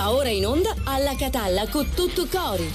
Va ora in onda alla Catalla con tutto cori.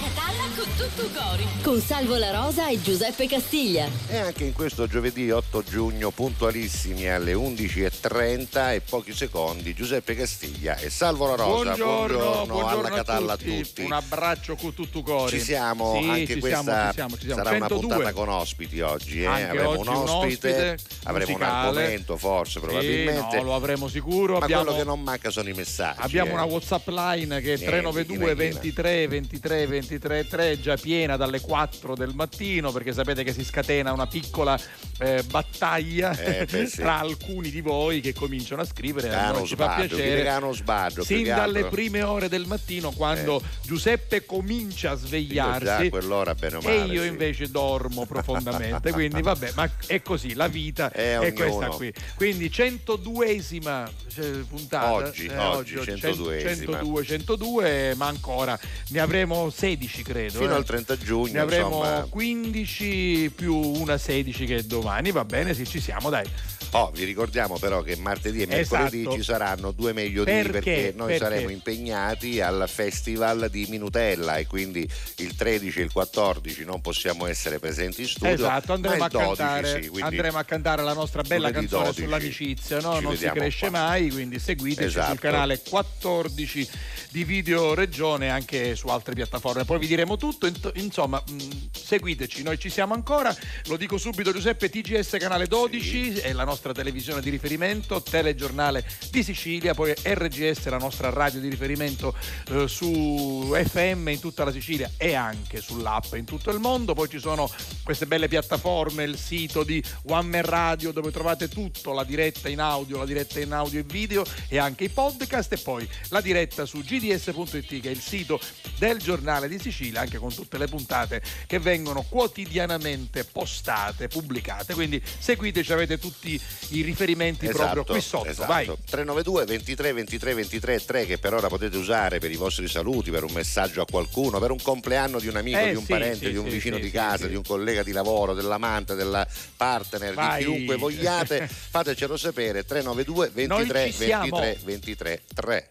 Alla Catalla con tutto cori. Con Salvo La Rosa e Giuseppe Castiglia. E anche in questo giovedì 8 giugno, puntualissimi alle 11.30 e pochi secondi, Giuseppe Castiglia e Salvo La Rosa. Buongiorno, buongiorno, alla a Catalla tutti. a tutti. Un abbraccio con tutto cori. Ci siamo, Sì, anche ci questa siamo, ci siamo, ci siamo. sarà 102. una puntata con ospiti oggi. Eh? Avremo oggi un un ospite, ospite avremo un argomento forse Sì, probabilmente. no, lo avremo sicuro. Ma abbiamo, quello che non manca sono i messaggi. abbiamo eh. una WhatsApp line che è Niente, 392 china, china. 23 23 23 3 già piena dalle 4 del mattino perché sapete che si scatena una piccola eh, battaglia Eh, beh, sì. tra alcuni di voi che cominciano a scrivere a noi ci fa piacere sbaglio, sin dalle prime ore del mattino quando Giuseppe comincia a svegliarsi o e male. io sì. invece dormo profondamente, quindi vabbè, ma è così, la vita È è, questa qui. Quindi 102esima cioè, puntata. Oggi, oggi, 102esima. 102, 102, ma ancora ne avremo 16 credo. Fino eh. al 30 giugno, Ne avremo insomma. 15 più una 16 che è domani, va bene, sì, ci siamo, dai. Oh, vi ricordiamo però che martedì e mercoledì Esatto. ci saranno due meglio di Perché? perché noi Perché? saremo impegnati al festival di Minutella e quindi il 13 e il 14 non possiamo essere presenti in studio. esatto, andremo a il 12 cantare, sì, andremo a cantare la nostra bella canzone 12 sull'amicizia, no? non si cresce qua. mai, quindi seguiteci Esatto. sul canale 14 di Video Regione anche su altre piattaforme. Poi vi diremo tutto, insomma, mh, seguiteci, noi ci siamo ancora. Lo dico subito Giuseppe, TGS canale 12 è la nostra televisione di riferimento, telegiornale di Sicilia, poi RGS la nostra radio di riferimento eh, su FM in tutta la Sicilia e anche sull'app in tutto il mondo. Poi ci sono queste belle piattaforme, il sito di One Man Radio dove trovate tutto, la diretta in audio, la diretta in audio e video e anche i podcast e poi la diretta su gds.it che è il sito del giornale di Sicilia anche con tutte le puntate che vengono quotidianamente postate, pubblicate. Quindi seguiteci, avete tutti i riferimenti proprio qui sotto. esatto. Vai. 392 23 23 23 3 che per ora potete usare per i vostri saluti, per un messaggio a qualcuno, per un compleanno di un amico, Eh, di un sì, parente, sì, di un sì, vicino di casa, di un collega di lavoro, dell'amante, della partner, Vai. di chiunque vogliate, fatecelo sapere 392 23 Noi ci siamo. 23 23 3.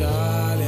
Essere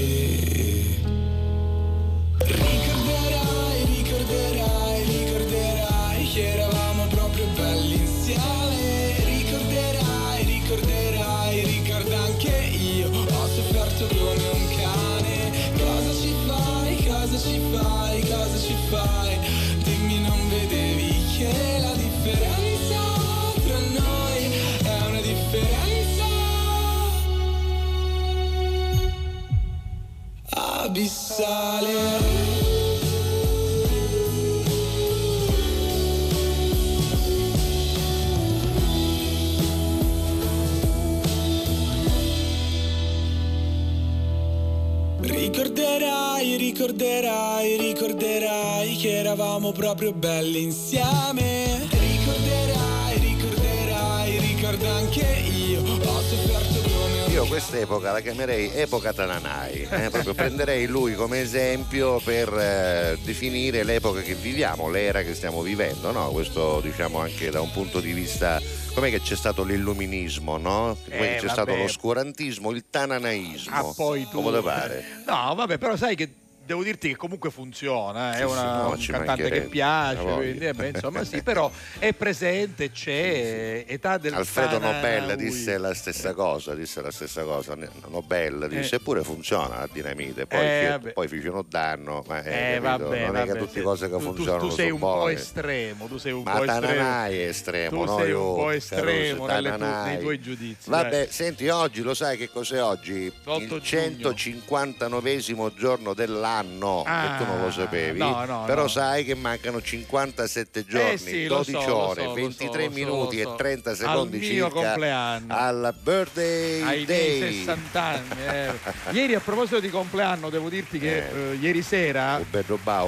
Ricorderai, ricorderai, che eravamo proprio belli insieme. Ricorderai, ricorderai, ricordo anche io. Ho sofferto come un Io quest'epoca la chiamerei epoca Tananai, eh, proprio prenderei lui come esempio per eh, definire l'epoca che viviamo, l'era che stiamo vivendo, no? Questo diciamo anche da un punto di vista com'è che c'è stato l'illuminismo, no? Eh, c'è vabbè. stato l'oscurantismo, il tananaismo. Ah, poi tu. Come te pare? No, vabbè, però sai che devo dirti che comunque funziona, è Sì, una- sì, no, un cantante che piace, quindi, eh, beh, insomma sì, però è presente, c'è, età del Alfredo. Nobel disse la stessa cosa, disse la stessa cosa. Nobel disse Eh. eppure funziona la dinamite, poi, Eh, che- poi un danno, ma Eh, eh, vabbè, non è vabbè, che tutte sì. cose che Tu- tu- funzionano Tu, sei sono un po' estremo, tu sei un Ma po' estremo. È estremo, Tu no? sei un Io, po' estremo nelle tu- nei tuoi giudizi. Vabbè, senti, oggi lo sai che cos'è oggi? 8 Il giugno. 159 giorno dell'anno, Ah, che tu non lo sapevi. no, no, però no. sai che mancano 57 giorni, Eh sì, lo 12 so, ore, so, lo 23 so, minuti e 30 Al secondi mio circa compleanno. al birthday ai day. miei 60 anni. eh. Ieri a proposito di compleanno devo dirti che Eh. eh, ieri sera.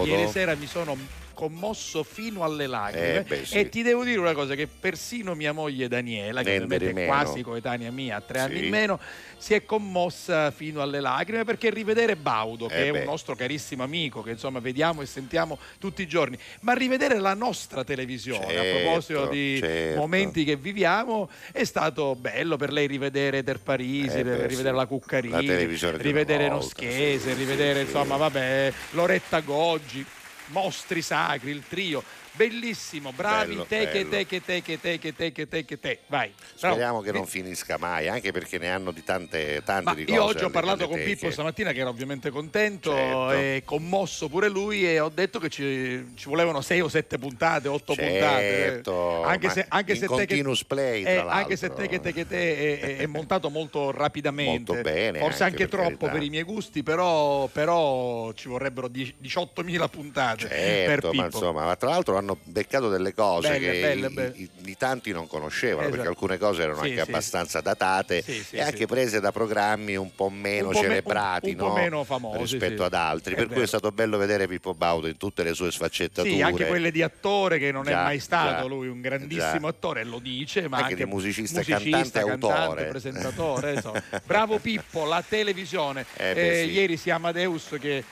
Ieri sera mi sono commosso fino alle lacrime Eh, beh, sì. e ti devo dire una cosa che persino mia moglie Daniela che ovviamente di è quasi coetanea mia, tre Sì. anni in meno si è commossa fino alle lacrime perché rivedere Baudo che Eh, è beh. un nostro carissimo amico che insomma vediamo e sentiamo tutti i giorni ma rivedere la nostra televisione a Certo, proposito di certo. momenti che viviamo è stato bello per lei rivedere Ter Parisi, Eh, beh, rivedere sì. la Cuccarini, La rivedere volta, Noschese, rivedere insomma vabbè Loretta Goggi, Mostri Sacri, il trio. Bellissimo, bravi Bello, te che te che te che te che te che te che te. Vai. bravo. Speriamo che non finisca mai, anche perché ne hanno di tante, tante Ma di cose. io oggi ho parlato con. Pippo stamattina che era ovviamente contento Certo. e commosso pure lui e ho detto che ci, ci volevano sei o sette puntate, otto Certo, puntate. Anche ma se, anche se te che, play, eh, anche se te che te che te è, è- montato molto rapidamente. Molto bene, Forse anche, anche, per troppo carità. per i miei gusti, però, però ci vorrebbero die- 18.000 puntate per Certo, Pippo. ma insomma, ma tra l'altro hanno beccato delle cose Belle, che belle, i, belle. i- i tanti non conoscevano, Esatto. perché alcune cose erano Sì, anche sì. abbastanza datate Sì, e anche prese da programmi un po' meno Un po' celebrati, un- un po' no? meno famosi, rispetto ad altri. È per cui vero. è stato bello vedere Pippo Baudo in tutte le sue sfaccettature. Sì, anche quelle di attore che non Già, è mai stato già, lui un grandissimo già. attore, lo dice, ma Anche anche, di musicista, cantante, autore. presentatore. Bravo Pippo, la televisione. Eh beh, Eh. Ieri sia Amadeus che,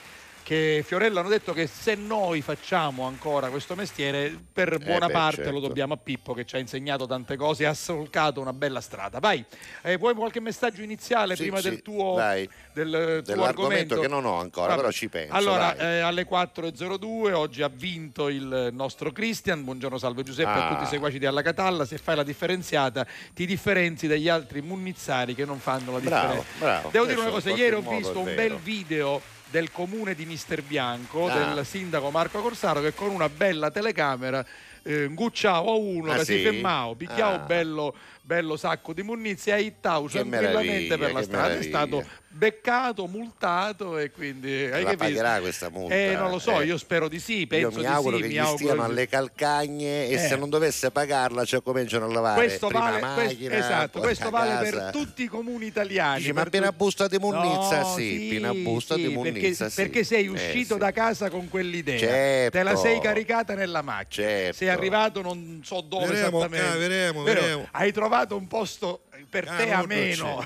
che Fiorello hanno detto che se noi facciamo ancora questo mestiere, per buona Eh beh, parte certo. lo dobbiamo a Pippo che ci ha insegnato tante cose e ha solcato una bella strada. Vai, eh, vuoi qualche messaggio iniziale Sì, prima sì, del tuo, dai. del tuo Dell'argomento argomento? che non ho ancora, Vabbè. però ci penso. Allora, eh, alle 4.02 oggi ha vinto il nostro Christian. Buongiorno, salve Giuseppe a Ah. tutti i seguaci di Alla Catalla. Se fai la differenziata, ti differenzi dagli altri munnizzari che non fanno la Bravo, differenza. bravo. Devo dire una cosa: ieri ho visto un bel video del comune di Mister Bianco, Ah. del sindaco Marco Corsaro, che con una bella telecamera eh, ngucciavo a uno Ah, che si sì? fermavo, picchiavo Ah. bello, bello sacco di munizia e ittavo tranquillamente per la strada. È meraviglia. stato beccato, multato e quindi hai la capito? pagherà questa multa? Eh, non lo so, Eh. io spero di sì, Io penso mi di auguro sì, che mi gli auguro stiano di sì. alle calcagne e Eh. se non dovesse pagarla cioè cominciano a lavare Questo prima vale, macchina esatto, questo vale casa. per tutti i comuni italiani. Dici, ma appena tutti- busta di munnizza, No, sì, appena busta di sì, munnizza, perché, sì. perché sei Eh, uscito sì. da casa con quell'idea. Certo. Te la sei caricata nella macchina. Certo. Sei arrivato non so dove Vedremo, esattamente. vedremo, Vero? vedremo. Hai trovato un posto per Ah, te a meno.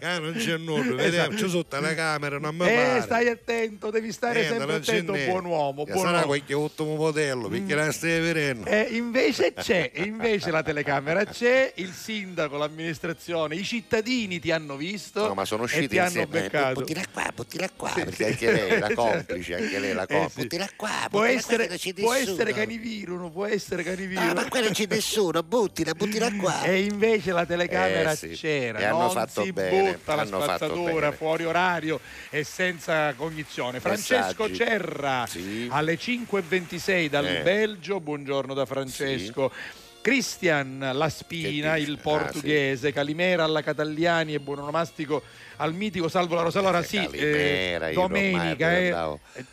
Ah, non c'è nulla, vediamo, c'è sotto la camera, non mi Eh, pare. stai attento, devi stare Eh, sempre attento, buon uomo. Che buon sarà uomo. qualche ultimo modello, perché la stai vedendo. Eh, invece c'è, invece la telecamera c'è, il sindaco, l'amministrazione, i cittadini ti hanno visto No, ma sono e usciti ti hanno insieme. beccato. Buttila qua, buttila qua, Sì, perché sì. anche lei la complice, anche lei la Eh, complice. sì. Buttila qua, Può buttila essere, qua, può essere caniviro, non può essere caniviro. Ah, ma qua non c'è nessuno, buttila, buttila qua. E invece la telecamera Eh, sì. c'era, E hanno non fatto si bene, butta la hanno spazzatura fuori orario e senza cognizione. Francesco Messaggi. Cerra Sì. alle 5.26 dal Eh. Belgio, buongiorno da Francesco. Cristian La Spina, Che dice? il Ah, portoghese, Calimera alla Catalliani e buon onomastico al mitico Salvo La Rosa. Allora sì, Calimera, eh, domenica, eh,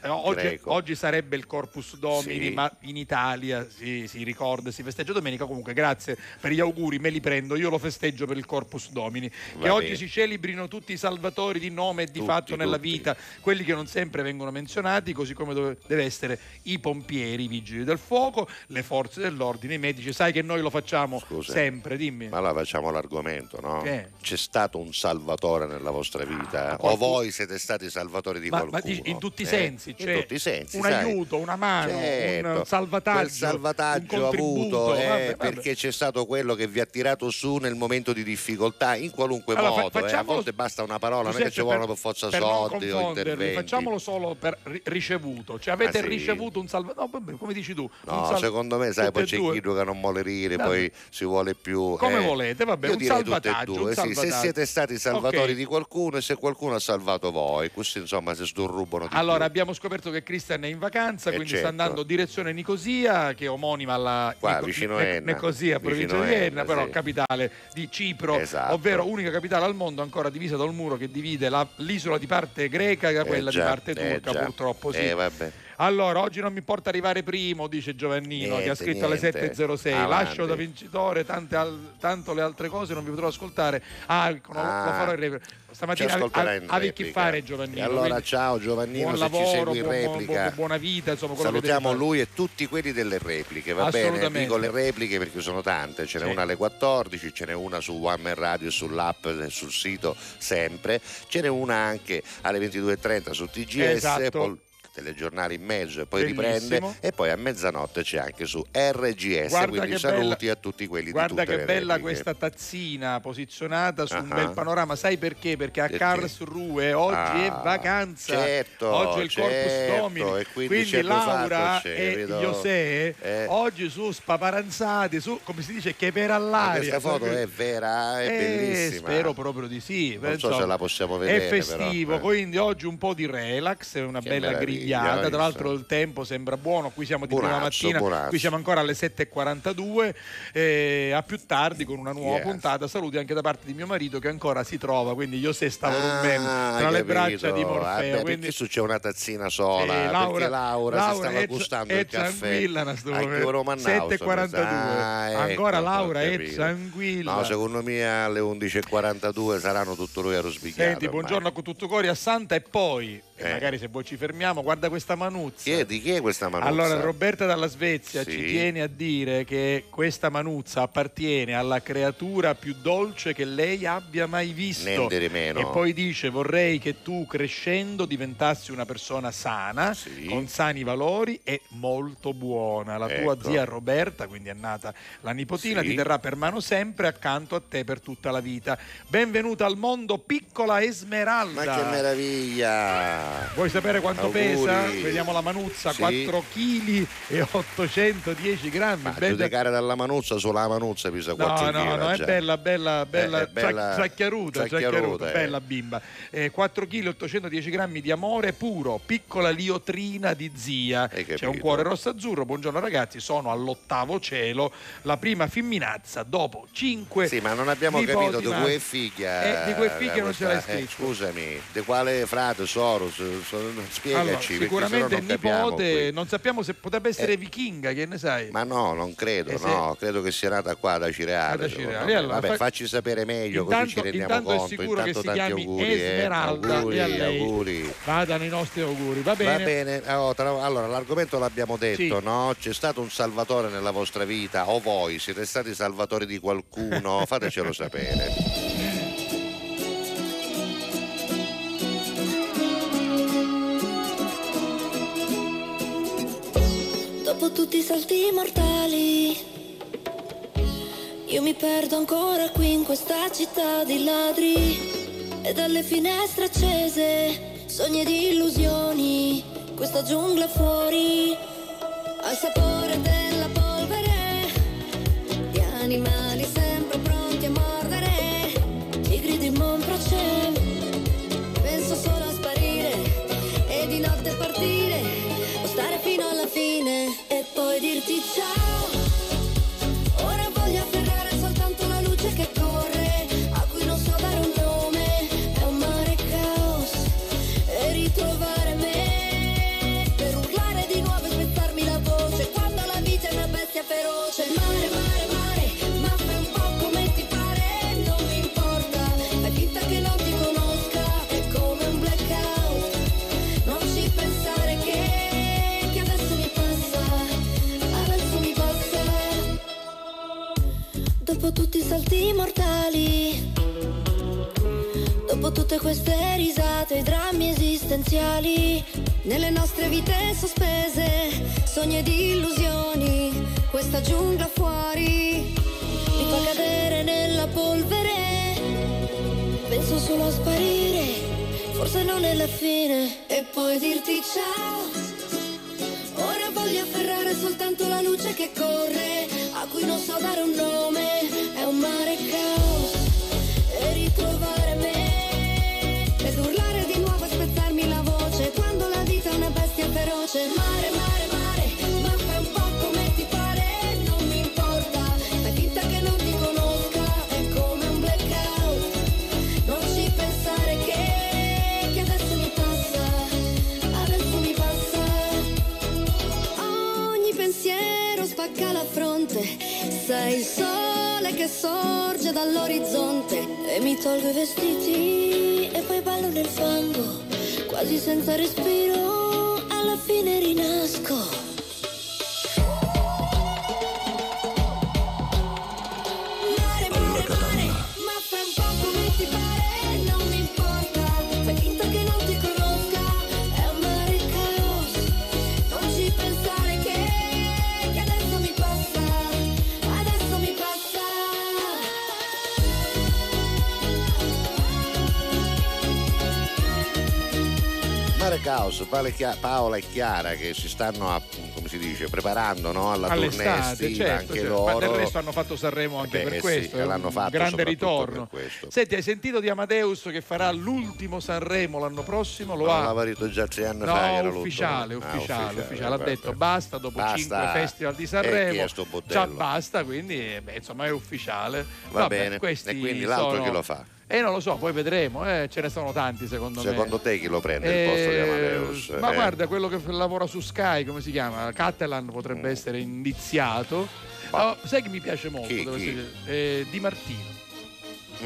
eh, oggi, oggi sarebbe il Corpus Domini, Sì. ma in Italia si, si ricorda, si festeggia domenica. Comunque, grazie per gli auguri, me li prendo. Io lo festeggio per il Corpus Domini. che Va oggi bene. si celebrino tutti i salvatori di nome e di Tutti, fatto nella tutti. vita, quelli che non sempre vengono menzionati, così come dove- deve essere i pompieri, i vigili del fuoco, le forze dell'ordine, i medici. Sai che noi lo facciamo Scusa. sempre, dimmi. Ma allora facciamo l'argomento, no? Che? C'è stato un salvatore nella vostra vita? Ah, o voi siete stati salvatori di Ma- ma qualcuno? dici in tutti i Eh? sensi, cioè in tutti i sensi, un sai. aiuto, una mano, Certo. un salvataggio, Quel salvataggio avuto eh, vabbè, vabbè. perché c'è stato quello che vi ha tirato su nel momento di difficoltà, in qualunque Allora, fa- modo. eh. A volte basta una parola, non è che ci vogliono per forza per soldi o interventi. Facciamolo solo per ri- ricevuto. Cioè avete Ah, sì? ricevuto un salvatore. No, come dici tu? No, sal- secondo me, sai, poi c'è due. chi che non vuole rire, Vabbè. poi si vuole più. Come eh. volete, vabbè, Io un direi tutte e salvataggio, due. sì. Se salvataggio. siete stati salvatori di qualcuno e se qualcuno ha salvato voi, questi insomma si sturrubano di Allora, più. abbiamo scoperto che Cristian è in vacanza, Eh, quindi certo. sta andando direzione Nicosia, che è omonima alla Qua, Nico- vicino Ne- Enna. Nicosia, provincia Vicino di Enna, Enna, però sì. capitale di Cipro, Esatto. ovvero unica capitale al mondo ancora divisa da un muro che divide la- l'isola di parte greca da Eh, quella già, di parte eh, turca, già. purtroppo sì. Eh, vabbè. Allora, oggi non mi importa arrivare primo, dice Giovannino, che ha Niente, scritto alle niente. 7.06. Avanti. Lascio da vincitore, tante al- tanto le altre cose non vi potrò ascoltare. Ah, no, lo- Ah. lo farò in replica. Ci Stamattina avevi replica. fare Giovannino. E allora quindi ciao Giovannino, buon se ci lavoro, segui in buon- replica. buon- buona vita, insomma, che Salutiamo lui e tutti quelli delle repliche, va bene? Dico le repliche perché sono tante, ce n'è Sì. una alle 14, ce n'è una su One Man Radio e sull'app sul sito sempre, ce n'è una anche alle 22.30 su TGS, Esatto. poi telegiornale in mezzo e poi Bellissimo. riprende e poi a mezzanotte c'è anche su RGS, Guarda quindi saluti bella- a tutti quelli Guarda di tutte che bella questa tazzina posizionata su un Ah. bel panorama. Sai perché? Perché a Perché? Karlsruhe oggi è Ah, vacanza. certo, oggi è il Corpus certo, Domini. e quindi c'è Laura e? José Eh. oggi su spaparanzati, su come si dice che per Ma all'aria. questa foto è vera, è Eh, bellissima. Spero proprio di sì. Non so Insomma, se la possiamo vedere, È festivo, però, eh. quindi oggi un po' di relax, una Che bella meraviglia, grigliata. hai Tra l'altro il tempo sembra buono, qui siamo di prima Buonazzo, mattina, buonazzo. qui siamo ancora alle 7.42. eh, a più tardi con una nuova Yes. puntata. Saluti anche da parte di mio marito che ancora si trova, quindi io se stavo Ah, rompendo tra le capito. braccia di Morfeo. Vabbè, quindi... perché c'è una tazzina sola? Eh, Laura- perché Laura, Laura si stava è- gustando è il caffè. tranquilla, na sto A che momento. ora mannavo, 7.42. Ah, ecco, Ancora Laura è tranquilla. No, secondo me alle 11.42 saranno tutto lui a rosbigliato. Senti, buongiorno a tutto cori a Santa e poi, e Eh. magari se vuoi ci fermiamo, guarda questa manuzza. Chiedi chi è questa manuzza? Allora, Roberta dalla Svezia Sì. ci tiene a dire che questa manuzza appartiene alla creatura più dolce che lei abbia mai visto. Di meno. E poi dice: Vorrei che tu crescendo diventassi una persona sana, Sì. con sani valori e molto buona. La tua Ecco. zia Roberta, quindi è nata la nipotina, Sì. ti terrà per mano sempre accanto a te per tutta la vita. Benvenuta al mondo, piccola Esmeralda. Ma che meraviglia! Vuoi sapere quanto Auguri. pesa? Vediamo la manuzza, Sì. 4 kg e 810 grammi. Ma Bella- giudicare dalla manuzza, solo la manuzza pesa No, 4 no, kg. no, è già. bella, bella, bella, Eh, è bella- ciacchiaruta, ciacchiaruta, eh. bella bimba. Eh, 4 kg 810 grammi di amore puro, piccola liotrina di zia. C'è un cuore rosso azzurro. Buongiorno ragazzi, sono all'ottavo cielo, la prima femminazza dopo 5 Sì, ma non abbiamo capito di cui è figlia. Eh, di cui è figlia non ce l'hai eh, scritto. scusami, di quale frate Soros? Spiegaci. Allora, sicuramente il nipote, non sappiamo se potrebbe essere Eh. vichinga, che ne sai? Ma no, non credo, Eh, no, credo che sia nata qua da Cireale. Da Cireale. Allora, Vabbè, fa- facci sapere meglio così Intanto- ci rendiamo intanto è conto. sicuro che Intanto si tanti chiami auguri, eh. Esmeralda auguri, e a lei auguri. vadano i nostri auguri, va bene? Va bene, Oh, tra- allora l'argomento l'abbiamo detto, Sì. no? C'è stato un salvatore nella vostra vita o voi siete stati salvatori di qualcuno? Fatecelo sapere. Dopo tutti i salti mortali, io mi perdo ancora qui in questa città di ladri e dalle finestre accese, sogni di illusioni, questa giungla fuori, al sapore della polvere, di animali sempre pronti a mordere, tigri di Montrachet, penso solo a sparire e di notte partire fine e poi dirti ciao tutti i salti mortali, dopo tutte queste risate, i drammi esistenziali, nelle nostre vite sospese, sogni ed illusioni, questa giungla fuori mi fa cadere nella polvere. Penso solo a sparire, forse non è la fine, e poi dirti ciao. Afferrare soltanto la luce che corre, a cui non so dare un nome, è un mare caos. E ritrovare me, ed urlare di nuovo e spezzarmi la voce, quando la vita è una bestia feroce. Mare, mare, mare, sei il sole che sorge dall'orizzonte e mi tolgo i vestiti e poi ballo nel fango, quasi senza respiro, alla fine rinasco. Caos, Paola e Chiara che si stanno, a- come si dice, preparando no? alla tournée estiva, certo, anche certo. loro. ma del resto hanno fatto Sanremo anche Beh, per sì, questo, è l'hanno fatto grande ritorno. Senti, hai sentito di Amadeus che farà l'ultimo Sanremo l'anno prossimo? Lo No, ha l'aveva detto già tre anni No, fa. che era ufficiale, l'ultimo. Ah, ufficiale, ufficiale. Ha detto basta dopo Basta. cinque festival di Sanremo. Già basta, quindi eh, beh, insomma è ufficiale. Va Vabbè, bene. E quindi l'altro sono- chi lo fa? Eh non lo so, poi vedremo, eh, ce ne sono tanti secondo, Secondo me. te chi lo prende il posto di Eh, Amadeus? Ma Eh? guarda, quello che lavora su Sky, come si chiama? Catalan potrebbe Mm. essere indiziato. Oh, sai che mi piace molto? Chi, chi? Eh, di Martino.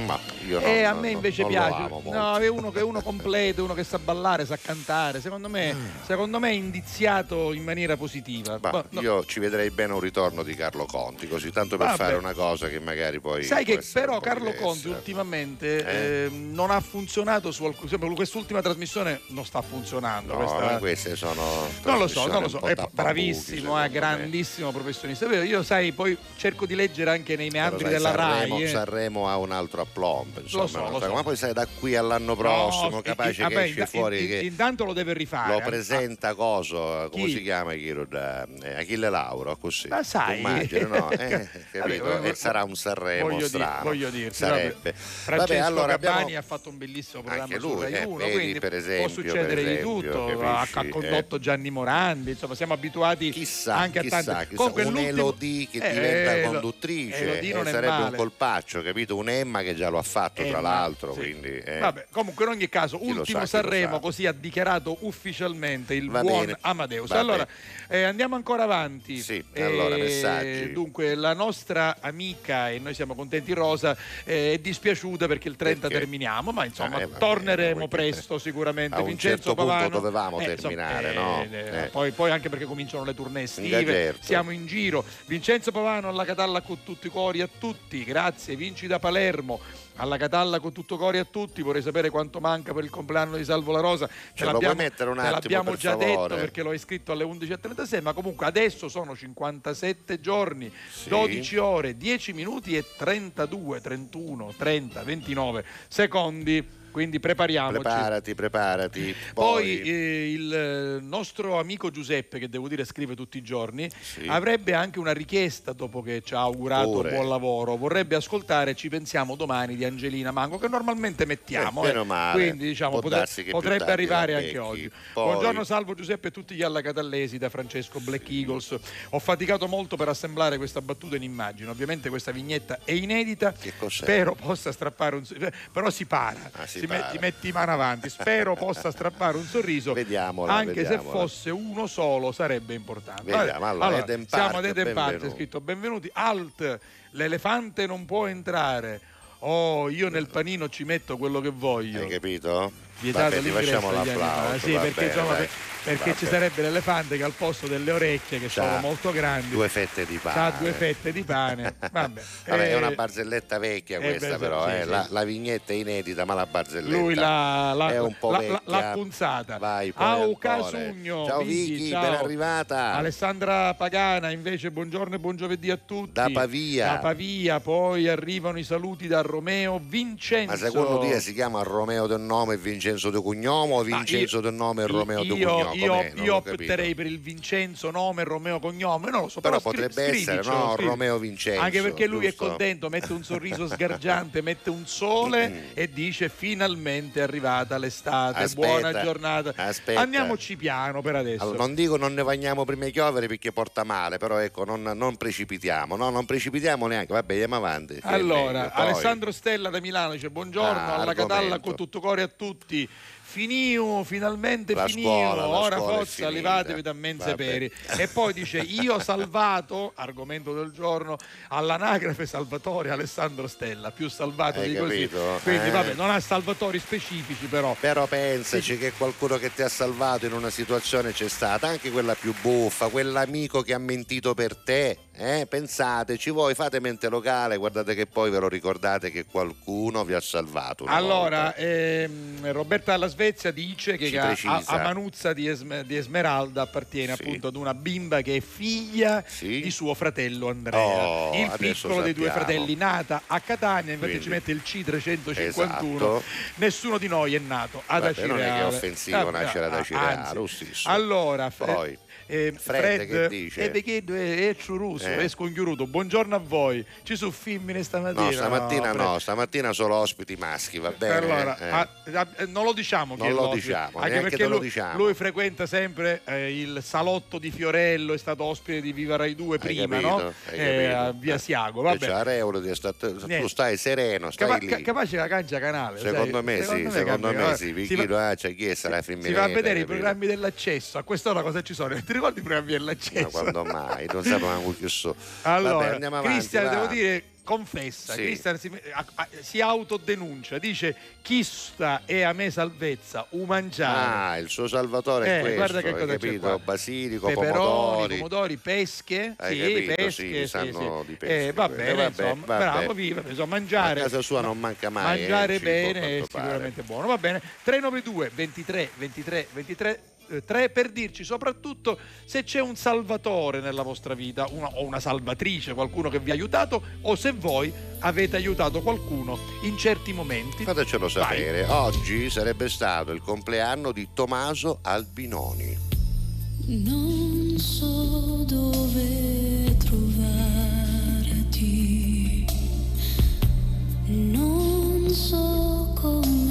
Ma io e non- a me non- invece non piace. molto. No, è uno che è uno completo, uno che sa ballare, sa cantare. Secondo me, secondo me è indiziato in maniera positiva. Ma Boh, no. io ci vedrei bene un ritorno di Carlo Conti, così tanto per Vabbè. fare una cosa che magari poi. Sai che però Carlo diversa. Conti ultimamente Eh? ehm, non ha funzionato su alcune. sempre Quest'ultima trasmissione non sta funzionando. No, questa- ma queste sono. Non lo so, non lo so, è bravissimo, è me. grandissimo professionista. Io sai, poi cerco di leggere anche nei meandri della Sanremo, RAI. eh. Sanremo ha un altro aplomb, insomma, so, so. ma poi sai da qui all'anno prossimo, No, capace i- i- che vabbè, esce in- fuori in- che intanto lo deve rifare. lo eh. presenta coso, come Chi? si chiama Chiro, eh, Achille Lauro, così. Ma sai. Immagini, no? Eh, capito? Vabbè, e sarà un Sanremo voglio strano. Dire, voglio dirti, Sarebbe. Francesco Vabbè, allora Gabbani abbiamo- ha fatto un bellissimo programma Anche su lui, Rai eh, 1, vedi, quindi per esempio, può succedere per di esempio, tutto. Ha, capisci? ha condotto Gianni Morandi, insomma, siamo abituati Chissà, anche chissà, a tanti. chissà, Comunque, un l'ultimo- Elodie che Eh, diventa conduttrice eh, sarebbe un colpaccio, capito? Un Emma che già lo ha fatto, Eh, tra ma- l'altro, sì. quindi... eh. Vabbè, comunque in ogni caso, Chi ultimo sa, Sanremo, sa. così ha dichiarato ufficialmente il Va buon bene, Amadeus. va Allora, eh, andiamo ancora avanti. Sì, allora, Eh, messaggi. Dunque, la nostra amica, e noi siamo contenti Rosa, eh, è dispiaciuta perché il 30 Perché? terminiamo, ma insomma Ah, torneremo presto sicuramente. A un Vincenzo certo punto Pavano, dovevamo eh, terminare, insomma, no? Poi, poi anche perché cominciano le tournée estive, certo. siamo in giro. Vincenzo Pavano alla Catalla con tutti i cuori a tutti, grazie, vinci da Palermo. Alla Catalla con tutto cori a tutti, vorrei sapere quanto manca per il compleanno di Salvo La Rosa. Ce lo puoi mettere un attimo, l'abbiamo già favore? detto perché l'ho iscritto alle 11.36, ma comunque adesso sono 57 giorni, Sì. 12 ore, 10 minuti e 32, 31, 30, 29 secondi. Quindi prepariamoci. Preparati, preparati. Poi Poi, eh, il eh, nostro amico Giuseppe, che devo dire scrive tutti i giorni, Sì. avrebbe anche una richiesta dopo che ci ha augurato Pure. buon lavoro. Vorrebbe ascoltare Ci pensiamo domani di Angelina Mango, che normalmente mettiamo. Eh, eh. male. Quindi diciamo potre- potrebbe arrivare anche oggi. Poi- Buongiorno, salvo Giuseppe e tutti gli allacatallesi da Francesco Black Eagles. Ho faticato molto per assemblare questa battuta in immagine. Ovviamente questa vignetta è inedita. Che cos'è? Spero possa strappare un sorriso. Però si para. Ah, si si para. metti, metti mano avanti. Spero possa strappare un sorriso. Vediamola, Anche se vediamola. fosse uno solo sarebbe importante. Vediamo, Vabbè, allora, Eden siamo Park, ad Eden Park, è scritto benvenuti. Alt, l'elefante non può entrare. Oh, io nel panino ci metto quello che voglio. hai capito? vietato Vabbè, ti facciamo l'applauso, animali. Sì, perché, bene, insomma, dai. Per- perché Va ci sarebbe l'elefante che al posto delle orecchie che sono molto grandi Due fette di pane. ha due fette di pane. Vabbè, Vabbè, è Eh, una barzelletta vecchia eh, questa beh, però, sì, eh. sì. La, la vignetta è inedita ma la barzelletta lui l'ha, l'ha, è un po' l'ha- vecchia. l'ha punzata. Vai, Au. Casugno, Ciao Vicky, ciao. ben arrivata. Alessandra Pagana invece buongiorno e buon giovedì a tutti. Da Pavia. Da Pavia, poi arrivano i saluti da Romeo Vincenzo. Ma secondo te si chiama Romeo del nome e Vincenzo del cognome o Vincenzo io- del nome e Romeo del io, cognome? Io, io opterei per il Vincenzo nome Romeo cognome, non lo so, Però però, potrebbe essere, scrivicelo, no, scrivi- Romeo Vincenzo, Anche perché lui giusto? è contento, mette un sorriso sgargiante, mette un sole Mm. e dice finalmente è arrivata l'estate, Aspetta, buona giornata. aspetta. Andiamoci piano per adesso. Allora, non dico non ne bagniamo prima i chioveri perché porta male, però ecco, non, non precipitiamo, no, non precipitiamo neanche, vabbè, andiamo avanti. Allora, meglio. Alessandro Stella da Milano dice buongiorno Ah, alla argomento. Catalla con tutto cuore a tutti. Finio, finalmente La finio, scuola, la ora forza levatevi da Vabbè. peri. E poi dice io ho salvato, argomento del giorno, all'anagrafe Salvatore Alessandro Stella, più salvato Hai di così. capito? Quindi Eh. vabbè, non ha salvatori specifici però. Però pensaci che qualcuno che ti ha salvato in una situazione c'è stata, anche quella più buffa, quell'amico che ha mentito per te. Eh? Pensateci voi, fate mente locale, guardate che poi ve lo ricordate che qualcuno vi ha salvato. Allora, ehm, Roberta dalla Svezia dice che a, a Manuzza di, Esme- di Esmeralda appartiene Sì. appunto ad una bimba che è figlia Sì. di suo fratello Andrea, Oh, il piccolo dei due fratelli, nata a Catania, infatti Quindi- ci mette il C351. Esatto. Nessuno di noi è nato ad Vabbè, non è che è Acireale. offensivo Ah, nascere ad ah, Acireale, anzi. lo stesso. Allora, Fre- Poi, eh, Fred che dice? eh, perché è, ciuruso, Eh. è sconchiuruto. Buongiorno a voi. Ci sono femmine stamattina? No, stamattina Fred. no, stamattina solo ospiti maschi, va bene? Allora, Eh. ah, eh, non lo diciamo Non lo diciamo, anche perché te lo lui, diciamo. lui frequenta sempre eh, il salotto di Fiorello, è stato ospite di Viva Rai 2 Hai prima, capito? no? Eh, a Via Eh, Siago, e Reolo di sta- tu stai sereno, stai Capa- lì. ca- capace la cancia canale Secondo sai? me sì, secondo cambia. me Allora, sì, si Vicchino, va, ah, c'è chi è sarà si femminile. va a vedere i programmi dell'accesso a quest'ora cosa ci sono ricordi i programmi Ma dell'accesso quando mai? Non sapevamo che so. allora Vabbè. Cristian va. devo dire confessa Sì. Cristian si, si autodenuncia dice chi sta è a me salvezza u mangiare Ah, il suo salvatore è Eh, questo, guarda che cosa c'è capito? qua. Basilico, peperoni, pomodori. pomodori, pesche, Hai sì, capito? pesche, Sì, sanno sì. di pesche Eh, va bene, Vabbè, insomma, vabbè. bravo, viva, insomma, mangiare. A casa sua non manca mai, eh, Mangiare a bene è quanto pare. sicuramente buono. Va bene, 392 23 23 23 3 per dirci soprattutto se c'è un salvatore nella vostra vita una- o una salvatrice, qualcuno che vi ha aiutato o se voi avete aiutato qualcuno in certi momenti. Fatecelo Vai. sapere. Oggi sarebbe stato il compleanno di Tommaso Albinoni. Non so dove trovarti, non so come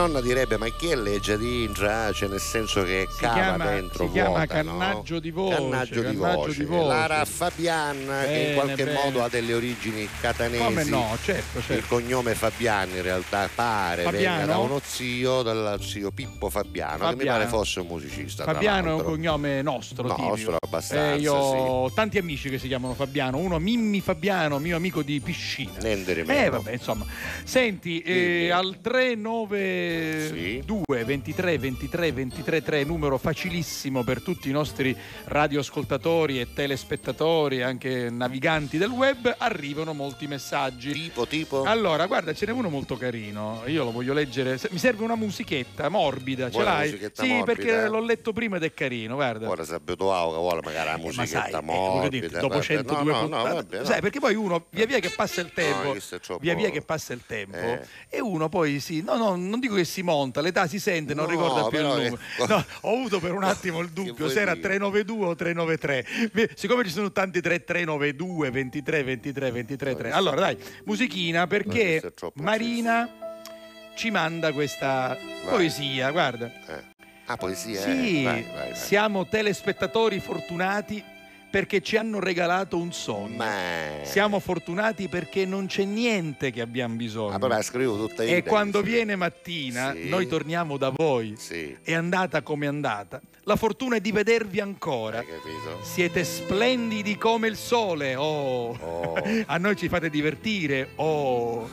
nonna direbbe ma chi è legge di intra? Cioè nel senso che si cava chiama, dentro si vuota, chiama cannaggio no? di voce. Cannaggio, cannaggio di voce. Lara Fabian bene, che in qualche bene. modo ha delle origini catanesi. Come no, certo, certo. Il cognome Fabian in realtà pare Fabiano? venga da uno zio, dallo zio Pippo Fabiano, Fabiano, che mi pare fosse un musicista. Fabiano è un cognome nostro. Nostro eh, abbastanza. Eh, io ho sì. tanti amici che si chiamano Fabiano, uno Mimmi Fabiano, mio amico di piscina. Nendere eh vabbè, insomma. Senti, eh, al 39 sì. 2 23 23 23 3 numero facilissimo per tutti i nostri radioascoltatori e telespettatori anche naviganti del web arrivano molti messaggi. Tipo tipo? Allora guarda ce n'è uno molto carino io lo voglio leggere. Mi serve una musichetta morbida Buona ce l'hai? Sì morbida, perché l'ho letto prima ed è carino guarda. Ora sarebbe Auga vuole magari la eh, musichetta eh, sai, morbida eh, dopo 102 no, no, no, vabbè, no, sai perché poi uno via via che passa il tempo via via che passa il tempo eh. e uno poi sì no no non dico che si monta, l'età si sente, non No, ricorda più il numero. che- No, ho avuto per un attimo il dubbio se era dire? 392 o 393. Vi- Siccome ci sono tanti 3392, 23, 23, 23, 3. Allora dai, musichina perché è Marina ci manda questa poesia, guarda. Eh. Ah, poesia? Sì, eh. Vai, vai, vai. siamo telespettatori fortunati perché ci hanno regalato un sogno. Ma... Siamo fortunati perché non c'è niente che abbiamo bisogno. Poi la scrivo tutta io. e quando viene mattina Sì. noi torniamo da voi. Sì, È andata come è andata. La fortuna è di vedervi ancora. Siete splendidi come il sole. Oh. Oh. A noi ci fate divertire. Oh.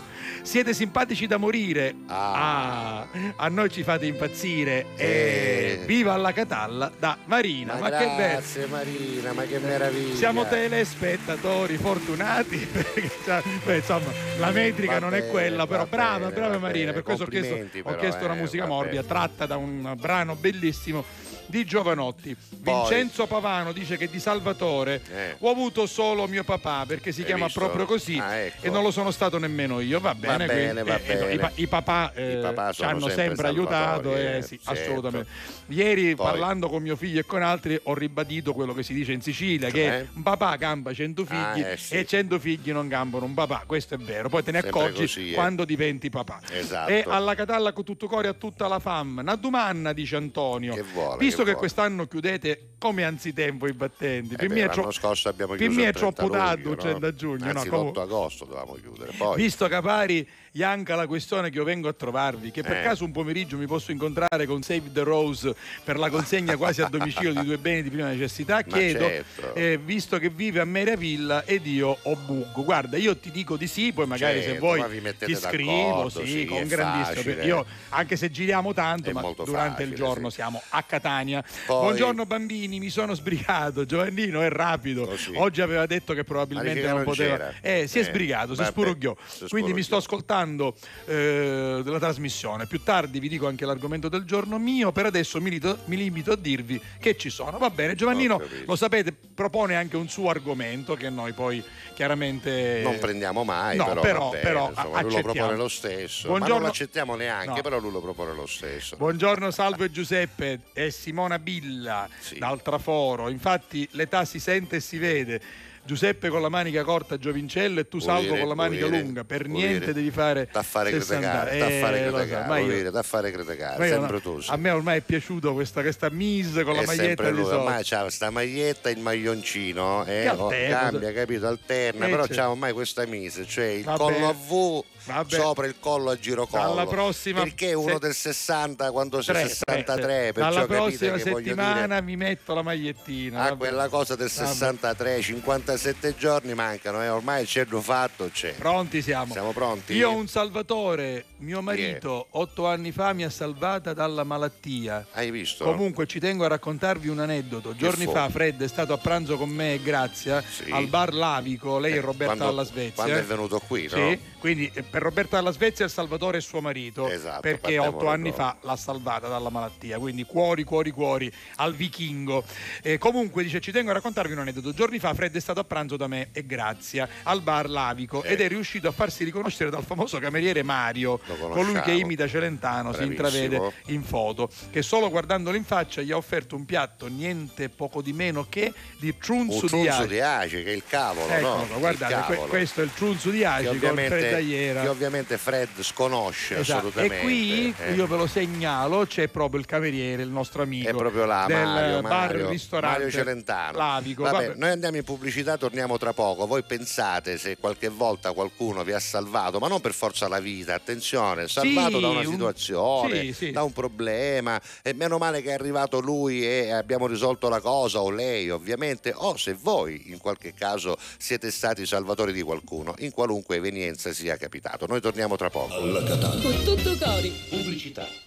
Siete simpatici da morire. Ah. Ah. A noi ci fate impazzire. Eh. E viva alla Catalla da Marina. Ma, Ma, che bello. grazie Marina, ma che meraviglia. Siamo telespettatori fortunati perché cioè, beh, insomma la metrica Va non è bene, quella però brava bene, brava va Marina per questo ho chiesto, Complimenti ho però, chiesto una eh, musica morbida bene. tratta da un brano bellissimo di Giovanotti Vincenzo Pavano dice che di Salvatore Eh. ho avuto solo mio papà perché si Hai chiama visto? proprio così Ah, ecco. e non lo sono stato nemmeno io va bene, bene, quindi, va eh, eh, bene. i, pa- i papà, eh, I papà ci hanno sempre sempre, aiutato eh, eh, sì, certo. assolutamente ieri Poi- parlando con mio figlio e con altri ho ribadito quello che si dice in Sicilia che Cioè? un papà campa 100 figli Ah, sì. e 100 figli non campano un papà questo è vero poi te ne Sempre accorgi così, quando diventi papà Esatto. e alla Catalla con tutto cuore a tutta la fam una domanda dice Antonio Che vuole, visto che che, quest'anno chiudete come anzitempo i battenti Eh beh, l'anno troppo scorso abbiamo chiuso il 30 troppo tardi luglio, il 30 giugno no, Anzi, comunque- l'8 agosto dovevamo chiudere. Poi, Visto Capari, Ianca la questione che io vengo a trovarvi, che per Eh. caso un pomeriggio mi posso incontrare con Save the Rose per la consegna quasi a domicilio di due beni di prima necessità, Ma chiedo, certo. eh, visto che vive a Meravilla ed io ho buggo, guarda io ti dico di sì, poi magari se Certo, vuoi ma ti scrivo, sì, sì, con grandissimo, io anche se giriamo tanto, È ma durante il facile, giorno sì. siamo a Catania. Poi- Buongiorno bambini, mi sono sbrigato, Giovannino è rapido, Così. oggi aveva detto che probabilmente non non poteva, eh, si è Eh, sbrigato, si spurughiò, quindi mi sto spurughiò. Ascoltando eh, la trasmissione, più tardi vi dico anche l'argomento del giorno mio, per adesso mi, lito- mi limito a dirvi che ci sono, va bene, Giovannino lo sapete, propone anche un suo argomento che noi poi chiaramente... Non prendiamo mai, No, però, però- bene, però insomma, lui lo propone lo stesso. Ma Buongiorno- non lo accettiamo neanche, No. però lui lo propone lo stesso. Buongiorno Salve Giuseppe e Simona Billa Sì. dal Traforo. Infatti l'età si sente e si vede. Giuseppe con la manica corta Giovincello e tu Salvo con la manica lunga. Per niente devi fare Da fare 60 criticare, da Eh, fare lo so, criticare, ma da fare ma criticare, sempre tu. A me ormai è piaciuto questa, questa mise con la è maglietta sempre di lui, sotto. ormai c'ha sta maglietta e il maglioncino, eh, Che oh, alterna, cambia, capito? Alterna, Eh, però certo. c'ha ormai questa mise, cioè il Vabbè. collo a V Vabbè. sopra il collo a girocollo. Dalla prossima Perché uno se- del 60 quando sei Tre, 63, tre. perciò capite prossima che voglio settimana dire mi metto la magliettina. a vabbè. quella cosa del Vabbè. 63, 57 giorni mancano, eh, ormai il cerno fatto c'è. Pronti siamo. Siamo pronti? Io ho un salvatore, mio marito, otto anni fa mi ha salvata dalla malattia. Hai visto? Comunque ci tengo a raccontarvi un aneddoto. Giorni fa Fred è stato a pranzo con me e Grazia Sì. al bar Lavico, lei Eh, è Roberta quando- dalla Svezia. Quando è venuto qui, no? Sì, quindi eh, per Roberta dalla Svezia il Salvatore è suo marito Esatto, perché otto anni fa l'ha salvata dalla malattia, quindi cuori, cuori, cuori al vichingo. Eh, comunque dice ci tengo a raccontarvi un aneddoto. Giorni fa Fred è stato a pranzo da me e Grazia al bar Lavico Eh. ed è riuscito a farsi riconoscere dal famoso cameriere Mario, colui che imita Celentano, si Bravissimo. intravede in foto, che solo guardandolo in faccia gli ha offerto un piatto niente poco di meno che di Un trunzu di trunzo ace. di ace, che è il cavolo, Eccolo, no? guardate, Il que- cavolo. questo è il trunzo di ace con fredagliera. Che ovviamente Fred sconosce Esatto. assolutamente. E qui eh. io ve lo segnalo, c'è proprio il cameriere, il nostro amico È proprio là, del Mario, bar Mario, ristorante Mario Celentano. Lavico. Vabbè, Vabbè. noi andiamo in pubblicità, torniamo tra poco. Voi pensate se qualche volta qualcuno vi ha salvato, ma non per forza la vita, attenzione, salvato Sì, da una un- situazione, sì, sì. da un problema. E meno male che è arrivato lui e abbiamo risolto la cosa, o lei ovviamente, o se voi in qualche caso siete stati salvatori di qualcuno, in qualunque evenienza sia capitato. Noi torniamo tra poco. Con tutto cori.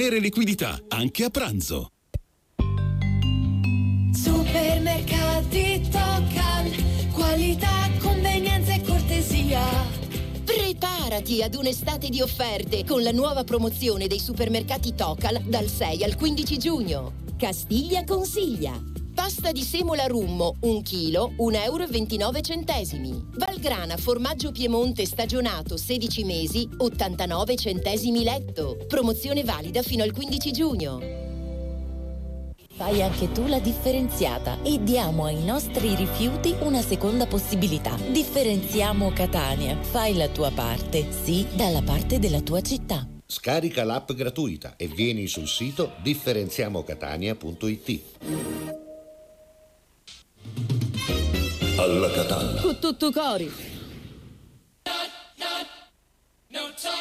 liquidità, anche a pranzo. Supermercati Tocan, qualità, convenienza e cortesia. Preparati ad un'estate di offerte con la nuova promozione dei supermercati Tocal dal 6 al 15 giugno. Castiglia consiglia. Pasta di semola rummo, 1 kg, 1,29 euro. Valgrana formaggio Piemonte stagionato 16 mesi, 89 centesimi letto. Promozione valida fino al 15 giugno. Fai anche tu la differenziata e diamo ai nostri rifiuti una seconda possibilità. Differenziamo Catania. Fai la tua parte, sì, dalla parte della tua città. Scarica l'app gratuita e vieni sul sito differenziamocatania.it. Alla Catalla. Con tutto cori. Burns the skin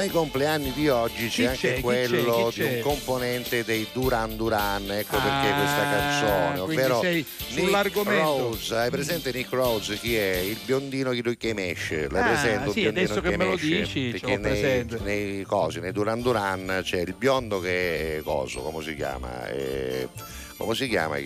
Tra i compleanni di oggi c'è Chi anche c'è? Chi quello c'è? Chi di un componente dei Duran Duran, ecco perché Ah, questa canzone, ovvero sei Nick sull'argomento. Rose. Hai presente Nick Rose? Chi è? Il biondino che lui che mesce. L'hai Ah, presente? sì, biondino adesso che me lo dici, Perché nei, nei cosi, nei Duran Duran c'è il biondo che è coso, come si chiama? Eh, come si chiama?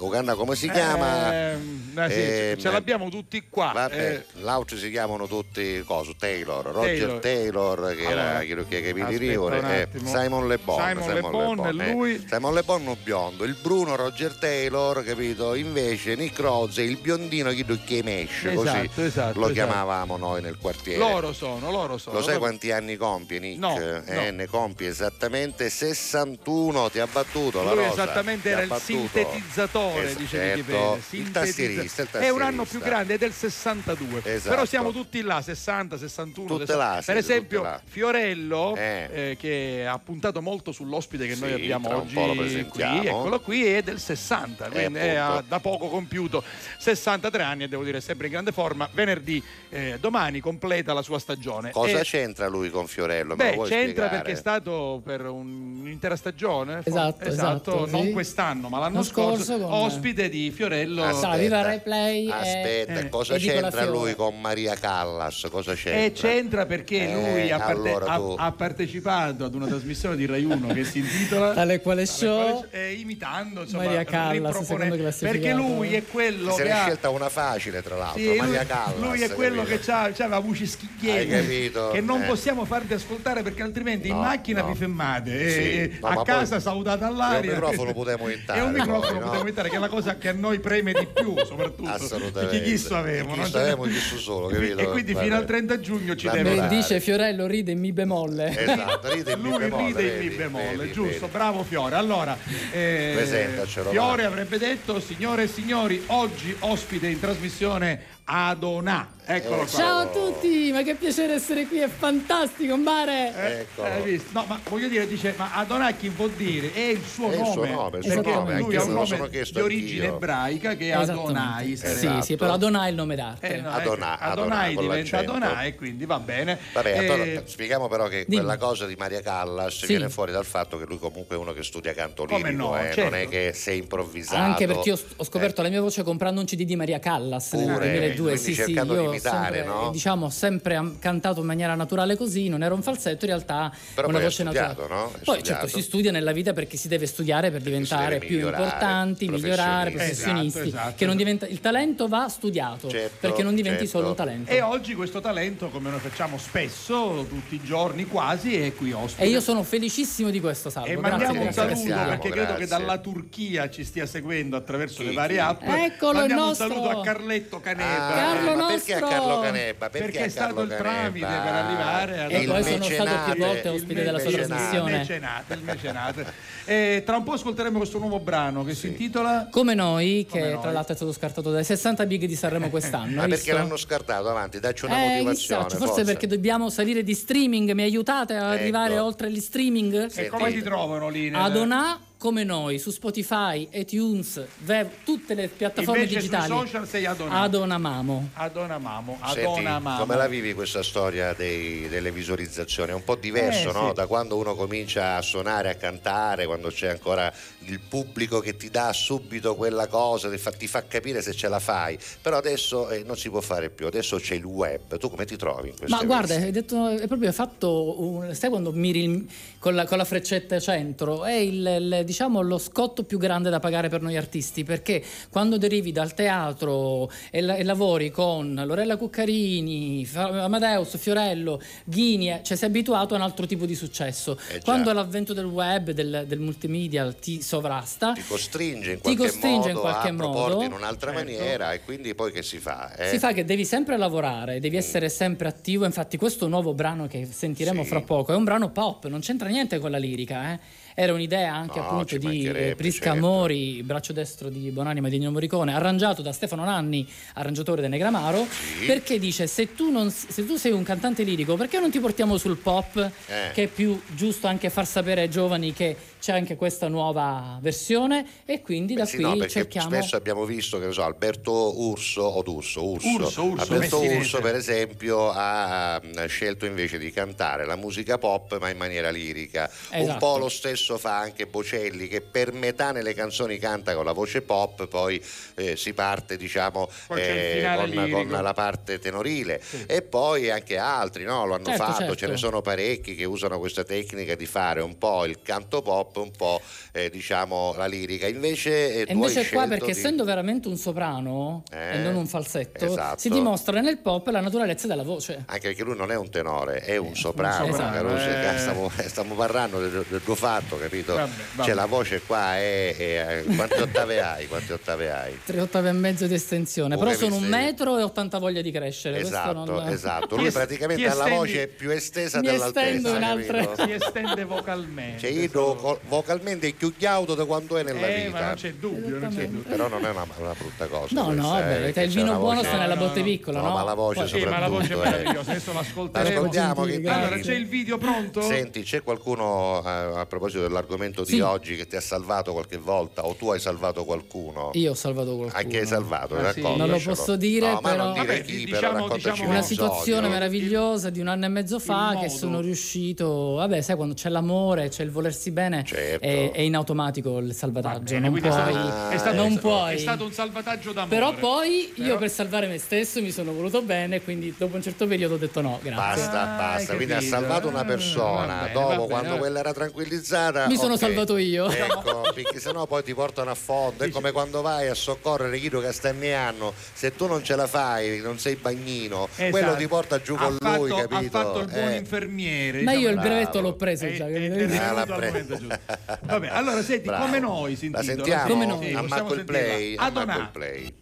Uganna come si chiama? Ehm, eh, sì, Ehm, ce l'abbiamo tutti qua. Vabbè, eh. l'altro si chiamano tutti coso, Taylor, Roger Taylor. Taylor, che Allora, era quello che capì di Rivore, un e attimo. Simon Le Bon. Simon Le Bon, eh. lui- Simon Le Bon biondo, il Bruno Roger Taylor, capito? Invece Nick Rose, il biondino che che mesce, così Esatto, esatto, lo esatto. chiamavamo noi nel quartiere. Loro sono, loro sono. Lo sai quanti anni compie Nick? No, Eh, no. ne compie esattamente 61, ti ha battuto la Lui rosa. esattamente ti era il sintetizzatore, dice certo, Wikipedia. il Sintetizza- tastierista, il È un anno tastierista. più grande, è del 62. Esatto. Però siamo tutti là, 60, 61. Tutte 60. là, per esempio, tutte là. Fiorello, Eh. eh, che ha puntato molto sull'ospite che noi Sì, abbiamo tra un oggi qui, eccolo qui, è del 60, quindi è, appunto. ha da poco compiuto 63 anni e devo dire sempre in grande forma. Venerdì, eh, domani completa la sua stagione. Cosa E- c'entra lui con Fiorello? Beh, vuoi c'entra spiegare? perché è stato per un- un'intera stagione. for- Esatto, esatto, non sì. quest'anno, ma l'anno L'anno scorso, scorso ospite di Fiorello. Aspetta. Sarà Viva Rai Play e- Aspetta, eh, cosa e c'entra lui con Maria Callas? Cosa c'entra? E c'entra perché Eh, lui ha, parte- allora ha- ha partecipato ad una trasmissione di Rai 1 che si intitola Tale quale show. eh, imitando insomma, Maria Callas, perché lui è quello Se che ne è ha scelta una facile, tra l'altro, Sì, lui, Maria Callas. lui è quello capito? che c'ha, c'aveva voci Hai schicchienti capito? che non Eh. possiamo farvi ascoltare perché altrimenti in No, macchina no. vi fermate e, Sì. e No, a casa salutate E all'aria un microfono potremmo imitare, e un microfono potremmo imitare che è la cosa che a noi preme di più soprattutto Assolutamente. perché chi so avevo Chi avevo, chi so solo, e capito? e quindi Vabbè. fino al 30 giugno ci deve Dai. dice Fiorello ride in mi bemolle. Esatto, ride in mi lui bemolle, ride in mi bemolle, vedi, giusto, vedi. bravo Fiore. Allora, eh, Presentacelo, Fiore va. avrebbe detto, signore e signori, oggi ospite in trasmissione Adonà. Eccolo qua. Ciao a tutti, ma che piacere essere qui, è fantastico, Mare. Ecco. Eh, no, ma voglio dire, dice, ma Adonà chi vuol dire? È il suo è nome. Il suo nome, il suo nome lui ha un nome di origine anch'io. ebraica che è Adonai. Esatto. Sì, sì, esatto. però Adonai è il nome d'arte. Eh, no, Adonà, eh, Adonai, Adonai diventa Adonai, quindi va bene. Vabbè, eh, però, spieghiamo però che dimmi. quella cosa di Maria Callas sì. viene fuori dal fatto che lui comunque è uno che studia canto lirico, no, eh, certo. non è che sei improvvisato. Anche perché io ho, scoperto eh. la mia voce comprando un CD di Maria Callas nel 2010 due, sì, sì, io imitare, sempre, no? diciamo, ho sempre cantato in maniera naturale così, non era un falsetto, in realtà Però una voce naturale. No? Poi certo si studia nella vita perché si deve studiare per diventare più importanti, migliorare, professionisti. Esatto, esatto. Diventa, il talento va studiato certo, perché non diventi certo. solo un talento. E oggi questo talento, come noi facciamo spesso, tutti i giorni quasi, è qui ospite. E io sono felicissimo di questo, Salvo. E grazie, mandiamo grazie. un saluto grazie. perché credo che dalla Turchia ci stia seguendo attraverso sì, le varie app. Eccolo, mandiamo un saluto a Carletto Canepa. Ah, Carlo ma perché a! Carlo Canebba? Perché, Perché a è stato il tramite Canebba? per arrivare ad- E poi sono stato più volte ospite della sua trasmissione. Il mecenate, il mecenate. Eh, tra un po' ascolteremo questo nuovo brano che si intitola Come noi, che Come tra noi. l'altro è stato scartato dai 60 big di Sanremo quest'anno. Ma perché l'hanno scartato avanti? Dacci una Eh, motivazione. chissà, forse perché dobbiamo salire di streaming. Mi aiutate a arrivare Ecco. oltre gli streaming? E Senti. come ti trovano lì? nel- Adonà come noi su Spotify, iTunes, Vev, tutte le piattaforme Invece sui digitali. social sei. Adonamamo. Adonamamo, Senti, Adonamamo. come la vivi questa storia dei- delle visualizzazioni? È un po' diverso, Eh, no? sì. Da quando uno comincia a suonare, a cantare, quando c'è ancora il pubblico che ti dà subito quella cosa, ti fa, ti fa capire se ce la fai. Però adesso eh, non si può fare più, adesso c'è il web. Tu come ti trovi in questo Ma guarda, hai detto, hai proprio fatto un, sai quando miri il- con, la, con la freccetta centro? È il, il- diciamo lo scotto più grande da pagare per noi artisti, perché quando derivi dal teatro e, la- e lavori con Lorella Cuccarini, Amadeus, Fiorello, Ghini, eh, cioè sei abituato a un altro tipo di successo. Eh quando l'avvento del web, del, del multimedia ti sovrasta, Ti costringe in Ti qualche costringe in modo qualche a modo. in un'altra Certo. maniera e quindi poi che si fa? eh? Si fa che devi sempre lavorare, devi essere sempre attivo. Infatti, questo nuovo brano che sentiremo Sì. fra poco è un brano pop, non c'entra niente con la lirica. eh. Era un'idea anche No, appunto di eh, Prisca certo. Mori, braccio destro di Bonanima di Nino Morricone, arrangiato da Stefano Nanni, arrangiatore di Negramaro, perché dice: se tu, non- se tu sei un cantante lirico, perché non ti portiamo sul pop, Eh. che è più giusto anche far sapere ai giovani che c'è anche questa nuova versione e quindi da Sì, qui no, perché cerchiamo... spesso abbiamo visto che ne so, Alberto Urso o D'Urso, Urso, Urso, Urso, Alberto messinese. Urso per esempio ha scelto invece di cantare la musica pop ma in maniera lirica. Un Esatto. po' lo stesso fa anche Bocelli che per metà nelle canzoni canta con la voce pop, poi eh, si parte diciamo eh, con, con la parte tenorile e poi anche altri no? lo hanno Certo, fatto, certo. ce ne sono parecchi che usano questa tecnica di fare un po' il canto pop, un po' eh, diciamo la lirica. Invece, eh, tu invece hai qua, perché di- essendo veramente un soprano Eh, e non un falsetto, esatto. si dimostra nel pop la naturalezza della voce. anche perché lui non è un tenore, è un soprano. soprano, Caruso, eh. Stiamo, stiamo parlando del, del tuo fatto, capito? Vabbè, vabbè. Cioè la voce qua è, è- quante ottave hai? Quante ottave hai? Tre ottave e mezzo di estensione, Oh, però sono un metro e 80 voglia di crescere. Esatto, non- esatto. Lui praticamente ti ha la voce più estesa Mi dell'altezza. estendo in altre- capito? si estende vocalmente. Cioè, io do- co- vocalmente è più chiauto da quanto è nella eh, vita. ma non c'è dubbio, non c'è dubbio. Però non è una, una brutta cosa. No, no, eh, vabbè, perché il vino buono voce- sta nella botte piccola, No, no? ma la voce Sì, ma la voce è soprattutto, eh. meravigliosa, adesso l'ascolteremo. Ascoltiamo che Allora, c'è il video pronto? Senti, c'è qualcuno eh, a proposito dell'argomento di Sì. oggi che ti ha salvato qualche volta o tu hai salvato qualcuno? Io ho salvato qualcuno. A chi hai salvato? Ah, sì. Non lo posso dire, no, ma però- non dire Vabbè, chi, diciamo- però raccontaci diciamo- un Una situazione meravigliosa di un anno e mezzo fa che sono riuscito. Vabbè, sai, quando c'è l'amore, c'è il volersi bene, Certo. è, è in automatico il salvataggio. Bene, non puoi. è stato, è stato- non è puoi. stato un salvataggio d'amore. Però poi io Però- per salvare me stesso mi sono voluto bene, quindi dopo un certo periodo ho detto no, grazie. Basta, Ah, basta. hai Quindi ha salvato una Ah, persona. bene, Dopo, bene, quando va- quella era tranquillizzata, Mi sono ok. salvato io. Ecco, perché sennò poi ti portano a fondo. È come quando vai a soccorrere chi che sta ne hanno. Se tu non ce la fai, non sei bagnino, Esatto. quello ti porta giù Ha con fatto- lui, capito? Ha fatto il buon Eh. infermiere. Ma io il diciamo. brevetto bravo. l'ho preso È- già. è- capito? è venuto Ah, l'ha al pre- momento giusto. Vabbè, allora senti, Bravo. come noi si La sentiamo Come noi. Sì, a Marco il play. A Marco Adonà. il play.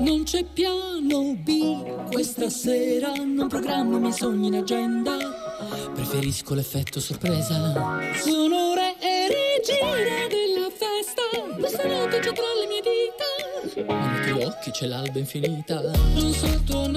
Non c'è piano B, questa sera non programmo i miei sogni in agenda. Preferisco l'effetto sorpresa. Sono re e regina della festa. Questa notte già tra le mie dita. Occhi c'è l'alba infinita. Non so il tuo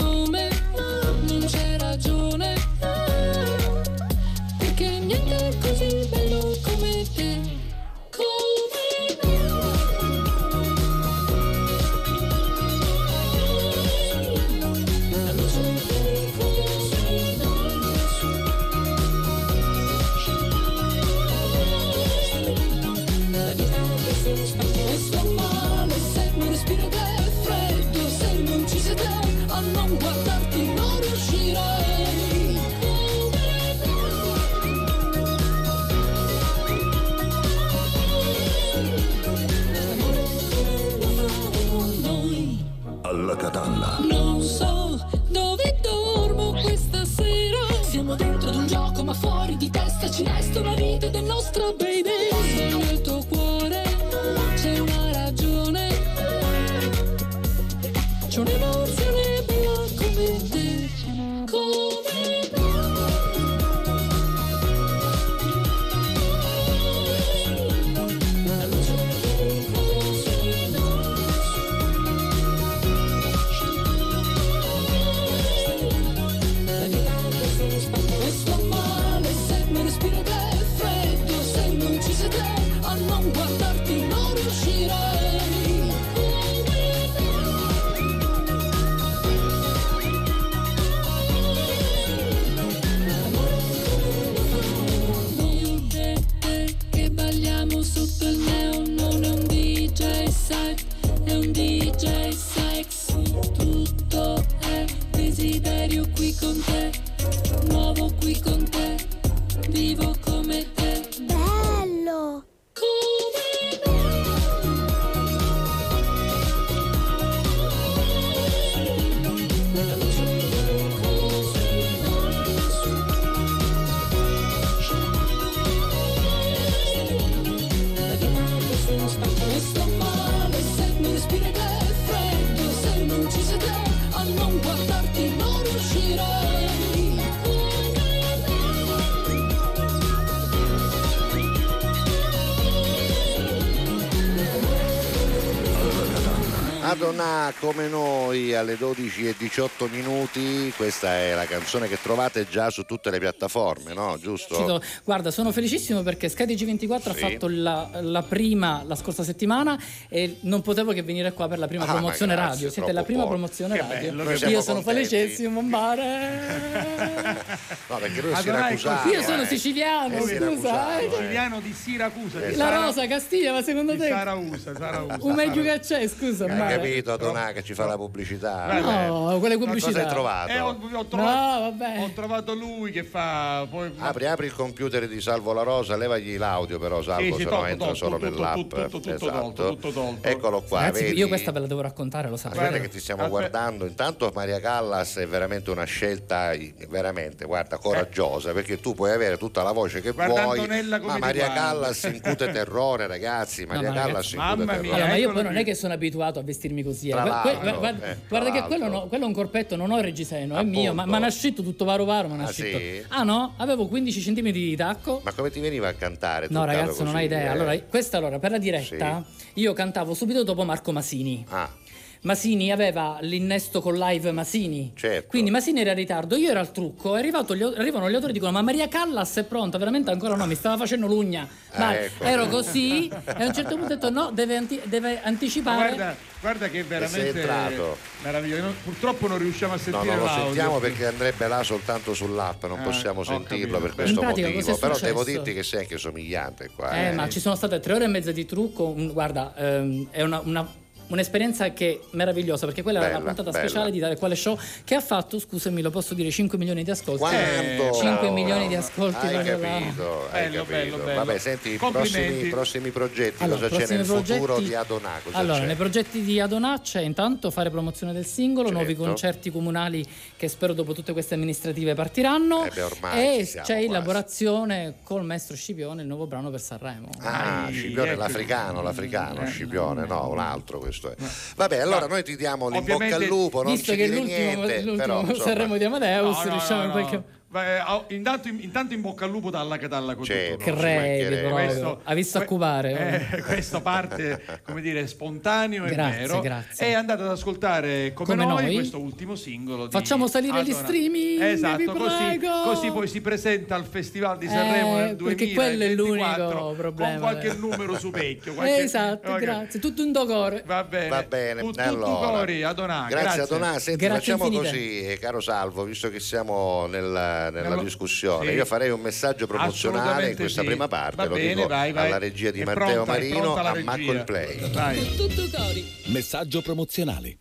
Catalla. non so dove dormo questa sera. Siamo dentro ad un gioco, ma fuori di testa ci resta una vita del nostro baby. 18 minuti, questa è la canzone che trovate già su tutte le piattaforme, no? Giusto? Cito- Guarda, sono felicissimo perché Sky G24 ha Sì. fatto la, la prima la scorsa settimana e non potevo che venire qua per la prima Ah, promozione grazie, radio. Siete la prima buono. promozione Che radio. bello, Io sono contenti. felicissimo, mare. No, perché lui è siracusano. Io sono eh. siciliano, È scusa. eh. eh. Siciliano di Siracusa. di La Sara- rosa Castiglia, ma secondo te Sarausa, Sarausa. un meglio che c'è, scusa, Hai mare. capito, Adonà, che ci fa la pubblicità? No, quelle Cosa pubblicità. hai trovato? Eh, ho, No, trovato, vabbè. ho trovato lui che fa poi Apri, apri il computer di Salvo La Rosa, levagli l'audio però Salvo, Sì, sì, se no tolto, entra tolto, solo tutto, nell'app. tutto, tutto, tutto esatto. tolto, tutto tolto. Eccolo qua, Ragazzi, vedi? io questa ve la devo raccontare, lo sai. Aspetta che ti stiamo Aspetta. guardando, intanto Maria Callas è veramente una scelta eh, veramente, guarda, coraggiosa, perché tu puoi avere tutta la voce che Guarda vuoi, ma Maria guarda. Callas incute terrore, ragazzi, Maria ma Callas ragazzi, incute mamma terrore. mia. Allora, ma io poi non è che sono abituato a vestirmi così. eh. Guarda, eh, guarda che no- quello è un corpetto, non ho il reggiseno, è mio, ma, ma nascitto tutto varo varo, ma Ah, nascitto. sì? Ah no? Avevo 15 cm di tacco. Ma come ti veniva a cantare? No, truccato ragazzi, non così, hai idea. eh? Allora, questa allora, per la diretta, io cantavo subito dopo Marco Masini. Ah, Masini aveva l'innesto con live Masini. Certo. Quindi Masini era in ritardo, io ero al trucco, è arrivato gli- arrivano gli autori e dicono ma Maria Callas è pronta? Veramente ancora no, mi stava facendo l'ugna. Ma Ah, ecco. ero così e a un certo punto ho detto no, deve, anti- deve Ma anticipare. Guarda, guarda che è veramente entrato. meraviglioso. Non- Purtroppo non riusciamo a no, sentire non lo l'audio. sentiamo perché andrebbe là soltanto sull'app, non Ah, possiamo sentirlo capito. per questo pratica, motivo. Però devo dirti che sei anche somigliante qua. Eh, eh. ma ci sono state tre ore e mezza di trucco. guarda, ehm, è una. una- Un'esperienza che è meravigliosa perché quella era Bella, la puntata bella. speciale di Tale Quale Show che ha fatto, scusami, lo posso dire, 5 milioni di ascolti. Quanto? 5 milioni di ascolti Hai capito, hai Bello, capito. bello, bello. Vabbè, senti, i prossimi, prossimi progetti, Allora, cosa c'è nel futuro progetti- di Adonà? Cosa allora, c'è? nei progetti di Adonà c'è intanto fare promozione del singolo, Certo. nuovi concerti comunali che spero dopo tutte queste amministrative partiranno Eh beh, ormai e c'è quasi. elaborazione col maestro Scipione il nuovo brano per Sanremo. Ah, Ai, Scipione, ecco. l'africano, l'africano, Eh, Scipione, no, un altro questo è. Vabbè, allora noi ti diamo l'in bocca al lupo, non ci dire niente, l'ultimo però insomma, Sanremo di Amadeus, No, no, riusciamo no, in qualche Beh, oh, intanto, intanto in bocca al lupo dalla Catalla con Certo. Credi. Questo- ha visto que- accubare. Eh, questo parte, come dire, spontaneo e Grazie, vero. grazie. E andate ad ascoltare come, Come noi, noi. questo ultimo singolo. di Facciamo salire gli Adonà. streaming, Esatto, così, così poi si presenta al Festival di Sanremo Eh, nel perché quello è 2024 l'unico problema. con qualche numero supecchio. qualche- esatto, qualche- grazie. Tutto un docore. Va bene. Va bene, Tu- Tutto allora. cori, Adonà. Grazie, Adonà, senti, Grazie facciamo infinite. così, eh, caro Salvo, visto che siamo nella, nella Nello- discussione, sì. io farei un messaggio promozionale in questa sì. prima parte, Va lo bene, dico vai, vai. alla regia di È Matteo pronta, Marino, a regia. Macco Play. Vai. Messaggio promozionale.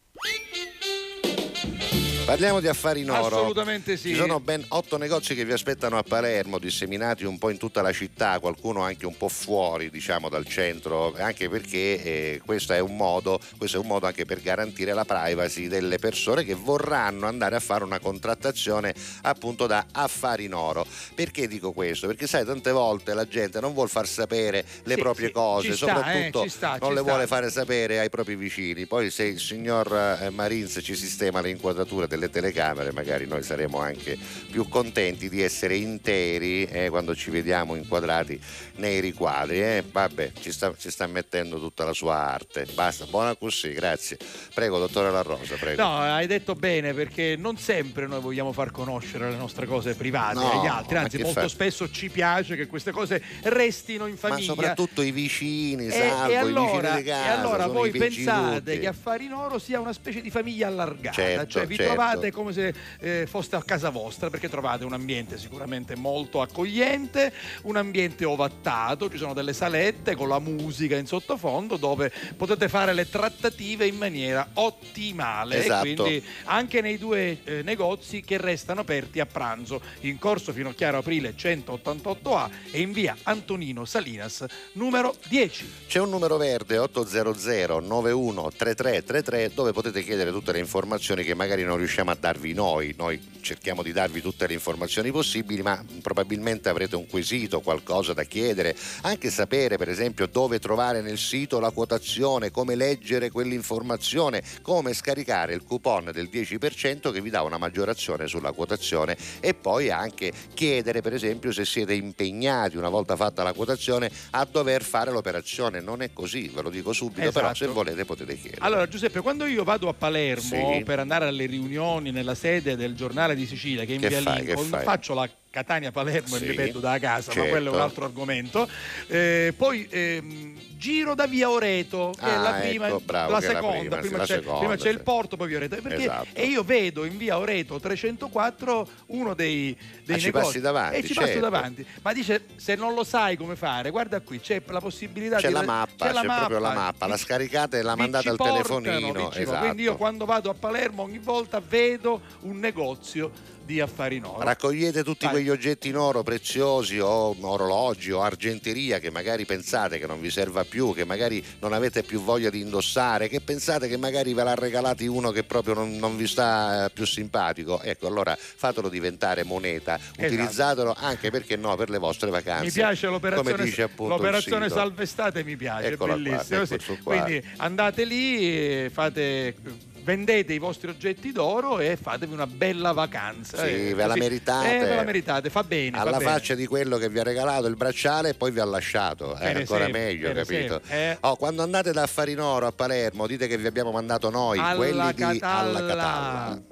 Parliamo di affari in oro. Assolutamente sì. Ci sono ben otto negozi che vi aspettano a Palermo, disseminati un po' in tutta la città, qualcuno anche un po' fuori, diciamo, dal centro, anche perché eh, questo, è un modo, questo è un modo anche per garantire la privacy delle persone che vorranno andare a fare una contrattazione appunto da affari in oro. Perché dico questo? Perché sai, tante volte la gente non vuole far sapere le Sì, proprie sì, cose, sta, eh, soprattutto ci sta, non le sta. vuole fare sapere ai propri vicini. Poi se il signor eh, Marins ci sistema le inquadrature delle telecamere, magari noi saremo anche più contenti di essere interi eh, quando ci vediamo inquadrati nei riquadri. eh. Vabbè, ci sta, ci sta mettendo tutta la sua arte. Basta, buona così, grazie. Prego, dottore La Rosa, prego. No, hai detto bene perché non sempre noi vogliamo far conoscere le nostre cose private No, agli altri, ma anzi molto fa- spesso ci piace che queste cose restino in Ma famiglia. soprattutto i vicini, E, salvo e i vicini allora, di casa. e allora voi pensate che Affari in Oro sia una specie di famiglia allargata, Certo, cioè vi certo. trovate come se eh, foste a casa vostra perché trovate un ambiente sicuramente molto accogliente, un ambiente ovattato, ci sono delle salette con la musica in sottofondo dove potete fare le trattative in maniera ottimale Esatto. e quindi anche nei due eh, negozi che restano aperti a pranzo in corso Finocchiaro Aprile 188A e in via Antonino Salinas numero 10. C'è un numero verde 800 91 3333 dove potete chiedere tutte le informazioni che magari non riuscite riusciamo a darvi noi. Noi cerchiamo di darvi tutte le informazioni possibili, ma probabilmente avrete un quesito, qualcosa da chiedere, anche sapere per esempio dove trovare nel sito la quotazione, come leggere quell'informazione, come scaricare il coupon del 10% che vi dà una maggiorazione sulla quotazione e poi anche chiedere per esempio se siete impegnati una volta fatta la quotazione a dover fare l'operazione. Non è così, ve lo dico subito, però se Esatto. volete potete chiedere. Allora Giuseppe, quando io vado a Palermo Sì. per andare alle riunioni nella sede del giornale di Sicilia che è in Che via fai, che Lincoln, faccio la Catania-Palermo Sì. ripeto da casa, ma Certo. quello è un altro argomento. Eh, poi ehm, giro da via Oreto, che è Ah, la prima, ecco, bravo, la è la seconda, prima, prima, la c'è, seconda, prima c'è sì. il porto, poi via Oreto. Perché- Esatto. E io vedo in via Oreto 304 uno dei, dei Ah, ci negozi passi davanti, e ci passo certo. davanti. Ma dice se non lo sai come fare, guarda qui, c'è la possibilità C'è di la mappa, c'è, proprio la mappa, la scaricate e la mandate ci al portano, telefonino. ci. Esatto. Quindi io quando vado a Palermo ogni volta vedo un negozio di affari in oro. Raccogliete tutti Vai. quegli oggetti in oro preziosi o orologi o argenteria che magari pensate che non vi serva più, che magari non avete più voglia di indossare, che pensate che magari ve l'ha regalati uno che proprio non, non vi sta eh, più simpatico. Ecco, allora fatelo diventare moneta, utilizzatelo anche perché no per le vostre vacanze. Esatto. Mi piace Come l'operazione, dice appunto l'operazione salve estate mi piace, Eccola qua, bellissimo. ecco qua. Quindi andate lì, e fate, vendete i vostri oggetti d'oro e fatevi una bella vacanza. Sì, eh, ve la meritate. Eh, ve la meritate, fa bene. alla fa bene. faccia di quello che vi ha regalato il bracciale e poi vi ha lasciato, è Per ancora esempio, meglio, capito? eh. Oh, quando andate da Affari in Oro a Palermo, dite che vi abbiamo mandato noi, Alla quelli di Catalla. Alla Catalla.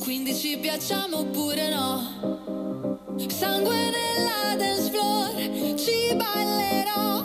Quindi ci piacciamo oppure no? Sangue nella dance floor, ci ballerò,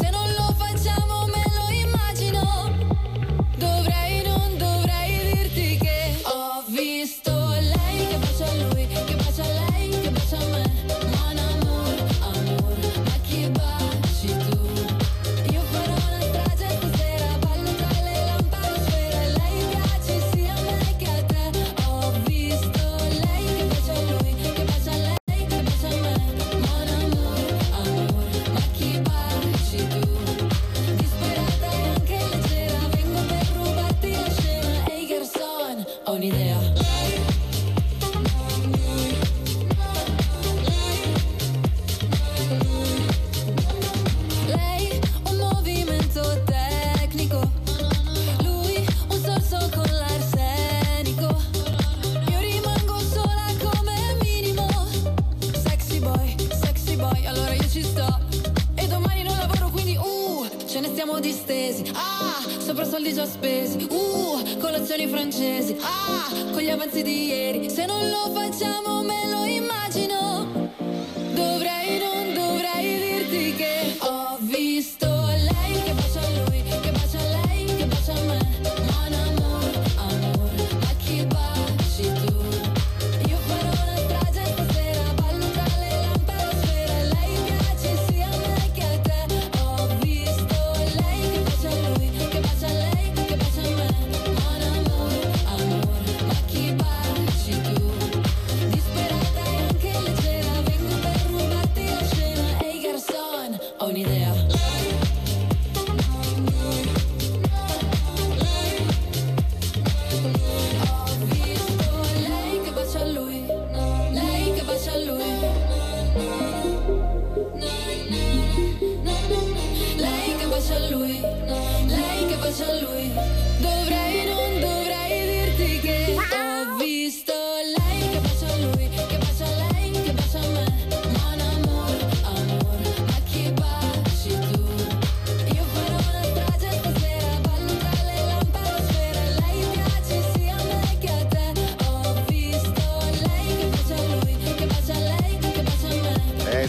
Distesi Ah, sopra soldi già spesi. Uh, colazioni francesi. Ah, con gli avanzi di ieri. Se non lo facciamo me lo immagino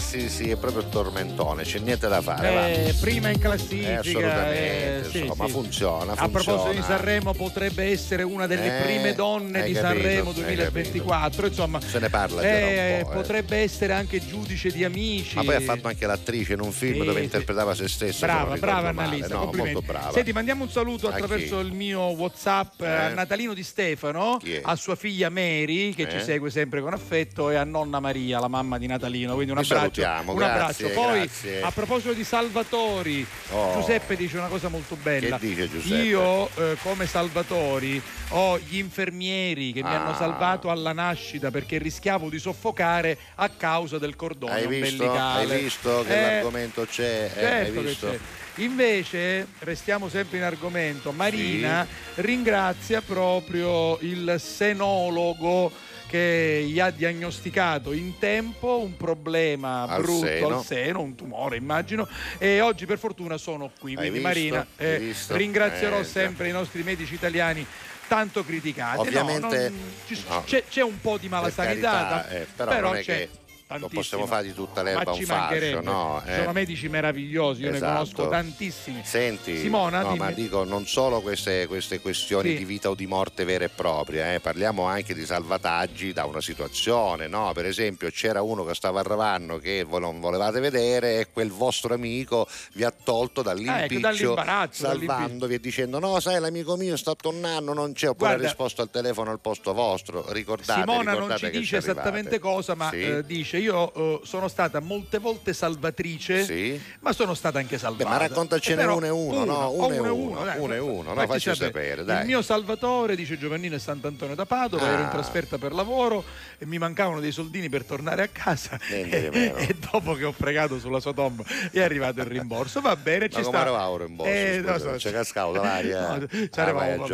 sì, sì, è proprio tormentone, c'è niente da fare. Eh, prima in Eh, classifica. assolutamente, eh, sì, insomma, sì. funziona, A proposito di funziona. Sanremo, potrebbe essere una delle Eh, prime donne di capito, Sanremo hai 2024. Insomma, Se ne parla eh, eh. potrebbe essere anche giudice di amici. Ma poi ha fatto anche l'attrice in un film dove interpretava se stessa. Brava, brava male. Annalisa, No, molto brava. Senti, mandiamo un saluto attraverso il mio WhatsApp eh, a Eh? Natalino di Stefano, a sua figlia Mary, che Eh? ci segue sempre con affetto, e a nonna Maria, la mamma di Natalino. Quindi un abbraccio. Salutiamo, un grazie, abbraccio. Poi, grazie. a proposito di Salvatori, Oh. Giuseppe dice una cosa molto bella. Che dice Giuseppe? Io, eh, come Salvatori, ho gli infermieri che mi hanno Ah. salvato alla nascita perché rischiavo di soffocare a causa del cordone Hai visto? ombelicale. Hai visto che Eh, l'argomento c'è? Eh, hai Certo che visto? c'è. Invece, restiamo sempre in argomento, Marina ringrazia proprio il senologo che gli ha diagnosticato in tempo un problema Al brutto seno. al seno, un tumore immagino, e oggi per fortuna sono qui. Quindi visto? Marina, eh, ringrazierò Eh, sempre i nostri medici italiani tanto criticati. No, Ovviamente- non- ci- no. c'è, c'è un po' di mala Per sanità, carità, eh, però, non è c'è che non tantissima. possiamo fare di tutta l'erba un ci fascio, no? Ci eh. Sono medici meravigliosi, io Esatto. ne conosco tantissimi. Senti, Simona, no, dimmi. ma dico non solo queste, queste questioni Sì. di vita o di morte vera e propria, eh, parliamo anche di salvataggi da una situazione, no? Per esempio c'era uno che stava a Ravanno che vo- non volevate vedere e quel vostro amico vi ha tolto dall'impiccio dall'imbarazzo, salvandovi e dicendo no sai l'amico mio è stato un anno, non c'è, oppure ha risposto al telefono al posto vostro, ricordate, Simona non ricordate ci che dice esattamente cosa, ma Sì. eh, dice: Io eh, sono stata molte volte salvatrice, Sì. ma sono stata anche salvata. Beh, ma raccontacene Eh, uno e uno, no? o Uno e uno uno, dai, uno e uno, no? facci Facci sapere, dai. Il mio salvatore, dice Giovannino, è Sant'Antonio da Padova, ero in Ah. trasferta per lavoro e mi mancavano dei soldini per tornare a casa. Di E, e dopo che ho pregato sulla sua tomba è arrivato il rimborso. Va bene, Ma ci sta. eravamo in borsa? Eh, scusa, no, so- c'è cascato dall'aria? No, Ah, ci arrivavamo vai, a maglia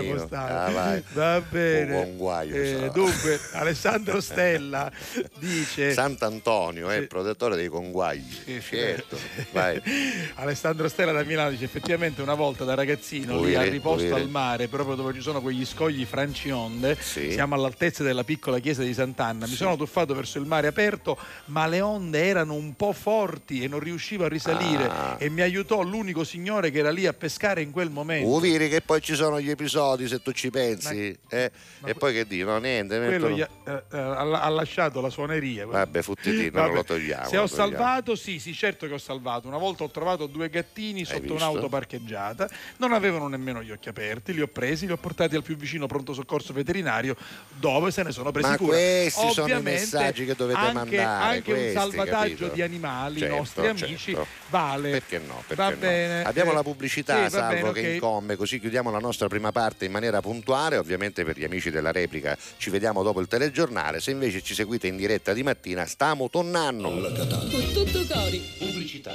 Giovannino. postale. Ah, vai. Va Un bene. buon guaio, Eh, dunque, Alessandro Stella dice. Sant'Antonio è Sì. il protettore dei conguagli. Sì, sì. Certo. Alessandro Stella da Milano dice effettivamente una volta da ragazzino lì Vuoi a dire- riposto al dire? mare proprio dove ci sono quegli scogli francionde Sì. siamo all'altezza della piccola chiesa di Sant'Anna mi sono tuffato verso il mare aperto ma le onde erano un po' forti e non riuscivo a risalire Ah. e mi aiutò l'unico signore che era lì a pescare in quel momento Uviri che poi ci sono gli episodi se tu ci pensi. eh? E poi che dico? No, niente. quello mettono- ha, eh, eh, ha lasciato la suoneria Vabbè, futtitino, Vabbè. non lo togliamo. Se ho togliamo. salvato, sì, sì, certo che ho salvato. Una volta ho trovato due gattini sotto visto? un'auto parcheggiata, non avevano nemmeno gli occhi aperti, li ho presi, li ho portati al più vicino pronto soccorso veterinario dove se ne sono presi Ma cura. questi sono i Ovviamente messaggi che dovete anche, mandare, Anche un questi, salvataggio capito? di animali, Certo, nostri amici, certo. vale. Perché no? Perché Va no? bene. Abbiamo Eh, la pubblicità, sì, salvo bene, che ok. incombe, così chiudiamo la nostra prima parte in maniera puntuale. Ovviamente per gli amici della replica ci vediamo dopo il telegiornale. Se invece ci seguite in diretta di mattina, stiamo tornando. Con tutto cori. Pubblicità.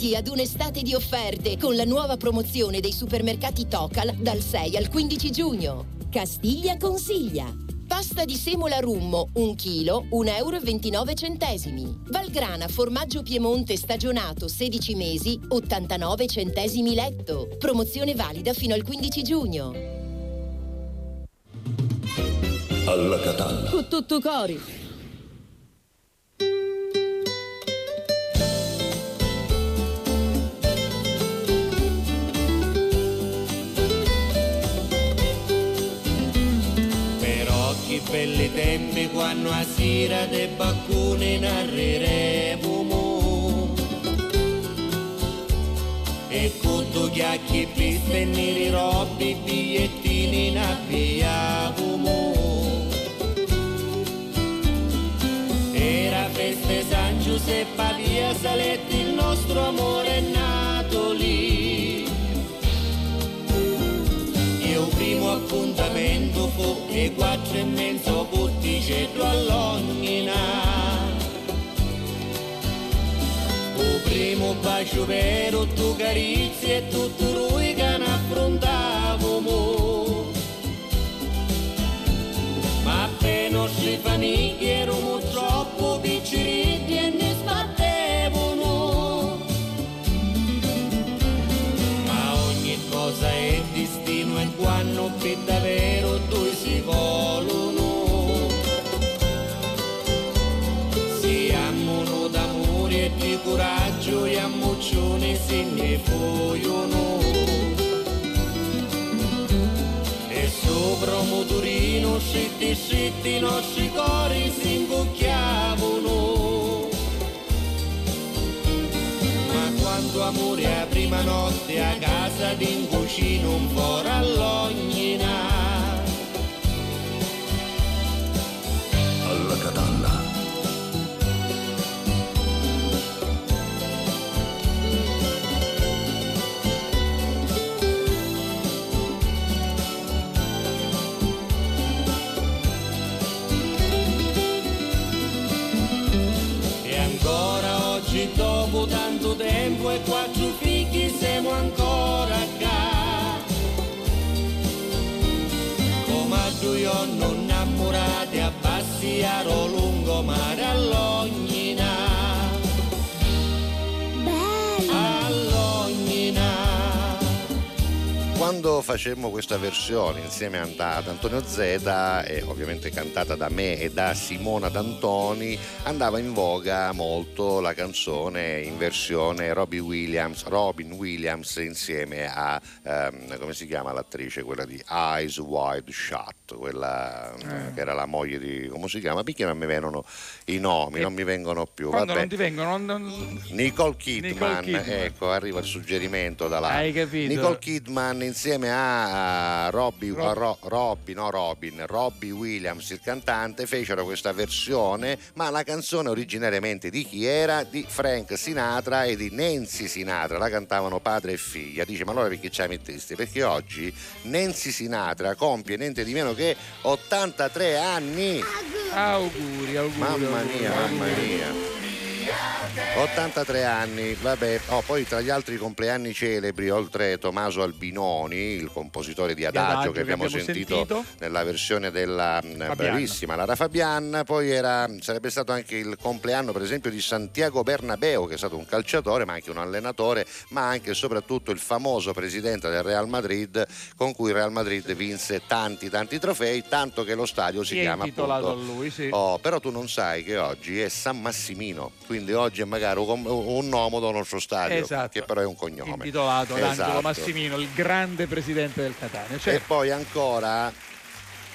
Preparati ad un'estate di offerte con la nuova promozione dei supermercati Tocal dal 6 al 15 giugno. Castiglia consiglia. Pasta di semola rummo, 1 kg, 1,29 euro. Valgrana formaggio Piemonte stagionato 16 mesi, 89 centesimi letto. Promozione valida fino al 15 giugno. Alla Catalla. Con tutto cori. belle tempi quando a sera de baccone narreremo mo. E cotto chiacchi piste neri robbi bigliettini nappiamo Era feste San Giuseppe via Saletti il nostro amore è nato il primo appuntamento fu le quattro e mezzo botticetto all'ognina il primo bacio vero, tu carizie e tutto lui che ne affrontavamo. Ma appena si famiglie eravamo troppo picciriti motorino scitti scitti i nostri cori si incucchiavano. Ma quando amore a prima notte a casa di un cucino un po' rallognina. Tempo e quattro figli siamo ancora qua. A due non innamorati a Bassiaro lungomare Quando facemmo questa versione insieme ad Antonio Zeta, e ovviamente cantata da me e da Simona D'Antoni, andava in voga molto la canzone in versione Robbie Williams, Robin Williams insieme a, ehm, come si chiama l'attrice, quella di Eyes Wide Shut, quella Eh. che era la moglie di, come si chiama? Perché non mi vengono i nomi, E non mi vengono più. Quando Vabbè. non ti vengono, non- Nicole Kidman, Nicole Kidman. ecco, arriva il suggerimento da là. Hai capito? Nicole Kidman insieme a Robbie, a Ro- Robbie, no Robin, Robbie Williams, il cantante, fecero questa versione, ma la canzone originariamente di chi era? Di Frank Sinatra e di Nancy Sinatra, la cantavano padre e figlia. Dice, ma allora perché ci hai mettesti? Perché oggi Nancy Sinatra compie niente di meno che 83 anni. Auguri, auguri. Mamma auguri, mia, auguri. mamma mia. 83 anni, vabbè, oh, poi tra gli altri compleanni celebri, oltre Tommaso Albinoni, il compositore di Adagio, Adagio che abbiamo, sentito, nella versione della mh, bravissima Lara Fabian, poi era, sarebbe stato anche il compleanno per esempio di Santiago Bernabeo, che è stato un calciatore, ma anche un allenatore, ma anche e soprattutto il famoso presidente del Real Madrid, con cui il Real Madrid vinse tanti tanti trofei, tanto che lo stadio si è chiama intitolato appunto a lui, sì. Oh, però tu non sai che oggi è San Massimino, quindi oggi è magari un, nome del nostro stadio, Esatto. che però è un cognome. Intitolato Esatto. Massimino, il grande presidente del Catania. Cioè, E poi ancora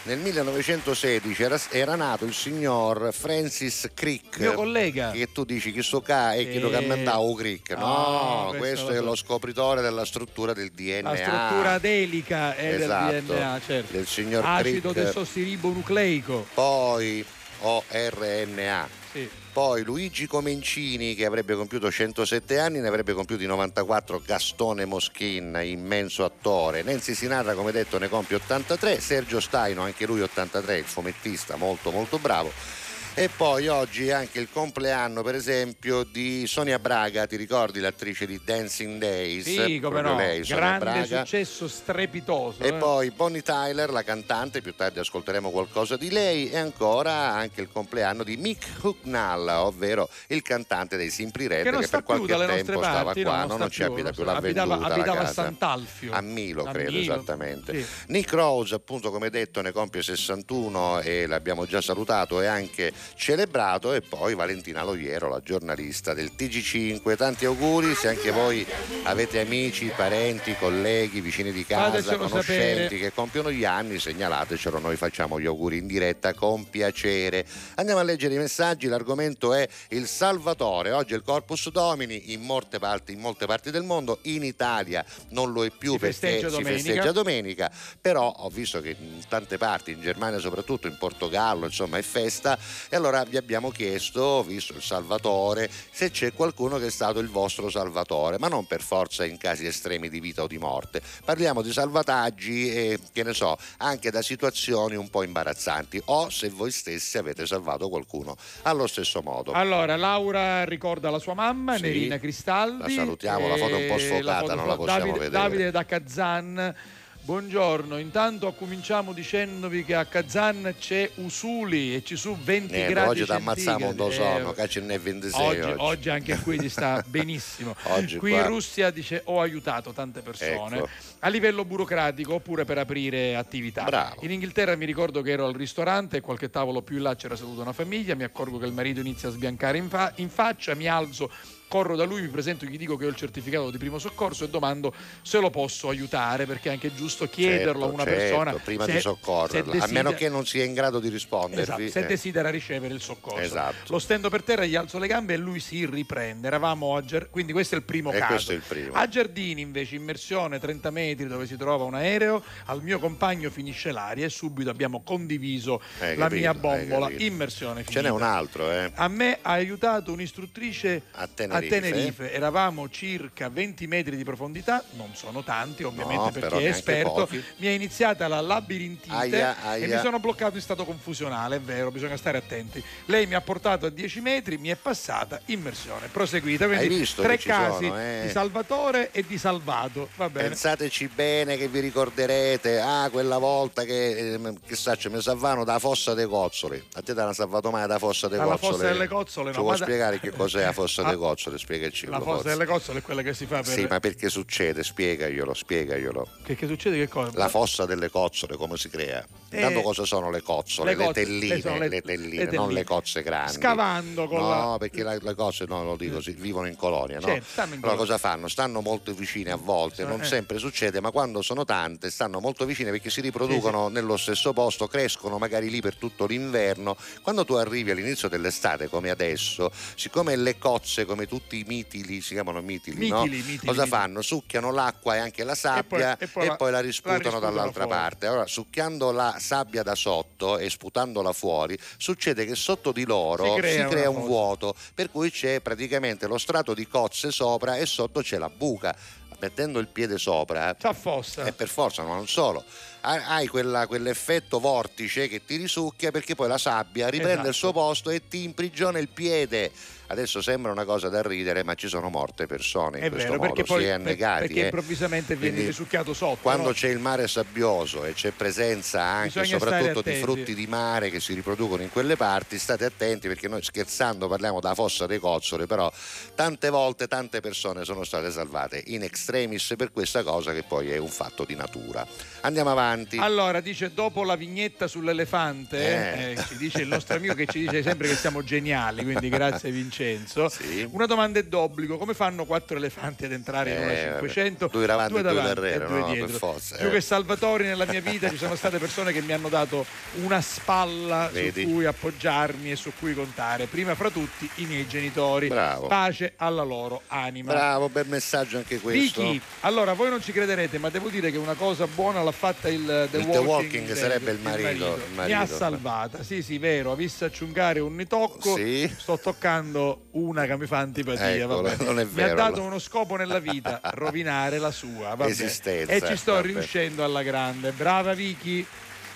nel 1916 era, era nato il signor Francis Crick. Mio collega. Che tu dici chi so ca è chi lo Sì. mandava o Crick. No, No, questo questo lo è so. lo scopritore della struttura del DNA. la struttura adelica è Esatto, del DNA, certo. del signor Acido Crick. desossiribonucleico. Poi ORNA. Sì. Poi Luigi Comencini che avrebbe compiuto 107 anni, ne avrebbe compiuti 94 Gastone Moschin, immenso attore. Nancy Sinatra come detto ne compie 83, Sergio Staino anche lui 83, il fumettista molto molto bravo. E poi oggi è anche il compleanno, per esempio, di Sonia Braga, ti ricordi l'attrice di Dancing Days? Sì, come no, lei, Sonia grande Braga. successo strepitoso. E eh. poi Bonnie Tyler, la cantante, più tardi ascolteremo qualcosa di lei, e ancora anche il compleanno di Mick Hucknall, ovvero il cantante dei Simply Red, che non che per qualche tempo nostre stava parti, qua, no, no, non ci abita più, non l'ha abitava, venduta abitava la a casa. Sant'Alfio. A Milo, A credo, Milo, esattamente. sì. Nick Rose, appunto, come detto, ne compie 61 e l'abbiamo già salutato, e anche celebrato e poi Valentina Loiero, la giornalista del TG5. Tanti auguri, se anche voi avete amici, parenti, colleghi, vicini di casa, Fatecelo conoscenti sapere. che compiono gli anni, segnalatecelo, noi facciamo gli auguri in diretta con piacere. Andiamo a leggere i messaggi, l'argomento è il Salvatore. Oggi è il Corpus Domini in molte parti, in molte parti del mondo, in Italia non lo è più Si perché festeggia si domenica. festeggia domenica, però ho visto che in tante parti, in Germania soprattutto, in Portogallo, insomma è festa e allora vi abbiamo chiesto, visto il Salvatore, se c'è qualcuno che è stato il vostro Salvatore, ma non per forza in casi estremi di vita o di morte. Parliamo di salvataggi e che ne so, anche da situazioni un po' imbarazzanti o se voi stessi avete salvato qualcuno allo stesso modo. Allora, Laura ricorda la sua mamma, Sì. Nerina Cristaldi. La salutiamo, la foto è un po' sfocata, non la possiamo Davide, vedere. Davide da Kazan. Buongiorno, intanto cominciamo dicendovi che a Kazan c'è Usuli e ci su 20 Niente, gradi oggi ti ammazziamo un sonno, Eh, che ce n'è 26 Oggi, oggi. oggi anche qui ti sta benissimo. Oggi qui qua- in Russia dice ho aiutato tante persone Ecco. a livello burocratico oppure per aprire attività. Bravo. In Inghilterra mi ricordo che ero al ristorante e qualche tavolo più in là c'era seduta una famiglia, mi accorgo che il marito inizia a sbiancare in, fa- in faccia, mi alzo. Corro da lui, mi presento, gli dico che ho il certificato di primo soccorso e domando se lo posso aiutare perché è anche giusto chiederlo a una Certo, persona. certo, prima se- di soccorrerla, a desidera- meno che non sia in grado di rispondervi. Esatto, se eh. desidera ricevere il soccorso. Esatto. Lo stendo per terra, gli alzo le gambe e lui si riprende. Eravamo a Ger- quindi questo è il primo E caso. questo è il primo. A Giardini invece immersione 30 metri dove si trova un aereo, al mio compagno finisce l'aria e subito abbiamo condiviso Hai la capito, mia bombola, immersione Ce finita. n'è un altro, eh. A me ha aiutato un'istruttrice A Tenerife. Eravamo circa 20 metri di profondità, non sono tanti ovviamente No, per chi è esperto. pochi. Mi è iniziata la labirintite Aia, e aia. mi sono bloccato in stato confusionale, è vero, bisogna stare attenti. Lei mi ha portato a 10 metri, mi è passata, immersione, proseguita. Quindi Hai visto tre casi sono, eh? di Salvatore e di Salvato. Va bene. Pensateci bene che vi ricorderete, ah, quella volta che, eh, chissà, ci mi salvano da fossa dei cozzoli. A te ti hanno salvato mai da fossa dei Dalla cozzoli? fossa delle cozzole, Ci no, vuoi da- spiegare che cos'è la fossa dei cozzoli? Spiegaci. La fossa delle cozzole è quella che si fa per... Sì, ma perché succede? Spiegaglielo, spiegaglielo. Che, che succede? Che cosa? La fossa delle cozzole, come si crea? Eh, Intanto cosa sono le cozzole? le Le, cozze- telline, eh, sono le- le telline, le non le cozze grandi. Scavando con no, la- perché la- le cozze, no, lo dico, si- vivono in colonia, no? Certo, stanno in allora cosa fanno? Stanno molto vicine a volte, non eh. sempre succede, ma quando sono tante stanno molto vicine perché si riproducono nello stesso posto, crescono magari lì per tutto l'inverno. Quando tu arrivi all'inizio dell'estate, come adesso, siccome le cozze, come tutti i mitili, si chiamano mitili, no? Mitili, mitili, cosa mitili. fanno? Succhiano l'acqua e anche la sabbia e poi la- la la risputano risputano dall'altra fuori. parte. Allora, succhiando la sabbia da sotto e sputandola fuori, succede che sotto di loro Si si crea crea, una un fossa. vuoto, per cui c'è praticamente lo strato di cozze sopra e sotto c'è la buca. Mettendo il piede sopra, e per forza, ma non solo. ha- Hai quella- quell'effetto vortice che ti risucchia perché poi la sabbia riprende Esatto. il suo posto e ti imprigiona il piede. Adesso sembra una cosa da ridere, ma ci sono morte persone in È questo vero, modo, perché poi si è per- negati. perché eh. improvvisamente viene risucchiato sotto. quando no? c'è il mare sabbioso e c'è presenza anche e soprattutto di frutti di mare che si riproducono in quelle parti, state attenti perché noi scherzando parliamo della fossa dei cozzoli, però tante volte tante persone sono state salvate in extremis per questa cosa che poi è un fatto di natura. Andiamo avanti. Allora, dice dopo la vignetta sull'elefante, Eh. eh, ci dice il nostro amico che ci dice sempre che siamo geniali, quindi grazie Vincenzo. Sì. Una domanda è d'obbligo, come fanno quattro elefanti ad entrare in una Eh, vabbè. 500? Due davanti due davanti darrere, e due no, dietro. per forza, Più eh. che salvatori nella mia vita ci sono state persone che mi hanno dato una spalla Vedi? su cui appoggiarmi e su cui contare. Prima fra tutti i miei genitori. Bravo. Pace alla loro anima. Bravo, bel messaggio anche questo. Vicky, allora voi non ci crederete, ma devo dire che una cosa buona l'ha fatta il The Il The Walking, Walking Dead, sarebbe il marito, il Mi marito. ha salvata, sì, sì, vero. Ha visto acciungare un nitocco. Sì. Sto toccando una che mi fa antipatia. Ecco, vabbè. non è Mi vero, ha dato uno scopo nella vita, rovinare la sua. vabbè. Esistenza, E ci sto vabbè. riuscendo alla grande. Brava Vicky.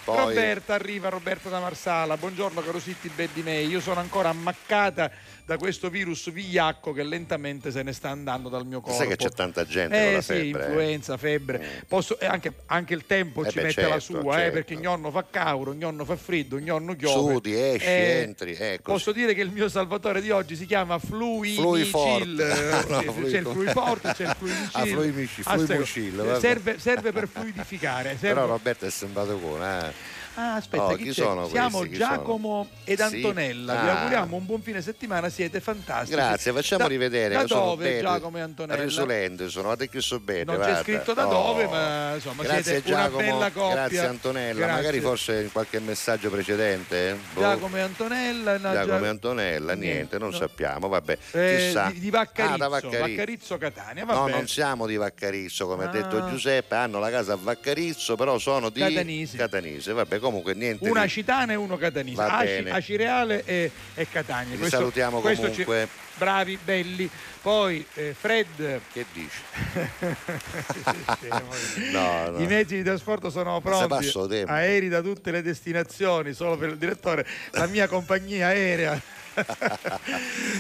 Poi- Roberta arriva, Roberta da Marsala. Buongiorno caro Sitti Beddi May. Io sono ancora ammaccata da questo virus vigliacco che lentamente se ne sta andando dal mio corpo. Sai che c'è tanta gente eh, con la sì, febbre. eh. influenza, febbre. Posso- e anche, anche il tempo Eh ci beh, mette la certo, sua, eh, certo. perché ogni fa cauro, ogni fa freddo, ogni piove. Sudi, esci, Eh, entri. Posso dire che il mio salvatore di oggi si chiama Fluimicil. Eh, No, sì, Flui- c'è il Fluiforte, c'è il Fluimicil. Ah, Fluimicil, Ah, serve- serve, per fluidificare. serve- Però Roberto è sembrato con, eh. Ah, aspetta, Oh, chi chi c'è? sono Siamo questi? Chi Giacomo ed Sì. Antonella. Vi Ah. auguriamo un buon fine settimana, siete fantastici. Grazie, facciamo Da- rivedere. Da sono dove belli. Giacomo e Antonella? Risolente sono, guarda che so bene. Non c'è guarda. scritto da Oh. dove, ma insomma Grazie Giacomo, grazie Antonella, Grazie. magari forse in qualche messaggio precedente. Boh. Giacomo e Antonella. no, Giacomo Gia- e Antonella, niente, non no. sappiamo, vabbè. Eh, Chissà. di, di Vaccarizzo, Ah, Vaccarizzo. Vaccarizzo Catania. No, Vabbè. non siamo di Vaccarizzo, come ha Ah. detto Giuseppe, hanno la casa a Vaccarizzo, però sono di Catanese. Catanese. Vabbè, comunque niente. Una di- citana e uno catanese. Aci. Acireale e, e Catania. Vi salutiamo ci- comunque. bravi, belli. Poi eh, Fred. Che dici? No, no. I mezzi di trasporto sono pronti, aerei da tutte le destinazioni, solo per il direttore, la mia compagnia aerea.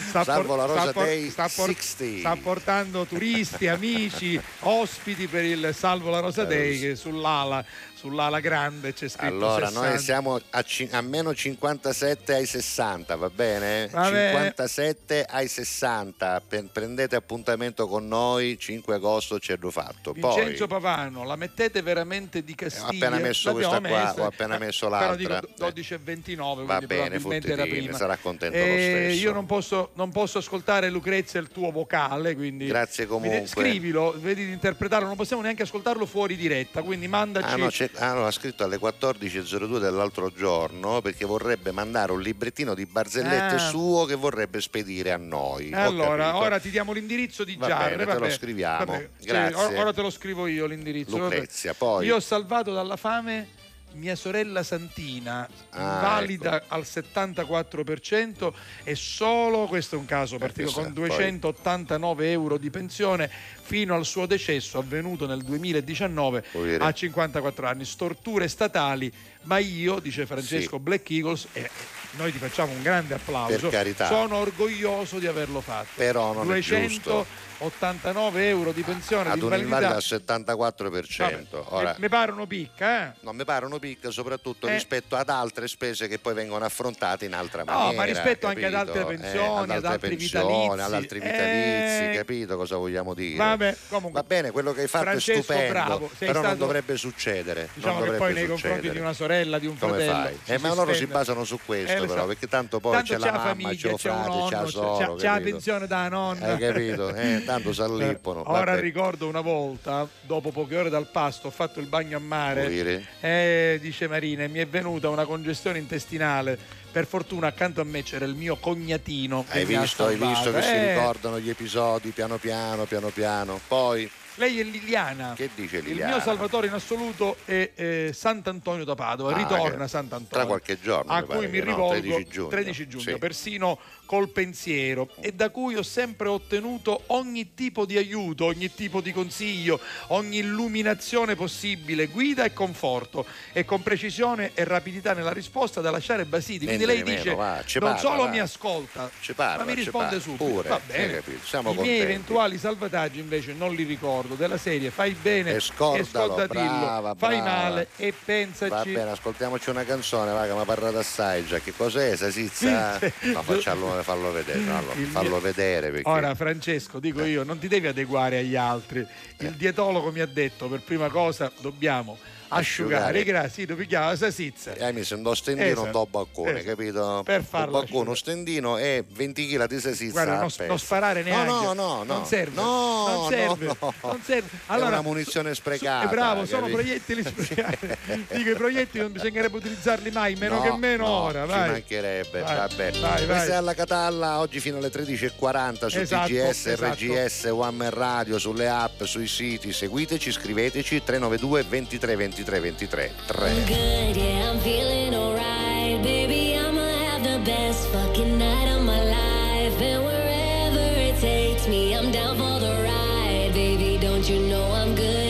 sta, Salvo la Rosa sta por- Day sta por- 60. sta portando turisti, amici, ospiti per il Salvo la Rosa Day che sull'ala, sull'ala grande c'è scritto Allora, 60. noi siamo a, a meno 57 ai 60, va bene? Va bene. 57 ai 60, Pe- prendete appuntamento con noi, 5 agosto ci hanno fatto. Vincenzo Poi, Pavano, la mettete veramente di ho Castiglia? appena messo L'abbiamo questa qua, messa. ho appena messo l'altra. dico 12 e 29, Va bene, prima. sarà contento Eh, lo stesso. Io non posso, non posso ascoltare Lucrezia il tuo vocale, quindi Grazie comunque. scrivilo, vedi di interpretarlo, non possiamo neanche ascoltarlo fuori diretta, quindi mandaci Ah no, c'è- ah, no, ha scritto alle 14.02 dell'altro giorno perché vorrebbe mandare un librettino di barzellette Ah. suo che vorrebbe spedire a noi. Ho Allora, ora ti diamo l'indirizzo di Giarre. bene, te lo vabbè. scriviamo. Vabbè, Grazie. ora- ora te lo scrivo io l'indirizzo. vabbè. Lucrezia, poi. Io ho salvato dalla fame mia sorella Santina, Ah, invalida al 74% e solo, questo è un caso particolare, con chissà, poi. 289 euro di pensione fino al suo decesso avvenuto nel 2019 Poverino. a 54 anni. Storture statali, ma io, dice Francesco Sì. Black Eagles, e noi ti facciamo un grande applauso, sono orgoglioso di averlo fatto. Però non è giusto. 289 euro di pensione Ad di un invalida invalidità. al 74%. Ora, mi pare una picca, eh? non mi pare uno picca soprattutto Eh. rispetto ad altre spese che poi vengono affrontate in altra No, maniera. ma rispetto anche ad capito? altre Eh, pensioni, ad altri pensioni, vitalizi. ad altri vitalizi, Eh. capito cosa vogliamo dire? Vabbè, comunque. Va bene, quello che hai fatto Francesco, è stupendo, bravo, però non stato- dovrebbe succedere. Diciamo non che dovrebbe poi nei succedere. confronti di una sorella, di un Come fratello. fai? Eh, ma loro si basano su questo, Eh, lo però, perché tanto poi Tanto c'è la c'ha mamma, c'è c'è un frate, c'è la c'è- c'ha- c'ha la capito? pensione da nonna. Hai capito? Eh, tanto s'allippono. Ora vabbè. ricordo una volta, dopo poche ore dal pasto, ho fatto il bagno a mare. Eh, dice Marina, e mi è venuta una congestione intestinale. Per fortuna accanto a me c'era il mio cognatino. Hai visto, hai visto che si Eh, ricordano gli episodi piano piano, piano piano. Poi, Lei è Liliana. che dice Il Liliana? mio salvatore in assoluto è eh, Sant'Antonio da Padova, Ah, ritorna che- Sant'Antonio. Tra qualche giorno, a cui mi no, rivolgo 13 giugno. 13 giugno, Sì. persino col pensiero e da cui ho sempre ottenuto ogni tipo di aiuto, ogni tipo di consiglio, ogni illuminazione possibile, guida e conforto e con precisione e rapidità nella risposta da lasciare basiti. Quindi lei di dice va, non parla, solo va. mi ascolta, parla, ma mi risponde parla. subito. Pure, Va bene. siamo I miei contenti. eventuali salvataggi invece non li ricordo della serie fai bene E scordalo, scorda dillo, brava, fai brava. male e pensaci. Va bene, ascoltiamoci una canzone, va, che mi ha parlato assai già. Che cos'è, Sasizza? No, facciamo, fallo vedere, fallo mio- vedere perché... Ora Francesco, dico io, non ti devi adeguare agli altri. Eh. Il dietologo mi ha detto per prima cosa dobbiamo asciugare, grassi, tu picchiamo la salsiccia. Eh, mi sembra stendino Esatto, un do baccone, esatto. capito? Per un farlo baccone, uno stendino e 20 kg di salsiccia. Guarda, non, non sparare neanche. No, no, no, no. Non serve. No, non serve. no, no. Non serve. È una munizione sprecata. Eh, bravo, sono capito? proiettili sprecati. Dico, i proiettili non bisognerebbe utilizzarli mai, meno No, che meno no, ora. Ci Vai. mancherebbe, Vai, vabbè. vai, vai. Questa è alla Catalla, oggi fino alle 13.40 su Esatto, TGS, esatto. RGS, One Man Radio, sulle app, sui siti. Seguiteci, scriveteci 392 23 23 23 23 3. Good, yeah, I'm feeling alright. Baby, the best fucking night of my life. I'm. Baby, don't you know I'm good?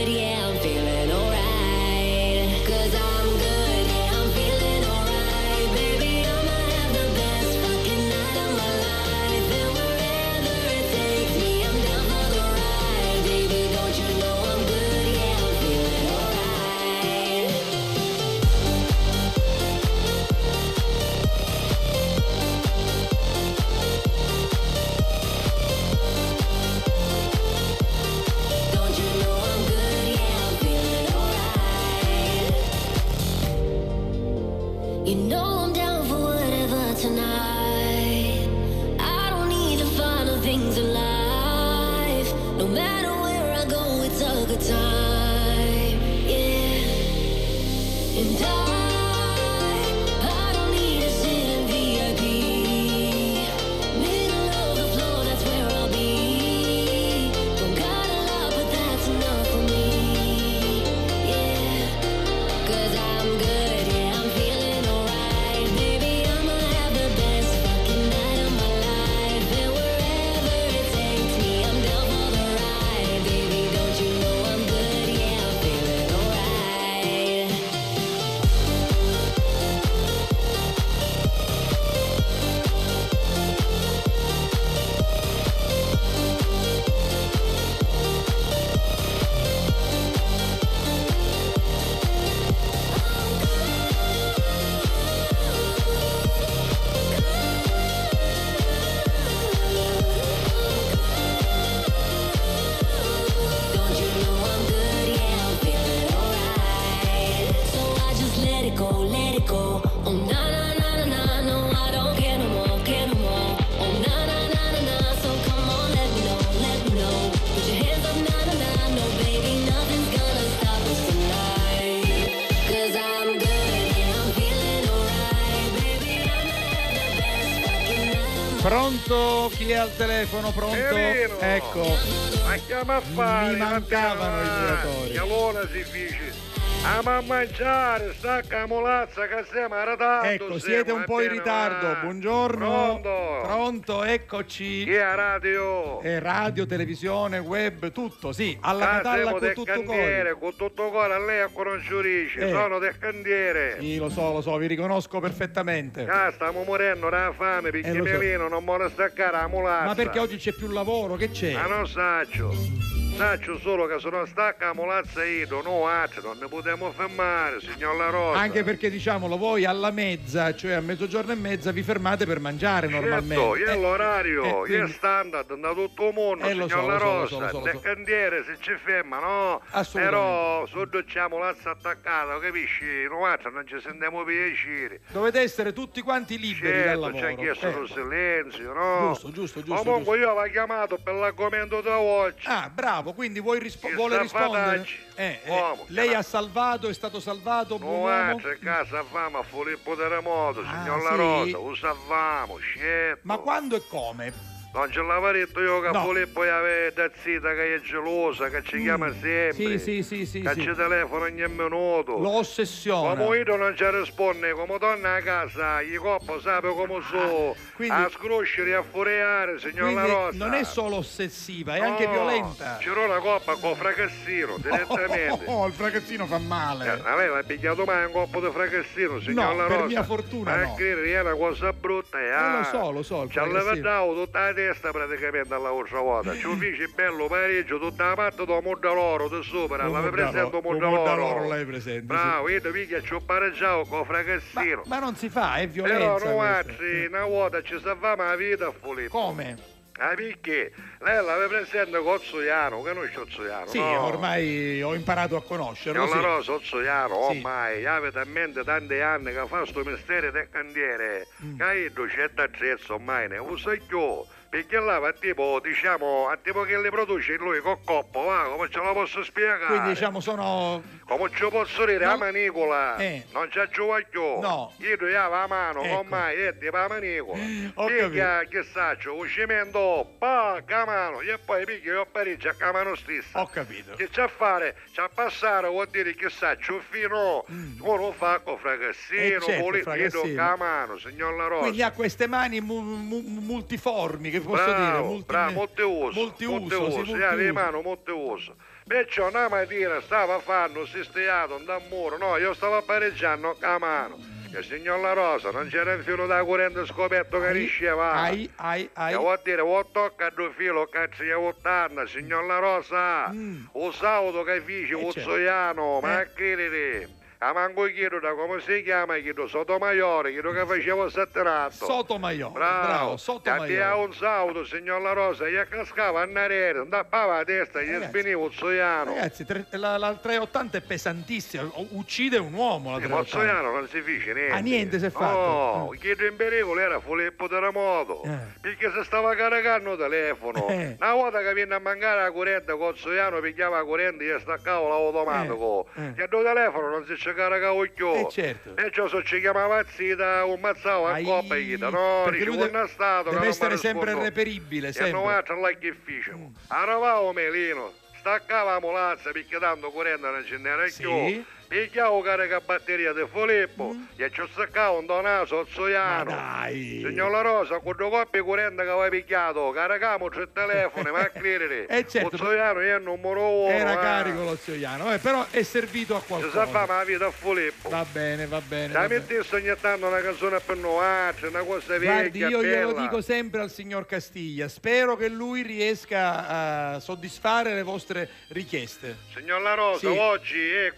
Al telefono? Pronto? Ecco. Ma chiama a fare? Mi mancavano i giocatori. Chialona si dice. A mangiare, stacca la molazza che siamo arredando. Ecco, siete un po' in ritardo. Buongiorno. Pronto? Pronto, eccoci. Chi è radio? Eh, radio, televisione, web, tutto, sì. Alla Ah, Catalla con tutto cuore. con tutto cuore, a lei a conosciurisce, Eh. sono del cantiere. Sì, lo so, lo so, vi riconosco perfettamente. Ah, stiamo morendo da fame perché Eh, so. Non vuole staccare la molazza. Ma perché oggi c'è più lavoro? Che c'è? Ma non saccio. Saccio solo che se non stacca la molazza io, no altri, non ne potremo fermare, signor La Rosa. Anche perché diciamolo, voi alla mezza, cioè a mezzogiorno e mezza, vi fermate per mangiare normalmente. Certo, io è Eh, l'orario, eh, io quindi- è standard da tutto il mondo, Eh, signor so, La lo so, lo Rosa. so, lo so, lo cantiere se ci ferma, no? Assolutamente. Però c'è la molazza attaccata, capisci? Noi altri non ci sentiamo piacere. Dovete essere tutti quanti liberi dal Certo, lavoro. ci ha chiesto Eh, il silenzio, no? Giusto, giusto, giusto, Comunque io l'ho chiamato per l'argomento da oggi. Ah, bravo, quindi vuoi rispo- vuole rispondere? Eh, eh, Uomo, lei ha salvato, è stato salvato, buon No, uomo? altro, in casa famo a Filippo Terremoto, signor La Ah, sì? Rosa, lo salvamo, certo. Ma quando e come? Non ce l'avevo detto io che No. Filippo aveva da zita che è gelosa, che ci chiama sempre. Mm. Sì, sì, sì, sì, Che sì. ci telefona ogni minuto. Lo ossessiona. Come io non ci risponde, come donna a casa, gli coppo sa come so, Ah, quindi- a scroscere, a fureare, signor La Rosa. non è solo ossessiva, è anche No, violenta. C'era una coppa con fracassino, direttamente. Oh, il fracazzino fa male. Aveva pigliato mai un coppo di fracassino, signor No, La per Rosa. mia fortuna Ma no. che è una cosa brutta, eh. Eh, lo so, lo so, Ci fracassino. dato tutta la testa praticamente alla vostra volta. Ci fece bello pareggio, tutta la parte del Mondaloro, di sopra, presente un Mondaloro, Mondaloro l'hai presente, Bravo, io piglia ci ho pareggiato con fracassino. Ma non si fa, è Però violenza. noi questa. altri, una volta ci salvavamo la vita a Filippo. Come? Ah, perché? Lei l'aveva presente con Zoiano, che non c'è Zoiano, Sì, no? ormai ho imparato a conoscerlo. Signor sì. La Rosa, Sì. ormai avete in mente tanti anni che fa sto mestiere del cantiere, Mm. che io c'è attrezzo ormai ne uso io, perché là tipo, diciamo, a tipo che le produce lui con coppo, va, come ce la posso spiegare? Quindi diciamo sono. Come ci posso dire, No. la manicola, Eh. non c'è giovacchio, No. io ti la mano, Ecco. ormai è tipo la manicola, piglia, che saccio, un cemento, pa, camano, e poi piglia io pareggio a camano stessa. Ho capito. Che c'ha a fare? C'ha a passare, vuol dire che sa, ciuffino, uno fa con fracassino, Eh, certo, volito, fracassino. camano, signor La Rosa. Quindi ha queste mani mu- mu- multiformi, che posso bravo, dire? Multi- bravo, multiuso, multiuso, multiuso, sì, sì, ha le multiuso. mani multiuso. Perciò una mattina stava fanno sistemato un muro, no, io stavo pareggiando a mano. Che signor La Rosa non c'era un filo da corrente scoperto che risceva. Ai, ai, ai. E vuol dire, vuol toccare due filo, cazzo di ottanta, signor La Rosa. Mm. O sabato che fece, Eh, certo. zoiano, ma Eh. A manco chiedo da come si chiama, chiedo Sotomayor, chiedo che facevo setterato. Sotomayor, Bravo, bravo, Abbiamo Sotomayor. un saluto, signor La Rosa, gli cascava a narere, tappava la testa, gli Ragazzi, spiniva il soiano. Ragazzi, tre- la, la 380 è pesantissima, uccide un uomo la Il 380. Mozzoiano non si fece niente. Ah, niente si è fatto. No, chiedo in pericolo era Filippo Terremoto. Eh. Perché si stava caricando il telefono. Eh. Una volta che viene a mancare la corrente, con Mozzoiano pigliava la corrente e staccava l'automatico. Eh, eh. Che il telefono non si ci caricava più. Eh, certo. E ciò se ci chiamava zita, un mazzato a coppa e chita. No, dice, deve- un stato deve non essere sempre reperibile, E sempre. Mm. noi altri là che facciamo? Arrivavo Melino, staccava la perché tanto corrente non ce n'era Sì. Pigliavo carica batteria di Filippo e ci staccavo un donato Zoiano. Mm. Ma dai. Signor La Rosa, con due coppie corrente che avevi picchiato, caricamo tre telefoni, ma a credere. Eh, certo, Zoiano è il numero uno. Era eh. carico lo zioiano, eh, però è servito a Si qualcosa. sa fare la vita a Filippo. Va bene, va bene. Bene. mettessi ogni tanto una canzone per noi, una cosa vecchia, Guardi, io glielo bella. dico sempre al signor Castiglia, spero che lui riesca a soddisfare le vostre richieste. Signor La Rosa, Sì. oggi è il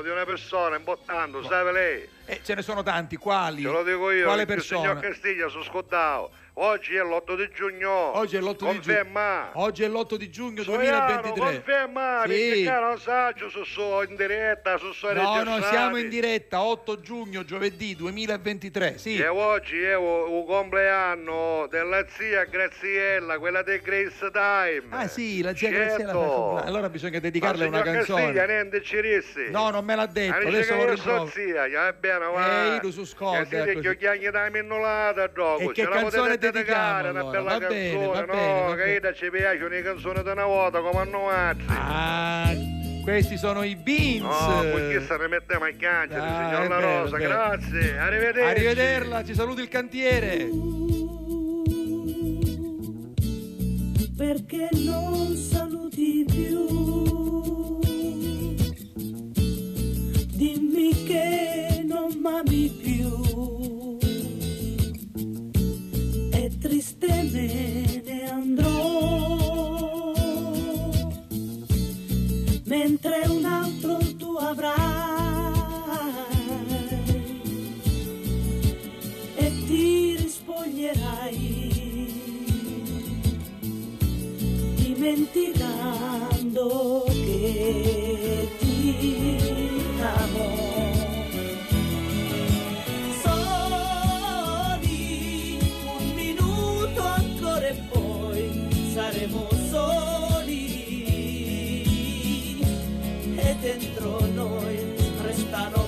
compleanno di una persona importante, sa lei? Eh, ce ne sono tanti, quali? Ce lo dico io, Quale perché il signor persona? Castiglia sono scottato. Oggi è l'8 di giugno. Oggi è l'8 di giugno. Conferma. Oggi è l'8 di giugno Soiano, 2023. conferma, Sì. perché caro non saggio su su in diretta, su su No, no, siamo in diretta 8 giugno, giovedì 2023. Sì. E oggi è il compleanno della zia Graziella, quella di Grace Time. Ah sì, la zia Certo. Graziella. Allora bisogna dedicarle una signor Castiglia, canzone. niente ci rissi. No, non me l'ha detto, adesso lo ritrovo. zia, va bene, va. Eh, io su Skoda, E si che io chiagni da minnolata, dopo. E che Ce la canzone potete dedichiamo, dedicare, una allora? bella Va bene, canzone, va no? bene, va che bene. ci piacciono le canzoni di una volta, come a noi altri. Ah, questi sono i Beans. No, perché se ne mettiamo a piangere, Ah, signor La vero, Rosa, grazie, arrivederci. Arrivederla, ci saluti il cantiere. perché non saluti più. Dimmi che non m'ami più. Triste me ne andrò. Mentre un altro tu avrai. E ti rispoglierai dimenticando che ti dentro noi restano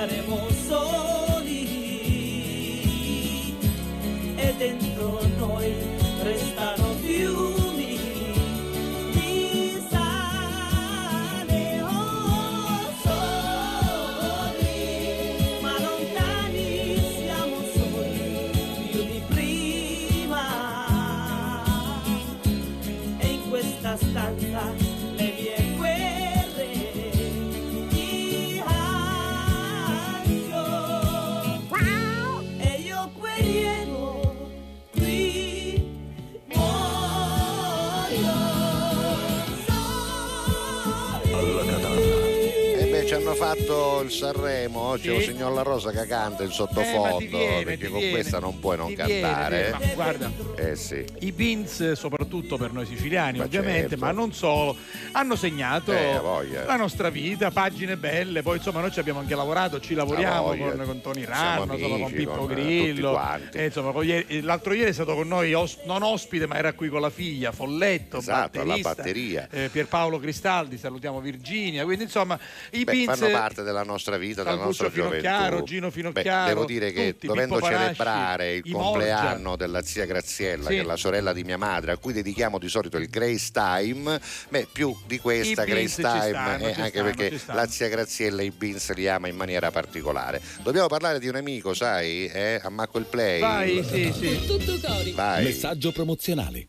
saremo soli. E dentro noi restano fiumi di sale. Oh soli ma lontani siamo soli più di prima. E in questa stanza hanno fatto il Sanremo, c'è Sì. un signor La Rosa che canta in Eh, sottofondo, ti viene, perché con viene, questa non puoi non cantare. viene. Guarda, Eh sì. I Beans, soprattutto per noi siciliani, Ma ovviamente, certo. ma non solo, hanno segnato Eh, la nostra vita, pagine belle. Poi insomma, noi ci abbiamo anche lavorato, ci lavoriamo con, con Tony Ranno, insomma, con amici, Pippo con, eh, Grillo. Eh, insomma, ieri- l'altro ieri è stato con noi os- non ospite, ma era qui con la figlia, Folletto, Esatto, batterista, batteria. eh, Pierpaolo Cristaldi, salutiamo Virginia. Quindi insomma, i Beh, Beans fanno parte della nostra vita, della nostra gioventù. Gino Beh, Finocchiaro, devo dire che tutti, dovendo Panasci, celebrare il compleanno della zia Graziella, Sì. che è la sorella di mia madre, a cui dedichiamo di solito il Grace Time, beh, più di questa I Grace Time, stanno, eh, anche stanno, perché ci stanno. la zia Graziella i Beans li ama in maniera particolare. Dobbiamo parlare di un amico, sai? Eh? Ammacco il play. Vai, sì, sì. Tutto cori. Vai. Messaggio promozionale.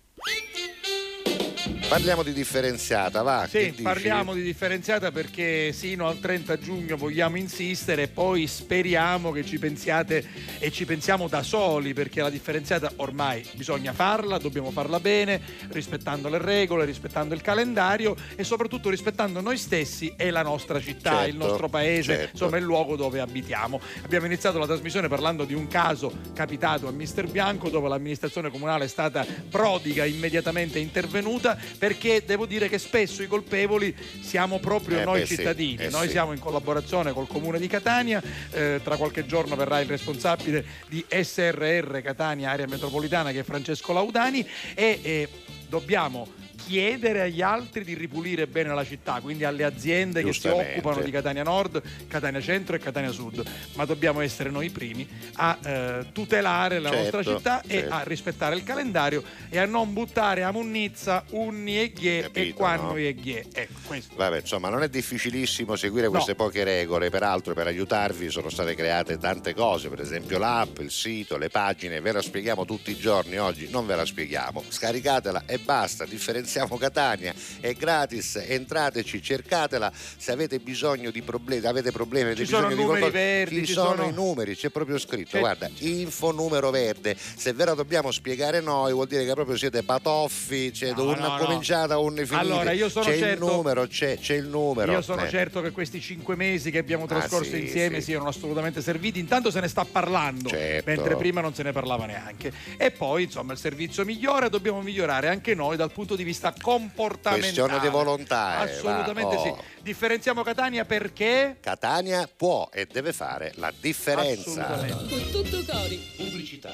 Parliamo di differenziata, va. Sì, parliamo di differenziata perché sino al 30 giugno vogliamo insistere e poi speriamo che ci pensiate e ci pensiamo da soli perché la differenziata ormai bisogna farla, dobbiamo farla bene, rispettando le regole, rispettando il calendario e soprattutto rispettando noi stessi e la nostra città, Certo, il nostro paese, certo. insomma il luogo dove abitiamo. Abbiamo iniziato la trasmissione parlando di un caso capitato a Mister Bianco dove l'amministrazione comunale è stata prodiga, immediatamente intervenuta perché devo dire che spesso i colpevoli siamo proprio Eh, noi beh, sì, cittadini. eh, noi sì. siamo in collaborazione col comune di Catania, eh, tra qualche giorno verrà il responsabile di SRR Catania Area Metropolitana che è Francesco Laudani e eh, dobbiamo chiedere agli altri di ripulire bene la città, quindi alle aziende che si occupano di Catania Nord, Catania Centro e Catania Sud, ma dobbiamo essere noi i primi a eh, tutelare la Certo, nostra città e certo. a rispettare il calendario e a non buttare a munnizza unni e ghie e Capito, quanno no? e ghie. Ecco, questo. Vabbè, insomma, non è difficilissimo seguire No. queste poche regole, peraltro per aiutarvi sono state create tante cose, per esempio l'app, il sito, le pagine, ve la spieghiamo tutti i giorni, oggi non ve la spieghiamo. Scaricatela e basta, differenziamo Catania, è gratis, entrateci, cercatela, se avete bisogno di problemi, avete problemi, avete Ci bisogno di numeri qualcosa, verdi, ci ci sono, sono- i numeri, c'è proprio scritto, C'è- guarda, info numero verde, se ve la dobbiamo spiegare noi vuol dire che proprio siete patoffi, c'è No, un no, no. cominciata, un finita, Allora, io sono c'è certo- il numero, c'è, c'è il numero. Io sono eh. certo che questi cinque mesi che abbiamo trascorso Ah, sì, insieme sì. siano assolutamente serviti. Intanto se ne sta parlando, Certo. mentre prima non se ne parlava neanche. E poi, insomma, il servizio migliore dobbiamo migliorare anche noi dal punto di vista comportamentale. Questione di volontà. eh, Assolutamente va, sì. oh. Differenziamo Catania perché? Catania può e deve fare la differenza. Assolutamente. Con tutto cori. Pubblicità.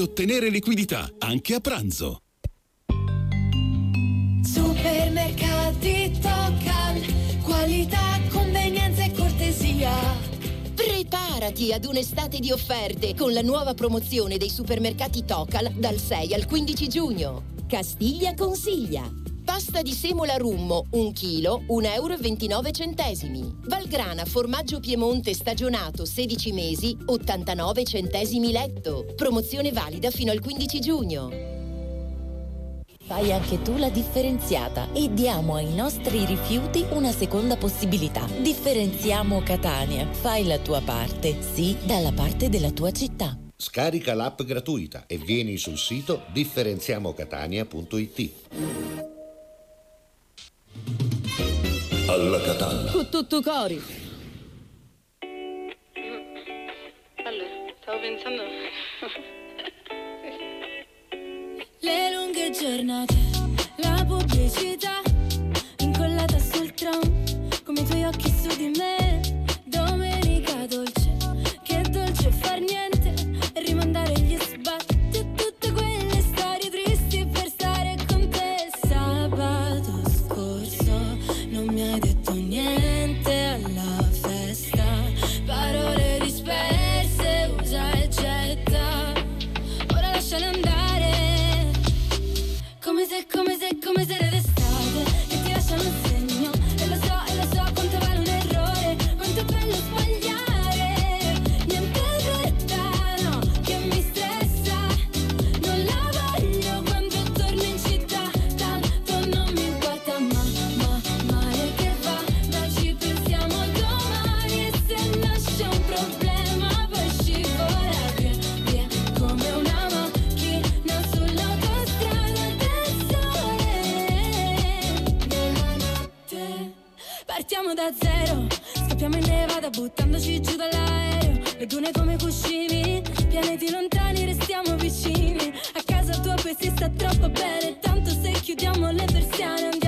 ottenere liquidità, anche a pranzo. Supermercati Tocal, qualità, convenienza e cortesia. Preparati ad un'estate di offerte con la nuova promozione dei supermercati Tocal dal 6 al 15 giugno. Castiglia consiglia. Pasta di semola rummo, 1 kg, 1,29 euro. Valgrana formaggio Piemonte stagionato 16 mesi, 89 centesimi letto. Promozione valida fino al 15 giugno. Fai anche tu la differenziata e diamo ai nostri rifiuti una seconda possibilità. Differenziamo Catania. Fai la tua parte, sì, dalla parte della tua città. Scarica l'app gratuita e vieni sul sito differenziamocatania.it. Alla Catalla. Con tutto cori. Allora, stavo pensando. Le lunghe giornate, la pubblicità, incollata sul tram, come i tuoi occhi su di me. Da zero. Scappiamo in nevada buttandoci giù dall'aereo. Le dune come cuscini Pianeti lontani restiamo vicini. A casa tua poi si sta troppo bene Tanto se chiudiamo le persiane andiamo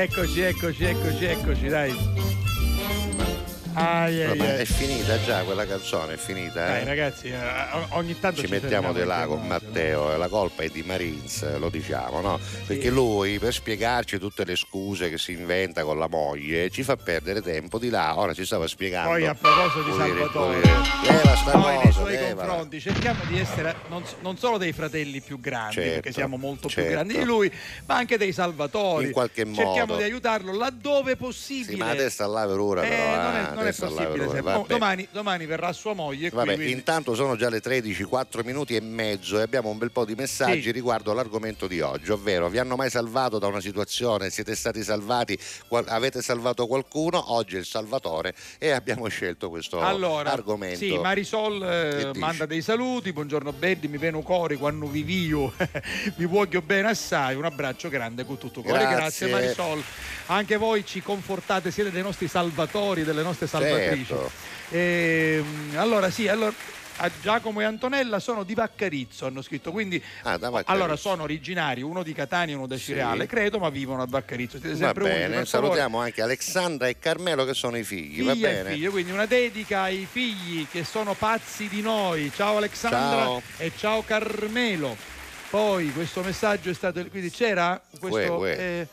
Eccoci, eccoci, eccoci, eccoci, dai. Ai, Vabbè, ai. è finita già quella canzone, è finita. Dai eh? ragazzi, eh, ogni tanto ci ci mettiamo di là con Matteo e la colpa è di Marines, lo diciamo, no? Perché lui per spiegarci tutte le scuse che si inventa con la moglie ci fa perdere tempo di là, ora ci stava spiegando. Poi a proposito di Salvatore, leva sta noi nei cosa, suoi levala. confronti cerchiamo di essere non, non solo dei fratelli più grandi, Certo, perché siamo molto più certo. grandi di lui, ma anche dei salvatori. In qualche Cerchiamo modo. di aiutarlo laddove possibile. Sì, ma adesso sta là per ora Eh, però, non è, eh, non è per possibile. se- vabbè. oh, domani, domani verrà sua moglie qui, Vabbè, quindi- intanto sono già le 13, 4 minuti e mezzo e abbiamo un bel po' di messaggi Sì. riguardo l'argomento di oggi, ovvero vi hanno mai salvato da una situazione, siete stati salvati, qual- avete salvato qualcuno, oggi è il salvatore e abbiamo scelto questo Allora, argomento. sì, Marisol eh, manda dei saluti, buongiorno Beddi, mi veno cori quando vivi io, vi voglio bene assai, un abbraccio grande con tutto cuore, Grazie. grazie Marisol, anche voi ci confortate, siete dei nostri salvatori, delle nostre salvatrici. Certo. Ehm, allora sì, allora, a Giacomo e Antonella sono di Vaccarizzo, hanno scritto, quindi Ah, allora sono originari, uno di Catania e uno da Cireale, credo, ma vivono a Vaccarizzo. Siete Va sempre unici, bene, per favore. salutiamo anche Alexandra e Carmelo che sono i figli, va Figlia e bene? figlio, quindi una dedica ai figli che sono pazzi di noi. Ciao Alexandra Ciao. e ciao Carmelo. Poi questo messaggio è stato quindi c'era questo Uè, uè. eh,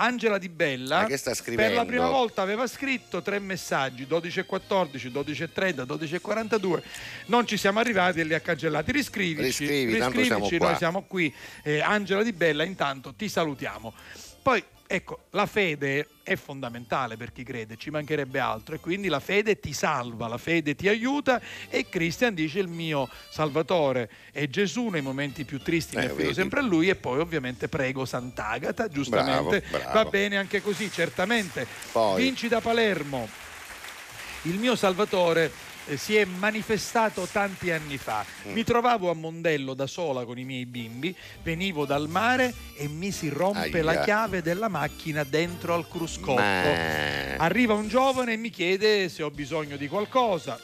Angela Di Bella per la prima volta aveva scritto tre messaggi 12 e 14, 12 e 30, 12 e 42 non ci siamo arrivati e li ha cancellati. Riscrivici, Riscrivi, tanto siamo riscrivici, qua. noi siamo qui. Eh, Angela Di Bella intanto ti salutiamo. Poi ecco la fede è fondamentale per chi crede ci mancherebbe altro e quindi la fede ti salva la fede ti aiuta e Christian dice il mio salvatore è Gesù nei momenti più tristi mi Eh, affido sempre a lui e poi ovviamente prego Sant'Agata giustamente Bravo, bravo. va bene anche così certamente Poi. vinci da Palermo il mio salvatore si è manifestato tanti anni fa. Mm. Mi trovavo a Mondello da sola con i miei bimbi, venivo dal mare e mi si rompe Aia. la chiave della macchina dentro al cruscotto. Ma- Arriva un giovane e mi chiede se ho bisogno di qualcosa.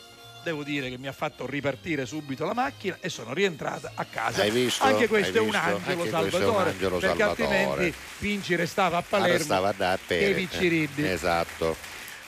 Devo dire che mi ha fatto ripartire subito la macchina e sono rientrata a casa. Hai visto? Anche questo Hai è un Anche questo è un salvatore. angelo perché salvatore. altrimenti Vinci restava a Palermo. Ora stava da e Pere. Vicciriddi. Eh, Esatto.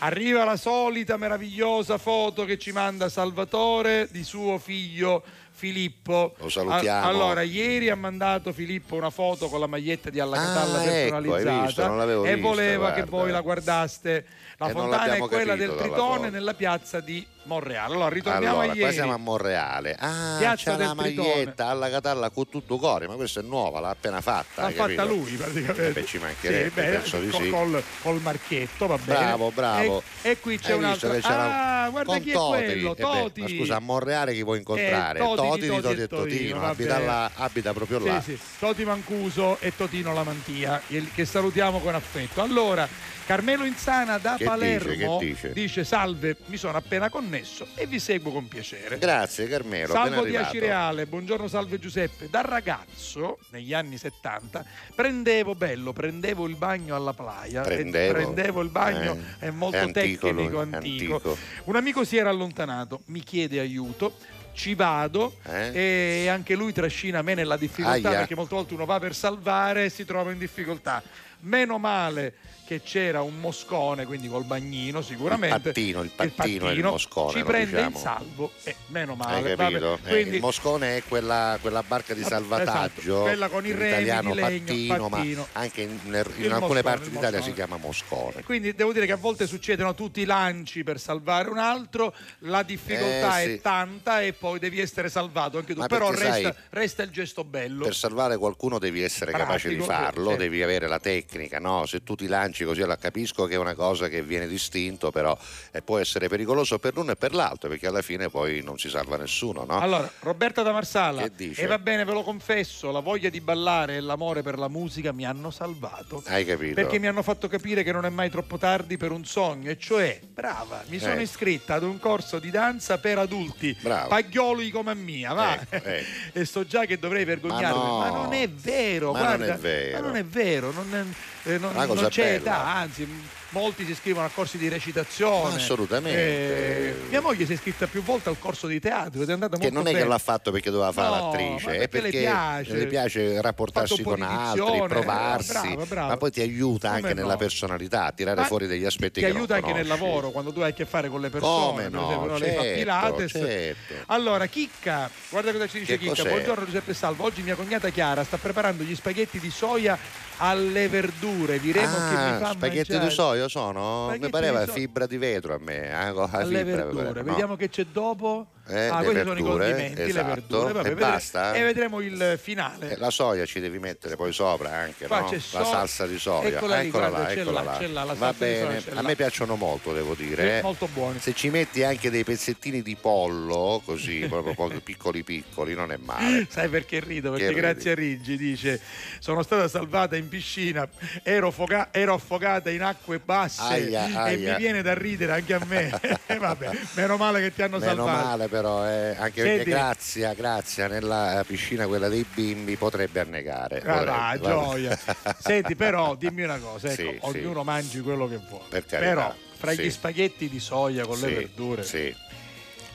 Arriva la solita meravigliosa foto che ci manda Salvatore di suo figlio Filippo. Lo salutiamo. A- allora, ieri ha mandato Filippo una foto con la maglietta di Alla Catalla Ah, ecco, hai personalizzata visto, non l'avevo e vista, voleva che guarda. voi la guardaste. La E fontana è quella del Tritone nella piazza di Monreale. Allora, ritorniamo Allora, a qua ieri. siamo a Monreale. Ah, Piazza c'è del la maglietta alla Catalla con tutto cuore, ma questa è nuova, l'ha appena fatta. L'ha fatta lui praticamente. Eh beh, ci mancherebbe, Sì, beh, penso di col, sì. col, col marchietto, va bene. Bravo, bravo. E, e qui c'è Hai un altro. un- Ah, guarda con chi è Toti. quello, Eh beh, Toti. ma scusa, a Monreale chi vuoi incontrare? Eh, Toti Toti di Toti Toti e Totino, abita, là- abita proprio Sì, là. sì. Toti Mancuso e Totino Lamantia, che salutiamo con affetto. Allora, Carmelo Insana da Che Palermo dice, dice? salve, mi sono appena connesso e vi seguo con piacere. Grazie Carmelo, Salvo di. Acireale, buongiorno salve Giuseppe. Da ragazzo, negli anni 70, prendevo bello, prendevo il bagno alla playa. Prendevo? prendevo il bagno, Eh, è molto è tecnico, antico. antico. Un amico si era allontanato, mi chiede aiuto. Ci vado e anche lui trascina me nella difficoltà Eh? Aia. perché molte volte uno va per salvare e si trova in difficoltà. Meno male che c'era un moscone, quindi col bagnino sicuramente. Il pattino, il pattino è il moscone, Ci prende diciamo. in salvo e meno Hai male. Eh, Quindi il Moscone è quella, quella barca di salvataggio, esatto, quella con i in remi italiano di legno, pattino, pattino. ma anche in, in Il alcune Moscone, parti il d'Italia si chiama Moscone. Quindi devo dire che a volte succedono tutti i lanci per salvare un altro, la difficoltà Eh, è sì. tanta e poi devi essere salvato anche tu. Ma Però resta, sai, resta il gesto bello. Per salvare qualcuno devi essere capace di Pratico, farlo, sì. devi avere la tecnica, no? Se tu ti lanci così, allora capisco che è una cosa che viene distinto, però eh, può essere pericoloso per l'uno e per l'altro, perché alla fine poi non si salva nessuno, no? Allora, Roberta da Marsala, e va bene, ve lo confesso, la voglia di ballare e l'amore per la musica mi hanno salvato. Hai capito? Perché mi hanno fatto capire che non è mai troppo tardi per un sogno, e cioè, brava, mi sono Eh. iscritta ad un corso di danza per adulti, Bravo. paglioli come a mia, va. Ecco, ecco. e so già che dovrei vergognarmi, Ma no. ma, non è vero, Ma non guarda, è vero. ma non è vero, non, è- eh, non- non c'è bella. Età, anzi, m- molti si iscrivono a corsi di recitazione. Assolutamente. Eh, mia moglie si è iscritta più volte al corso di teatro ed è andata Che molto non è bene. che l'ha fatto perché doveva fare No, l'attrice, ma è perché le perché piace. le piace rapportarsi con altri, dizione, provarsi, brava, brava. ma poi ti aiuta Come anche no? nella personalità, a tirare Ma fuori degli aspetti ti che aiuta non anche nel lavoro quando tu hai a che fare con le persone Come per no, esempio, certo, Pilates. certo. allora Chicca guarda cosa ci dice Che Chicca cos'è? buongiorno Giuseppe Salvo oggi mia cognata Chiara sta preparando gli spaghetti di soia alle verdure diremo che mi Ah, fa spaghetti mangiare di soia sono? Spaghetti Mi pareva fibra di vetro a me. eh, con la alle fibra, vediamo che c'è dopo Eh, ah le questi sono i verdure, condimenti esatto. le verdure vabbè, E vedremo- basta? e vedremo il finale Eh, La soia ci devi mettere poi sopra anche, no? La so- salsa di soia. Eccola lì, Eccola guarda, là, eccola là, là. là, Va bene, a me piacciono molto, devo dire. eh. molto buoni Se ci metti anche dei pezzettini di pollo, così, proprio pochi- piccoli piccoli, non è male. Sai perché rido? Perché Che grazie a Riggi dice sono stata salvata in piscina, ero, foga- ero affogata in acque basse Aia, e aia. mi viene da ridere anche a me. E vabbè, meno male che ti hanno Meno salvato. male però, eh, anche Senti- perché Grazia, Grazia nella piscina quella dei bimbi potrebbe annegare. Ah, potrebbe, vabbè. gioia. Senti, però dimmi una cosa, ecco, Sì, sì. ognuno mangi quello che vuole. Per carità, Però fra sì. gli spaghetti di soia con le Sì, verdure sì.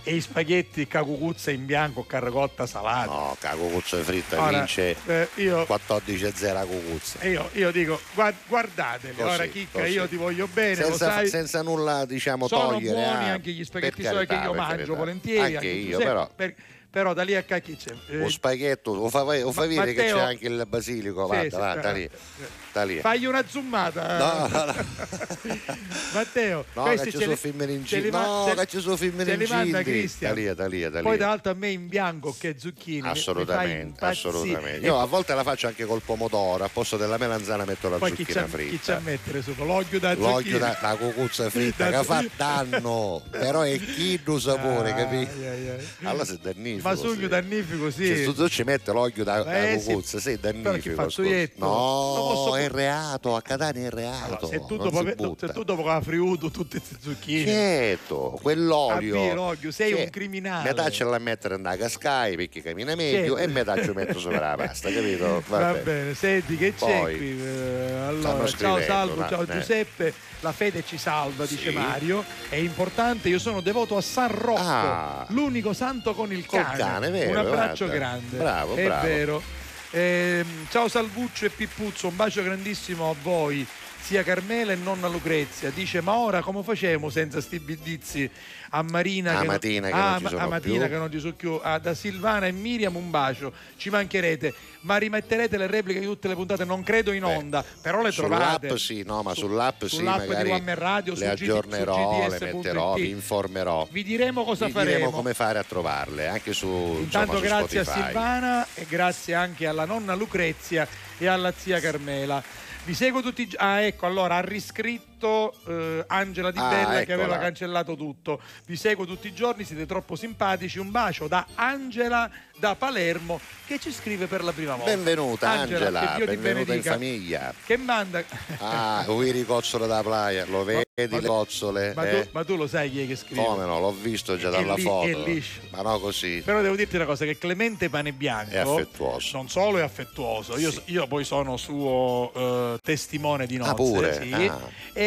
E i spaghetti cacucuzza in bianco, carrocotta salata. No, cacucuzza fritta Ora, vince eh, io 14-0 a cucuzza. Io, io dico, guard- guardateli, Così, ora Chicca, così. io ti voglio bene, Senza, sai. senza nulla diciamo sono togliere buoni ah, anche gli spaghetti soia che carità, io mangio carità. volentieri. Anche io, Giuseppe, però. per- però da lì a cacchi c'è. eh, Lo spaghetto, o fa, o fa vedere che Matteo- c'è anche il basilico, Sì, guarda, sì, va, da eh, lì, da lì. Fagli una zoomata. No, no, no. Matteo, No, questi che ci ce sono film in giro. No, che ci sono film in li manda giro. Cristian. Da lì, da lì, da lì. Poi tra l'altro a me in bianco che fai Assolutamente, assolutamente. Io a volte la faccio anche col pomodoro, a posto della melanzana metto la poi chi zucchina c'ha, chi fritta. c'ha a mettere sopra l'olio da L'olio zucchini? da, la cucuzza fritta Da- che fa danno, però è chino sapore, Ah, capito? Allora sei dannifico. Ma sì. dannifico, sì. Cioè, se tu ci metti l'olio da, da Eh, sì. cucuzza, sei Però chi dannifico. No, posso- è reato, a Catania è reato. Allora, se, tu dopo, se tu dopo hai friuto tutte queste zucchine Certo, quell'olio. L'olio, sei Cioè, un criminale. Metà ce la mettere nella cascai perché cammina meglio Certo. e metà ci metto sopra la pasta, capito? Va Vabbè. bene, senti che c'è Poi, qui? Eh, allora, ciao Salvo, ma- ciao eh. Giuseppe, la fede ci salva, dice Sì. Mario. È importante, io sono devoto a San Rocco, Ah. l'unico santo con il Col cane. vero, Un abbraccio guarda. grande. Bravo, È bravo. vero. Ehm, ciao Salvuccio e Pippuzzo, un bacio grandissimo a voi. Zia Carmela e nonna Lucrezia. Dice: Ma ora come facciamo senza sti bidizi a Marina A che Matina che ah, non ci sono a Matina più. che non ci sono più. Ah, da Silvana e Miriam un bacio. Ci mancherete, ma rimetterete le repliche di tutte le puntate? Non credo in onda, però le trovate. Sull'app sì, no, ma sull'app sì, sull'app di magari One Radio, le su aggiornerò, su le metterò, vi informerò. Vi diremo cosa Vi faremo. diremo come fare a trovarle, anche su, Intanto insomma, su grazie a Spotify. Silvana e grazie anche alla nonna Lucrezia e alla zia Carmela. Vi seguo tutti Ah, ecco, allora ha riscritto eh, Angela Di Ah, Bella che aveva eccola. cancellato tutto. Vi seguo tutti i giorni, siete troppo simpatici. Un bacio da Angela da Palermo che ci scrive per la prima volta. Benvenuta Angela, che Dio ti benvenuta in famiglia. Che manda Ah, qui ricozzolo da playa, lo vedi ma- le cozzole? ma, eh? tu, ma tu lo sai chi è che scrive? Come no, l'ho visto già È dalla lì- foto. è liscio. Ma no così. Però devo dirti una cosa, che Clemente Panebianco È affettuoso. non solo è affettuoso, io, io poi sono suo eh, testimone di nozze, Ah, pure? sì, Ah. e,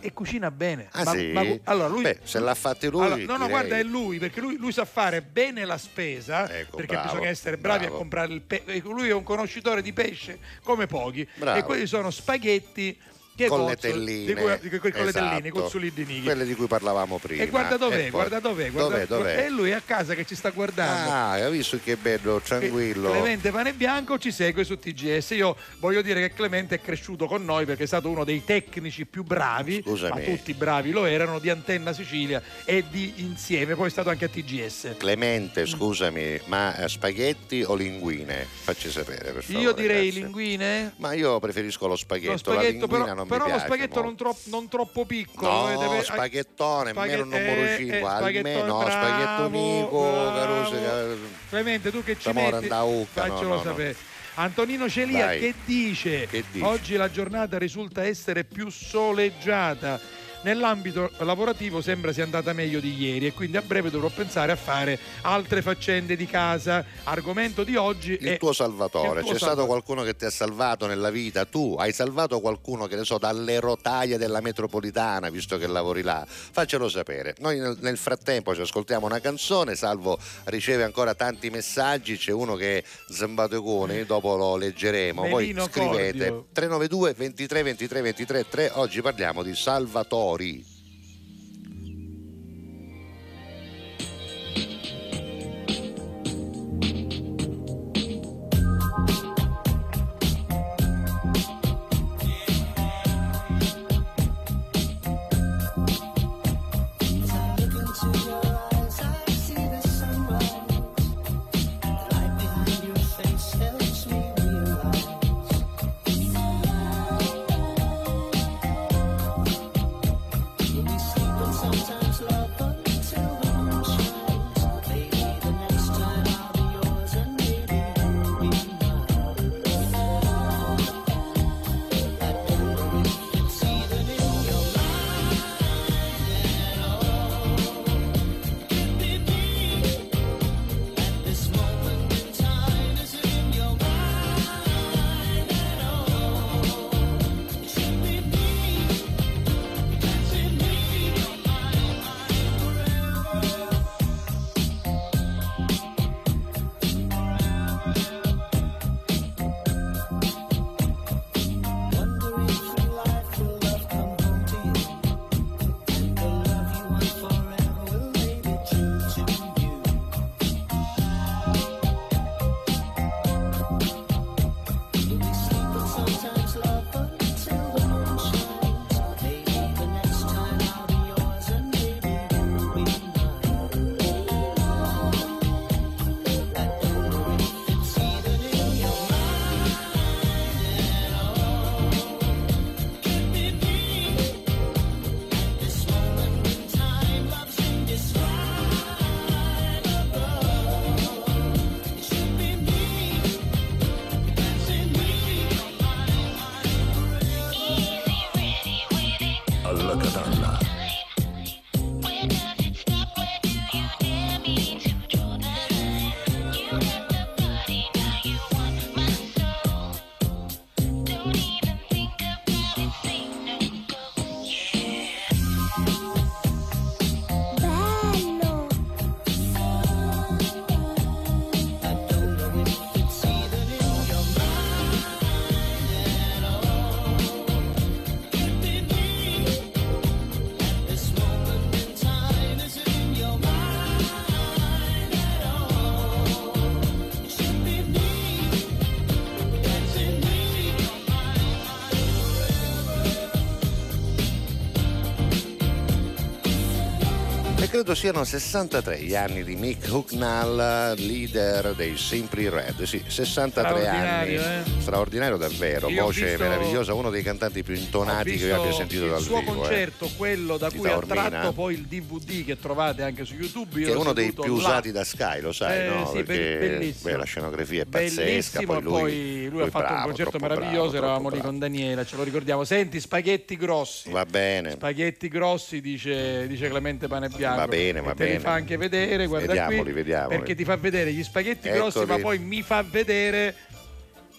e cucina bene. Ah, Ma- sì? ma- allora lui, Beh, se l'ha fatti lui. allora, no, no, direi. guarda, è lui, perché lui, lui sa fare bene la spesa, Ecco, perché bravo, bisogna essere bravi bravo. a comprare il pesce. Lui è un conoscitore di pesce come pochi. Bravo. E quelli sono spaghetti con le telline. di cui- di cui- con le telline, esatto. con suli di nighi. Quelle di cui parlavamo prima. E guarda dov'è, E poi- guarda dov'è, guarda Dov'è, dov'è? E lui è a casa che ci sta guardando. Ah, hai visto che bello, tranquillo. Clemente Pane Bianco ci segue su TGS. Io voglio dire che Clemente è cresciuto con noi perché è stato uno dei tecnici più bravi, Scusami. ma tutti bravi lo erano, di Antenna Sicilia e di Insieme, poi è stato anche a TGS. Clemente, scusami, ma eh, spaghetti o linguine? Facci sapere, per favore. Io direi grazie. linguine. Ma io preferisco lo spaghetto, Lo spaghetto, la linguina però, non però mi lo piace. spaghetto non, troppo- non troppo piccolo. No, eh, deve- spaghettone, spaghet- almeno un numero eh, 5, eh, almeno no, bravo, spaghetto Nico, bravo. Caruso, Clemente, tu che ci metti? Ucca, no, Faccelo no, no. sapere. Antonino Celia Dai. che dice? Che dice? Oggi la giornata risulta essere più soleggiata. Nell'ambito lavorativo sembra sia andata meglio di ieri e quindi a breve dovrò pensare a fare altre faccende di casa. Argomento di oggi Il è tuo salvatore, il tuo c'è stato salvatore. qualcuno che ti ha salvato nella vita? Tu hai salvato qualcuno che ne so dalle rotaie della metropolitana, visto che lavori là? Faccelo sapere. Noi nel, frattempo ci ascoltiamo una canzone, Salvo riceve ancora tanti messaggi, c'è uno che è Zambatecone, dopo lo leggeremo. Voi scrivete Cordio. 392 23 23 23 3. Oggi parliamo di salvatori. Alla credo siano 63 gli anni di Mick Hucknall, leader dei Simply Red. Sì, 63 anni. Straordinario, eh? Straordinario davvero, Io voce visto- meravigliosa, uno dei cantanti più intonati che io abbia sentito il dal suo vivo. eh. concerto, quello da Di cui ha Taormina? tratto poi il DVD che trovate anche su YouTube. Che è uno dei più là. usati da Sky, lo sai, Eh, no? sì, Perché beh, la scenografia è pazzesca. Poi lui, poi lui, ha fatto bravo, un concerto meraviglioso, bravo, eravamo lì con Daniela, ce lo ricordiamo. Senti, spaghetti grossi. Va bene. Spaghetti grossi, dice, dice Clemente Pane Bianco. Va bene, va E te li bene. fa anche vedere, guarda Vediamoli, qui. vediamoli. Perché ti fa vedere gli spaghetti grossi, Eccoli. ma poi mi fa vedere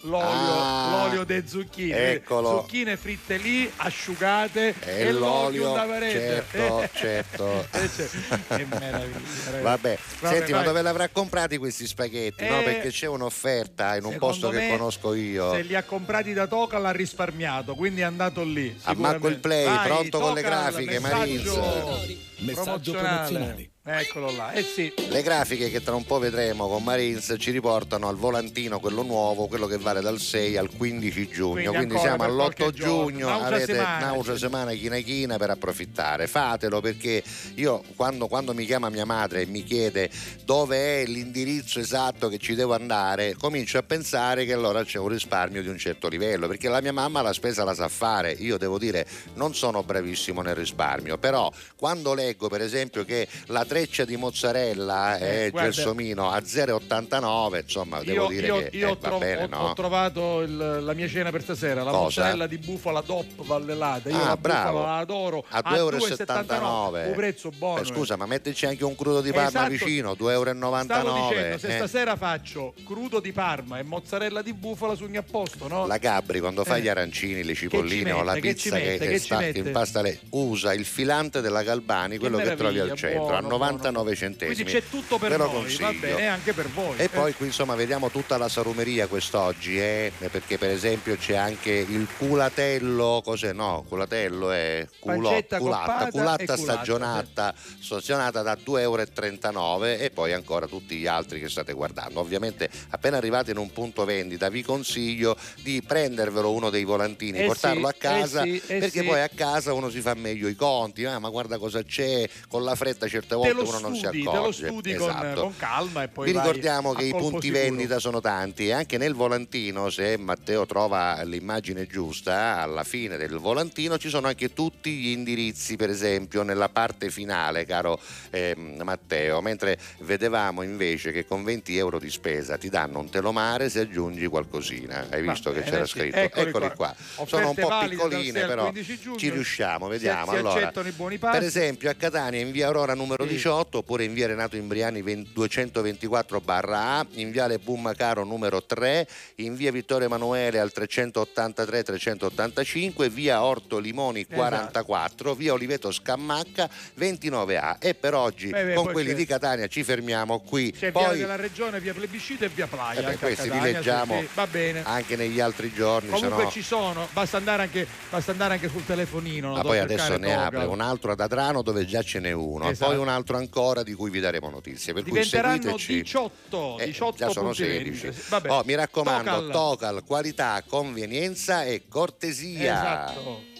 l'olio, Ah, l'olio delle zucchine. eccolo. Zucchine fritte lì, asciugate E e, l'olio da parete. certo, certo. Eh, cioè, che meraviglia. Vabbè, Vabbè, senti, ma vai. dove l'avrà comprati questi spaghetti? no? Eh, Perché c'è un'offerta in un posto che conosco io. Se li ha comprati da Toca l'ha risparmiato, quindi è andato lì. Ammacco il sicuramente. play, Vai, pronto con le Tocal, grafiche, messaggio Marines. Messaggio promozionale. Eccolo là, eh sì. Le grafiche che tra un po' vedremo con Marines ci riportano al volantino quello nuovo, quello che vale dal 6 al 15 giugno. Quindi Quindi, siamo per all'8 qualche giorno. giugno, Un'altra avete settimana, un'altra sì. settimana china china per approfittare. Fatelo perché io quando, quando mi chiama mia madre e mi chiede dove è l'indirizzo esatto che ci devo andare, comincio a pensare che allora c'è un risparmio di un certo livello, perché la mia mamma la spesa la sa fare. Io devo dire non sono bravissimo nel risparmio, però quando leggo per esempio che la treccia di mozzarella Eh, è guarda- gelsomino a 0,89, insomma, devo Io, dire io- che io eh, tro- bene, ho- no? ho trovato il- la mia cena per stasera, la Cosa? mozzarella di bufala DOP vallellata. Io Ah, la bravo. bufala adoro a 2,79 2,79 un prezzo buono. Eh, scusa, ma metterci anche un crudo di Parma Esatto. vicino, 2,99 Stavo dicendo, se eh. stasera faccio crudo di Parma e mozzarella di bufala sugni a posto, no? La Gabri quando fa Eh. gli arancini, le cipolline o la? Che pizza che, mette? che Che ci sta mette? in pasta lei usa il filante della Galbani, quello che trovi al centro, buono, a 99 centesimi. Quindi c'è tutto per Ve lo noi, va consiglio. bene, anche per voi. E eh. poi qui insomma vediamo tutta la salumeria quest'oggi, eh, perché per esempio c'è anche il culatello, cos'è? No, culatello è culo- Pancetta culatta culatta, stagionata, stagionata da 2,39 euro e poi ancora tutti gli altri che state guardando. Ovviamente appena arrivate in un punto vendita vi consiglio di prendervelo uno dei volantini, Eh portarlo sì, a casa eh sì, eh perché sì. poi a casa uno si fa meglio i conti, ah, ma guarda cosa c'è, con la fretta certe volte te lo uno non si studi, accorge. te lo studi con, Esatto. con calma e poi Vi ricordiamo che i punti sicuro. vendita sono tanti e anche nel volantino, se Matteo trova l'immagine giusta, alla fine del volantino ci sono anche tutti gli indirizzi, per esempio nella parte finale, caro ehm, Matteo, mentre vedevamo invece che con 20 euro di spesa ti danno un telomare se aggiungi qualcosina. Hai visto che c'era sì. scritto? Eccoli Eccoli qua. qua. Sono un po' piccoline, 6 al però 15 giugno. ci riusciamo, Si- vediamo. si allora, accettano i buoni passi. per esempio a Catania in via Aurora numero 18 oppure in via Renato Imbriani 20 224 barra A, in viale Bummacaro numero 3, in via Vittorio Emanuele al 383 385, via Orto Limoni Esatto. 44, via Oliveto Scammacca 29A. E per oggi Beh, beh, con quelli c'è- di Catania ci fermiamo qui. C'è via Poi della regione, via plebiscito e via playa. eh beh, anche a questi li Catania, leggiamo sì, sì. Va bene. anche negli altri giorni, Comunque no- ci sono, basta andare anche, basta andare anche sul telefonino. Ma poi adesso ne apre un altro ad Adrano dove già ce n'è uno, Esatto. e poi un altro ancora di cui vi daremo notizie. Per cui Diventeranno seguiteci. 18, Eh, 18 già sono punti 16. vendita. Vabbè. Oh, mi raccomando, Tocal. Tocal, qualità, convenienza e cortesia. Esatto.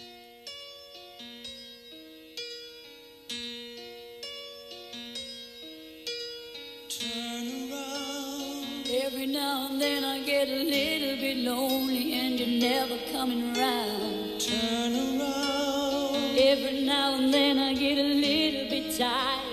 Every now and then I get a little bit lonely and you're never coming around. Turn around. Every now and then I get a little bit tired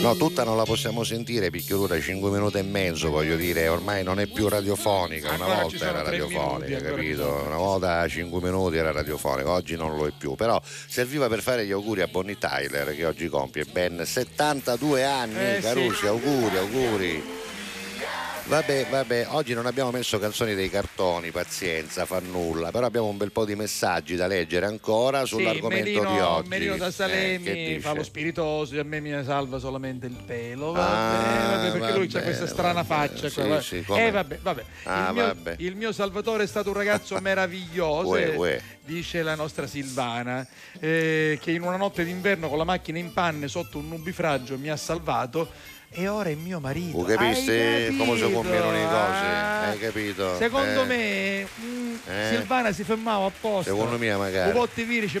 No, tutta non la possiamo sentire perché dura 5 minuti e mezzo, voglio dire, ormai non è più radiofonica, una Ancora ci volta era radiofonica, minuti, capito? Una volta 5 minuti era radiofonica, oggi non lo è più, però serviva per fare gli auguri a Bonnie Tyler che oggi compie ben 72 anni, Eh, sì. Carusi, auguri, auguri. Vabbè, vabbè, oggi non abbiamo messo canzoni dei cartoni, pazienza, fa nulla, però abbiamo un bel po' di messaggi da leggere ancora sull'argomento sì, Merino, di oggi. Merino da Eh, Salemi dice? fa lo spiritoso a me mi salva solamente il pelo. Vabbè, Ah, vabbè, perché lui ha questa strana faccia. sì, qua, sì, eh, vabbè, vabbè. Ah, il, mio, il mio Salvatore è stato un ragazzo meraviglioso, Uè, eh, uè. dice la nostra Silvana, eh, che in una notte d'inverno con la macchina in panne sotto un nubifragio mi ha salvato. E ora è mio marito. Tu capisci Hai come si capito? combinano le cose? Ah, Hai capito? Secondo Eh, me mm, Eh. Silvana si fermava apposta. Secondo me magari. Un po' ti viri c'è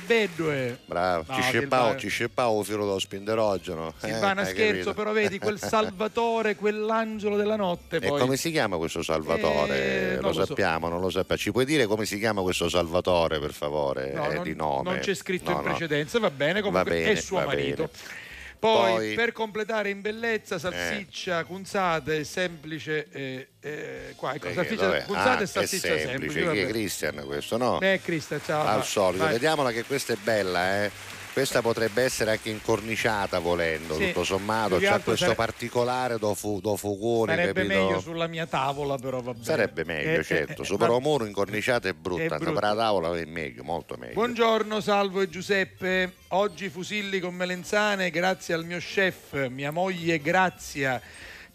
eh. Bravo, No, ci sceppavo, ci sceppavo filo dello spinderogeno. eh, Silvana scherzo, capito? però vedi quel Salvatore, quell'angelo della notte E poi. come si chiama questo Salvatore? Eh, lo, lo so. sappiamo, non lo sappiamo. Ci puoi dire come si chiama questo Salvatore, per favore? No, eh, non, di nome. non c'è scritto No, in no. precedenza, va bene, comunque Va bene, è suo va marito. bene. Poi, Poi- per completare in bellezza, salsiccia, cunzate, semplice. eh, eh, qua, ecco, Perché, salsiccia, cunzate Ah, e salsiccia semplice. semplice. Chi è vabbè. Christian questo, no? Eh, Cristian, ciao. Al va, solito, vai. vediamola che questa è bella, eh. Questa potrebbe essere anche incorniciata volendo, Sì, tutto sommato. C'ha altro questo sare- particolare do, fu, do fugone, Sarebbe capito? meglio sulla mia tavola, però va bene. Sarebbe meglio, Eh, certo. eh, Su eh, però va- muro incorniciato è brutta, È sopra la tavola è meglio, molto meglio. Buongiorno Salvo e Giuseppe, oggi fusilli con melenzane grazie al mio chef, mia moglie Grazia,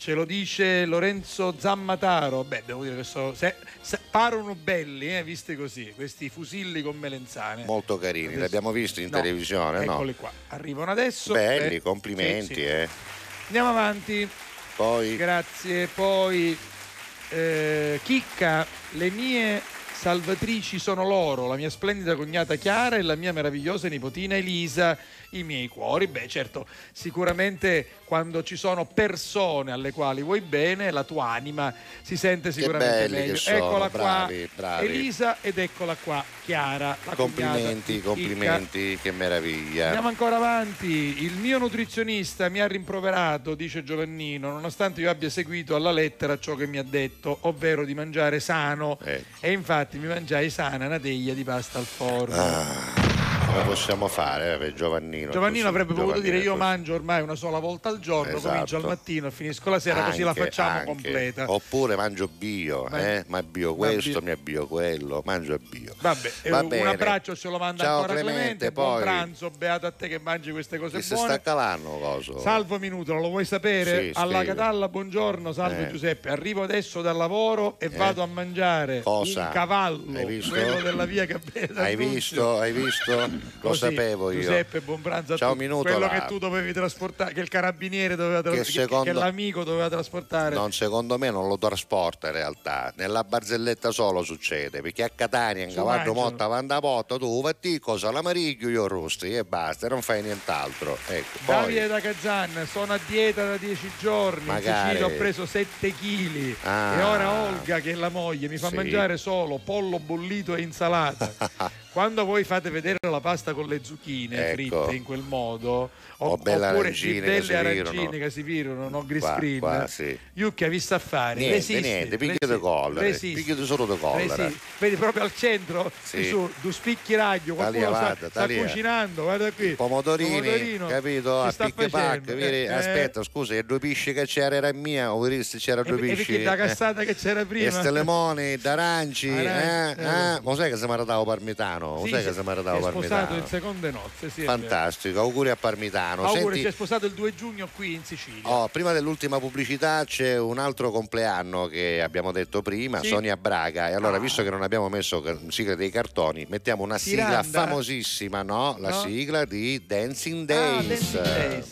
ce lo dice Lorenzo Zammataro, beh devo dire che so, se, se- parono belli, eh, visti così, questi fusilli con melenzane. Molto carini, Adesso- li abbiamo visti in No, televisione, no? Eccoli qua, arrivano adesso. Belli, Eh, complimenti, sì, sì. eh. Andiamo avanti. Poi Grazie. Poi eh, Chicca, le mie salvatrici sono loro, la mia splendida cognata Chiara e la mia meravigliosa nipotina Elisa, i miei cuori. Beh, certo, sicuramente quando ci sono persone alle quali vuoi bene, la tua anima si sente sicuramente meglio. sono, eccola bravi, qua, bravi. Elisa ed eccola qua Chiara. Complimenti, complimenti, che meraviglia. Andiamo ancora avanti. Il mio nutrizionista mi ha rimproverato, dice Giovannino, nonostante io abbia seguito alla lettera ciò che mi ha detto, ovvero di mangiare sano. Ecco. E infatti mi mangiai sana una teglia di pasta al forno. Come possiamo fare, eh, per Giovannino? Giovannino avrebbe potuto dire io mangio ormai una sola volta al giorno, Esatto. comincio al mattino e finisco la sera, così la Anche, facciamo anche. completa. Oppure mangio bio, Ma- eh? ma bio questo, mi abbio quello, mangio bio. Vabbè, eh, Va un bene. abbraccio ce lo manda Ciao, ancora Clemente, Clemente, buon poi- pranzo, beato a te che mangi queste cose Che si buone. sta calando coso? Salvo Minuto, lo vuoi sapere? Sì, Alla scrivi. Catalla, buongiorno, salve Eh. Giuseppe. Arrivo adesso dal lavoro e vado a mangiare Cosa? un cavallo, Hai visto? quello della via Gabriele Hai visto? Hai visto? Lo Così, sapevo io. Giuseppe, buon pranzo a Ciao, tutti. Minuto Quello là. che tu dovevi trasportare, che il carabiniere doveva trasportare, che, secondo- che l'amico doveva trasportare. Non, secondo me non lo trasporta in realtà. Nella barzelletta solo succede, perché a Catania in cavallo motta vanda porta, tu vatti cosa la mariglio io rosti e basta, non fai nient'altro. Ecco, poi Davide da Kazan, sono a dieta da 10 giorni, Magari. in Sicilia ho preso 7 kg Ah. e ora Olga che è la moglie mi fa Sì. mangiare solo pollo bollito e insalata. Quando voi fate vedere la pasta con le zucchine Ecco. fritte in quel modo, o- oppure belle arancine che si virano, no? green Qua, screen. qua, sì. Yucca, vi sta a fare? niente, resisti, niente, picchio di resisti. picchio solo di collera. Resisti. Vedi proprio al centro, Sì. di su, due spicchi raggio, qualcuno Talia, sta, guarda, sta cucinando, guarda qui. Pomodorini, Pomodorino, capito? si A picche pacche, vedi? Eh, aspetta, scusa, e due pisci che c'era era mia, o se c'era E, due e pisci? perché la eh? cassata che c'era prima? E ste limoni, d'aranci, eh? Aranci, eh. eh? Ma sai che si maritava parmitano? Sì, sai che si è sposato parmitano? in seconde nozze, sì. Fantastico, auguri a Parmitano. Auguri, Senti, si è sposato il 2 giugno qui in Sicilia. oh, prima dell'ultima pubblicità c'è un altro compleanno che abbiamo detto prima, Sì. Sonia Braga. E allora, Ah. visto che non abbiamo messo sigla dei cartoni, mettiamo una sigla Tiranda? famosissima, no? La No? sigla di Dancing Ah, Days. Dancing Days.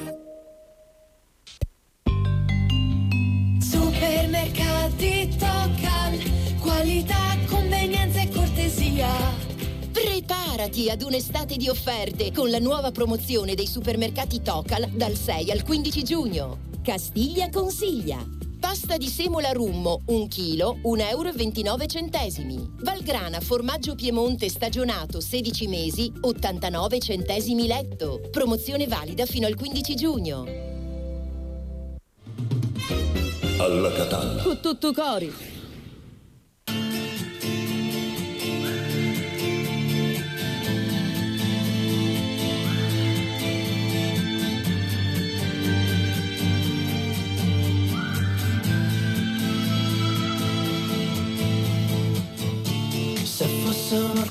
Preparati ad un'estate di offerte con la nuova promozione dei supermercati Tocal dal 6 al 15 giugno. Castiglia consiglia. Pasta di semola rummo 1 kg 1,29 euro. Valgrana formaggio Piemonte stagionato 16 mesi 89 centesimi letto. Promozione valida fino al 15 giugno. Alla Catalla. Con tutto cori.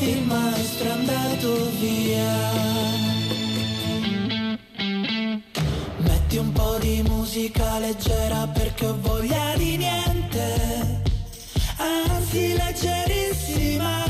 il maestro è andato via. Metti un po' di musica leggera perché ho voglia di niente, anzi leggerissima.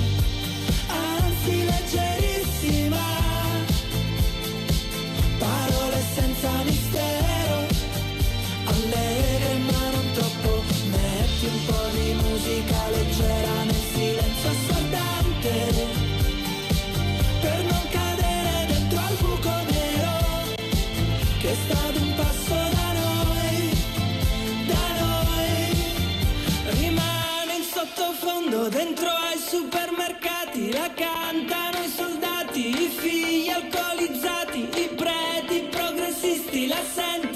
leggera nel silenzio assordante per non cadere dentro al buco nero che stato un passo da noi da noi. Rimane in sottofondo dentro ai supermercati la cantano i soldati i figli alcolizzati i preti progressisti la senti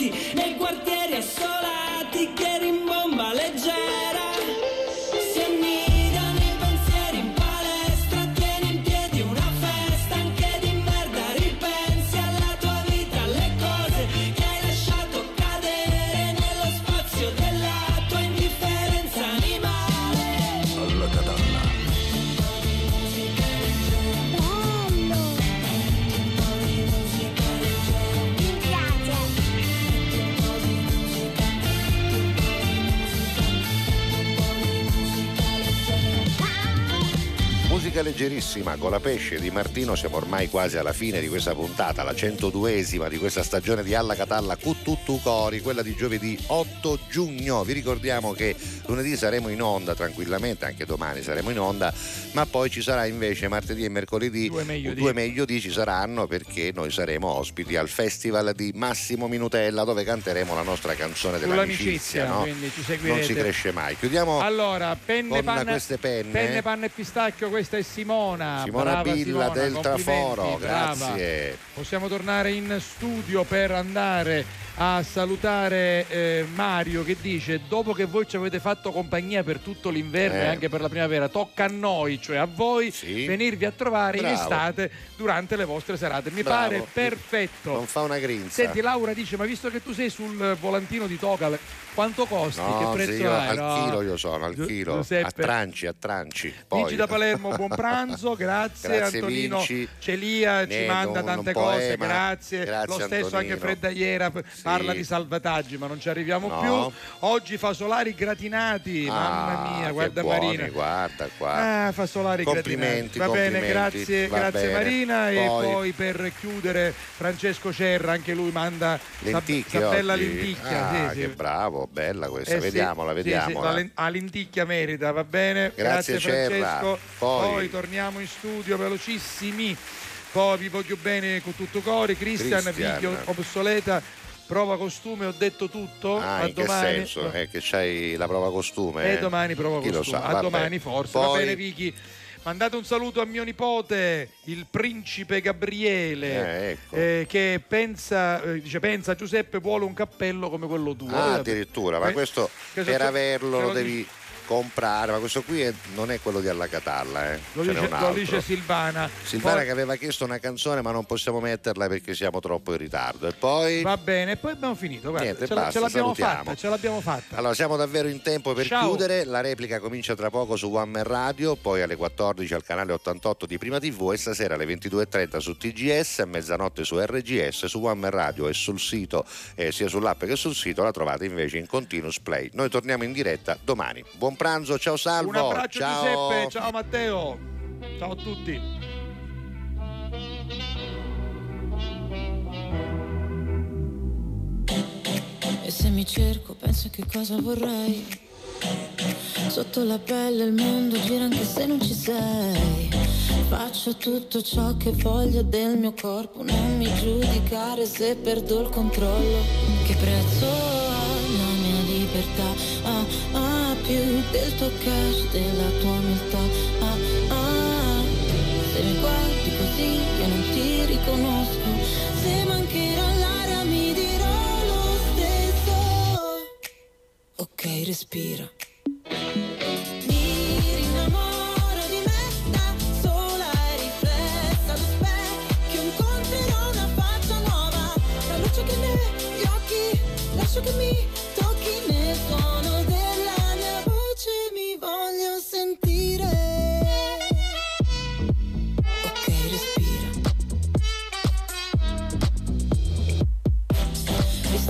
musica leggerissima con la pesce di Martino. Siamo ormai quasi alla fine di questa puntata, la 102esima di questa stagione di Alla Catalla Cututtu Cori, quella di giovedì 8 giugno. Vi ricordiamo che lunedì saremo in onda tranquillamente, anche domani saremo in onda, ma poi ci sarà invece martedì e mercoledì Due meglio di. due meglio di ci saranno perché noi saremo ospiti al festival di Massimo Minutella dove canteremo la nostra canzone dell'amicizia. No? quindi ci Non si cresce mai. Chiudiamo Allora, penne, con panna, queste penne. penne, panna e pistacchio, questa è Simona. Simona Brava Billa Simona, del Traforo, grazie. Possiamo tornare in studio per andare a salutare eh, Mario che dice dopo che voi ci avete fatto compagnia per tutto l'inverno Eh. e anche per la primavera tocca a noi cioè a voi venirvi a trovare in Bravo. estate durante le vostre serate mi Bravo. pare perfetto Non fa una grinza. Senti Laura dice ma visto che tu sei sul volantino di Tocal quanto costi? che No, prezzo sì, io hai? al No. chilo io sono, al chilo. Giuseppe. A tranci, a tranci. Poi. Vinci da Palermo, buon pranzo, grazie, Grazie, Antonino Vinci. Celia ci Ne, manda un- tante cose, poema. grazie. Grazie, Lo stesso Antonino. anche Fredda Iera p- parla Sì. di salvataggi, ma non ci arriviamo No. più. Oggi fasolari gratinati, mamma Ah, mia, che guarda buoni, Marina. Guarda qua. Ah, fasolari Complimenti, gratinati. Va bene, complimenti. grazie, Va grazie bene. Marina. E Poi- poi per chiudere Francesco Cerra, anche lui manda Lenticchie bella lenticchia. Ah, sì, sì. che bravo, bella questa. Eh sì, vediamola, sì, sì, vediamola. la a lenticchia merita, va bene? Grazie, Cerra. Francesco. Poi- torniamo in studio velocissimi. Poi vi voglio bene con tutto cuore. Cristian, video obsoleta, prova costume, ho detto tutto. Ah, a in che domani. senso? Eh, che c'hai la prova costume? E domani prova Chi lo costume. sa, a domani forse. Va Poi- bene, Vicky. Mandate un saluto a mio nipote, il principe Gabriele, Eh, ecco. eh, che pensa, eh, dice, pensa Giuseppe vuole un cappello come quello tuo. Ah, addirittura, ma eh, questo per averlo lo devi comprare, ma questo qui è- non è quello di Alla Catalla, eh. Lo dice, lo dice Silvana. Silvana Poi- che aveva chiesto una canzone ma non possiamo metterla perché siamo troppo in ritardo. E poi... Va bene, e poi abbiamo finito. Guarda, Niente, ce, basta, ce l'abbiamo fatta, ce l'abbiamo fatta. Allora, siamo davvero in tempo per Ciao. chiudere. La replica comincia tra poco su One Man Radio, poi alle 14 al canale 88 di Prima TV e stasera alle 22.30 su TGS, a mezzanotte su RGS, su One Man Radio e sul sito, eh, sia sull'app che sul sito, la trovate invece in continuous play. Noi torniamo in diretta domani. Buon pranzo, ciao Salvo. Un abbraccio ciao. Giuseppe, ciao Matteo. Ciao a tutti. E se mi cerco penso che cosa vorrei Sotto la pelle il mondo gira anche se non ci sei Faccio tutto ciò che voglio del mio corpo Non mi giudicare se perdo il controllo Che prezzo ha la mia libertà Ah, ah, più del tuo cash, della tua umiltà. Ah, ah, se mi guardi così io non ti riconosco. Se mancherà l'aria mi dirò lo stesso. Ok, respira.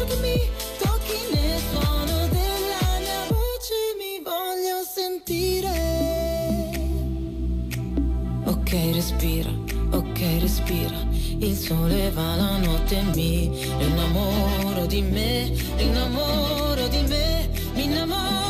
Tocchi nel suono della mia voce Mi voglio sentire Ok, respira, ok, respira. Il sole va la notte mi innamoro di me, innamoro di me, mi innamoro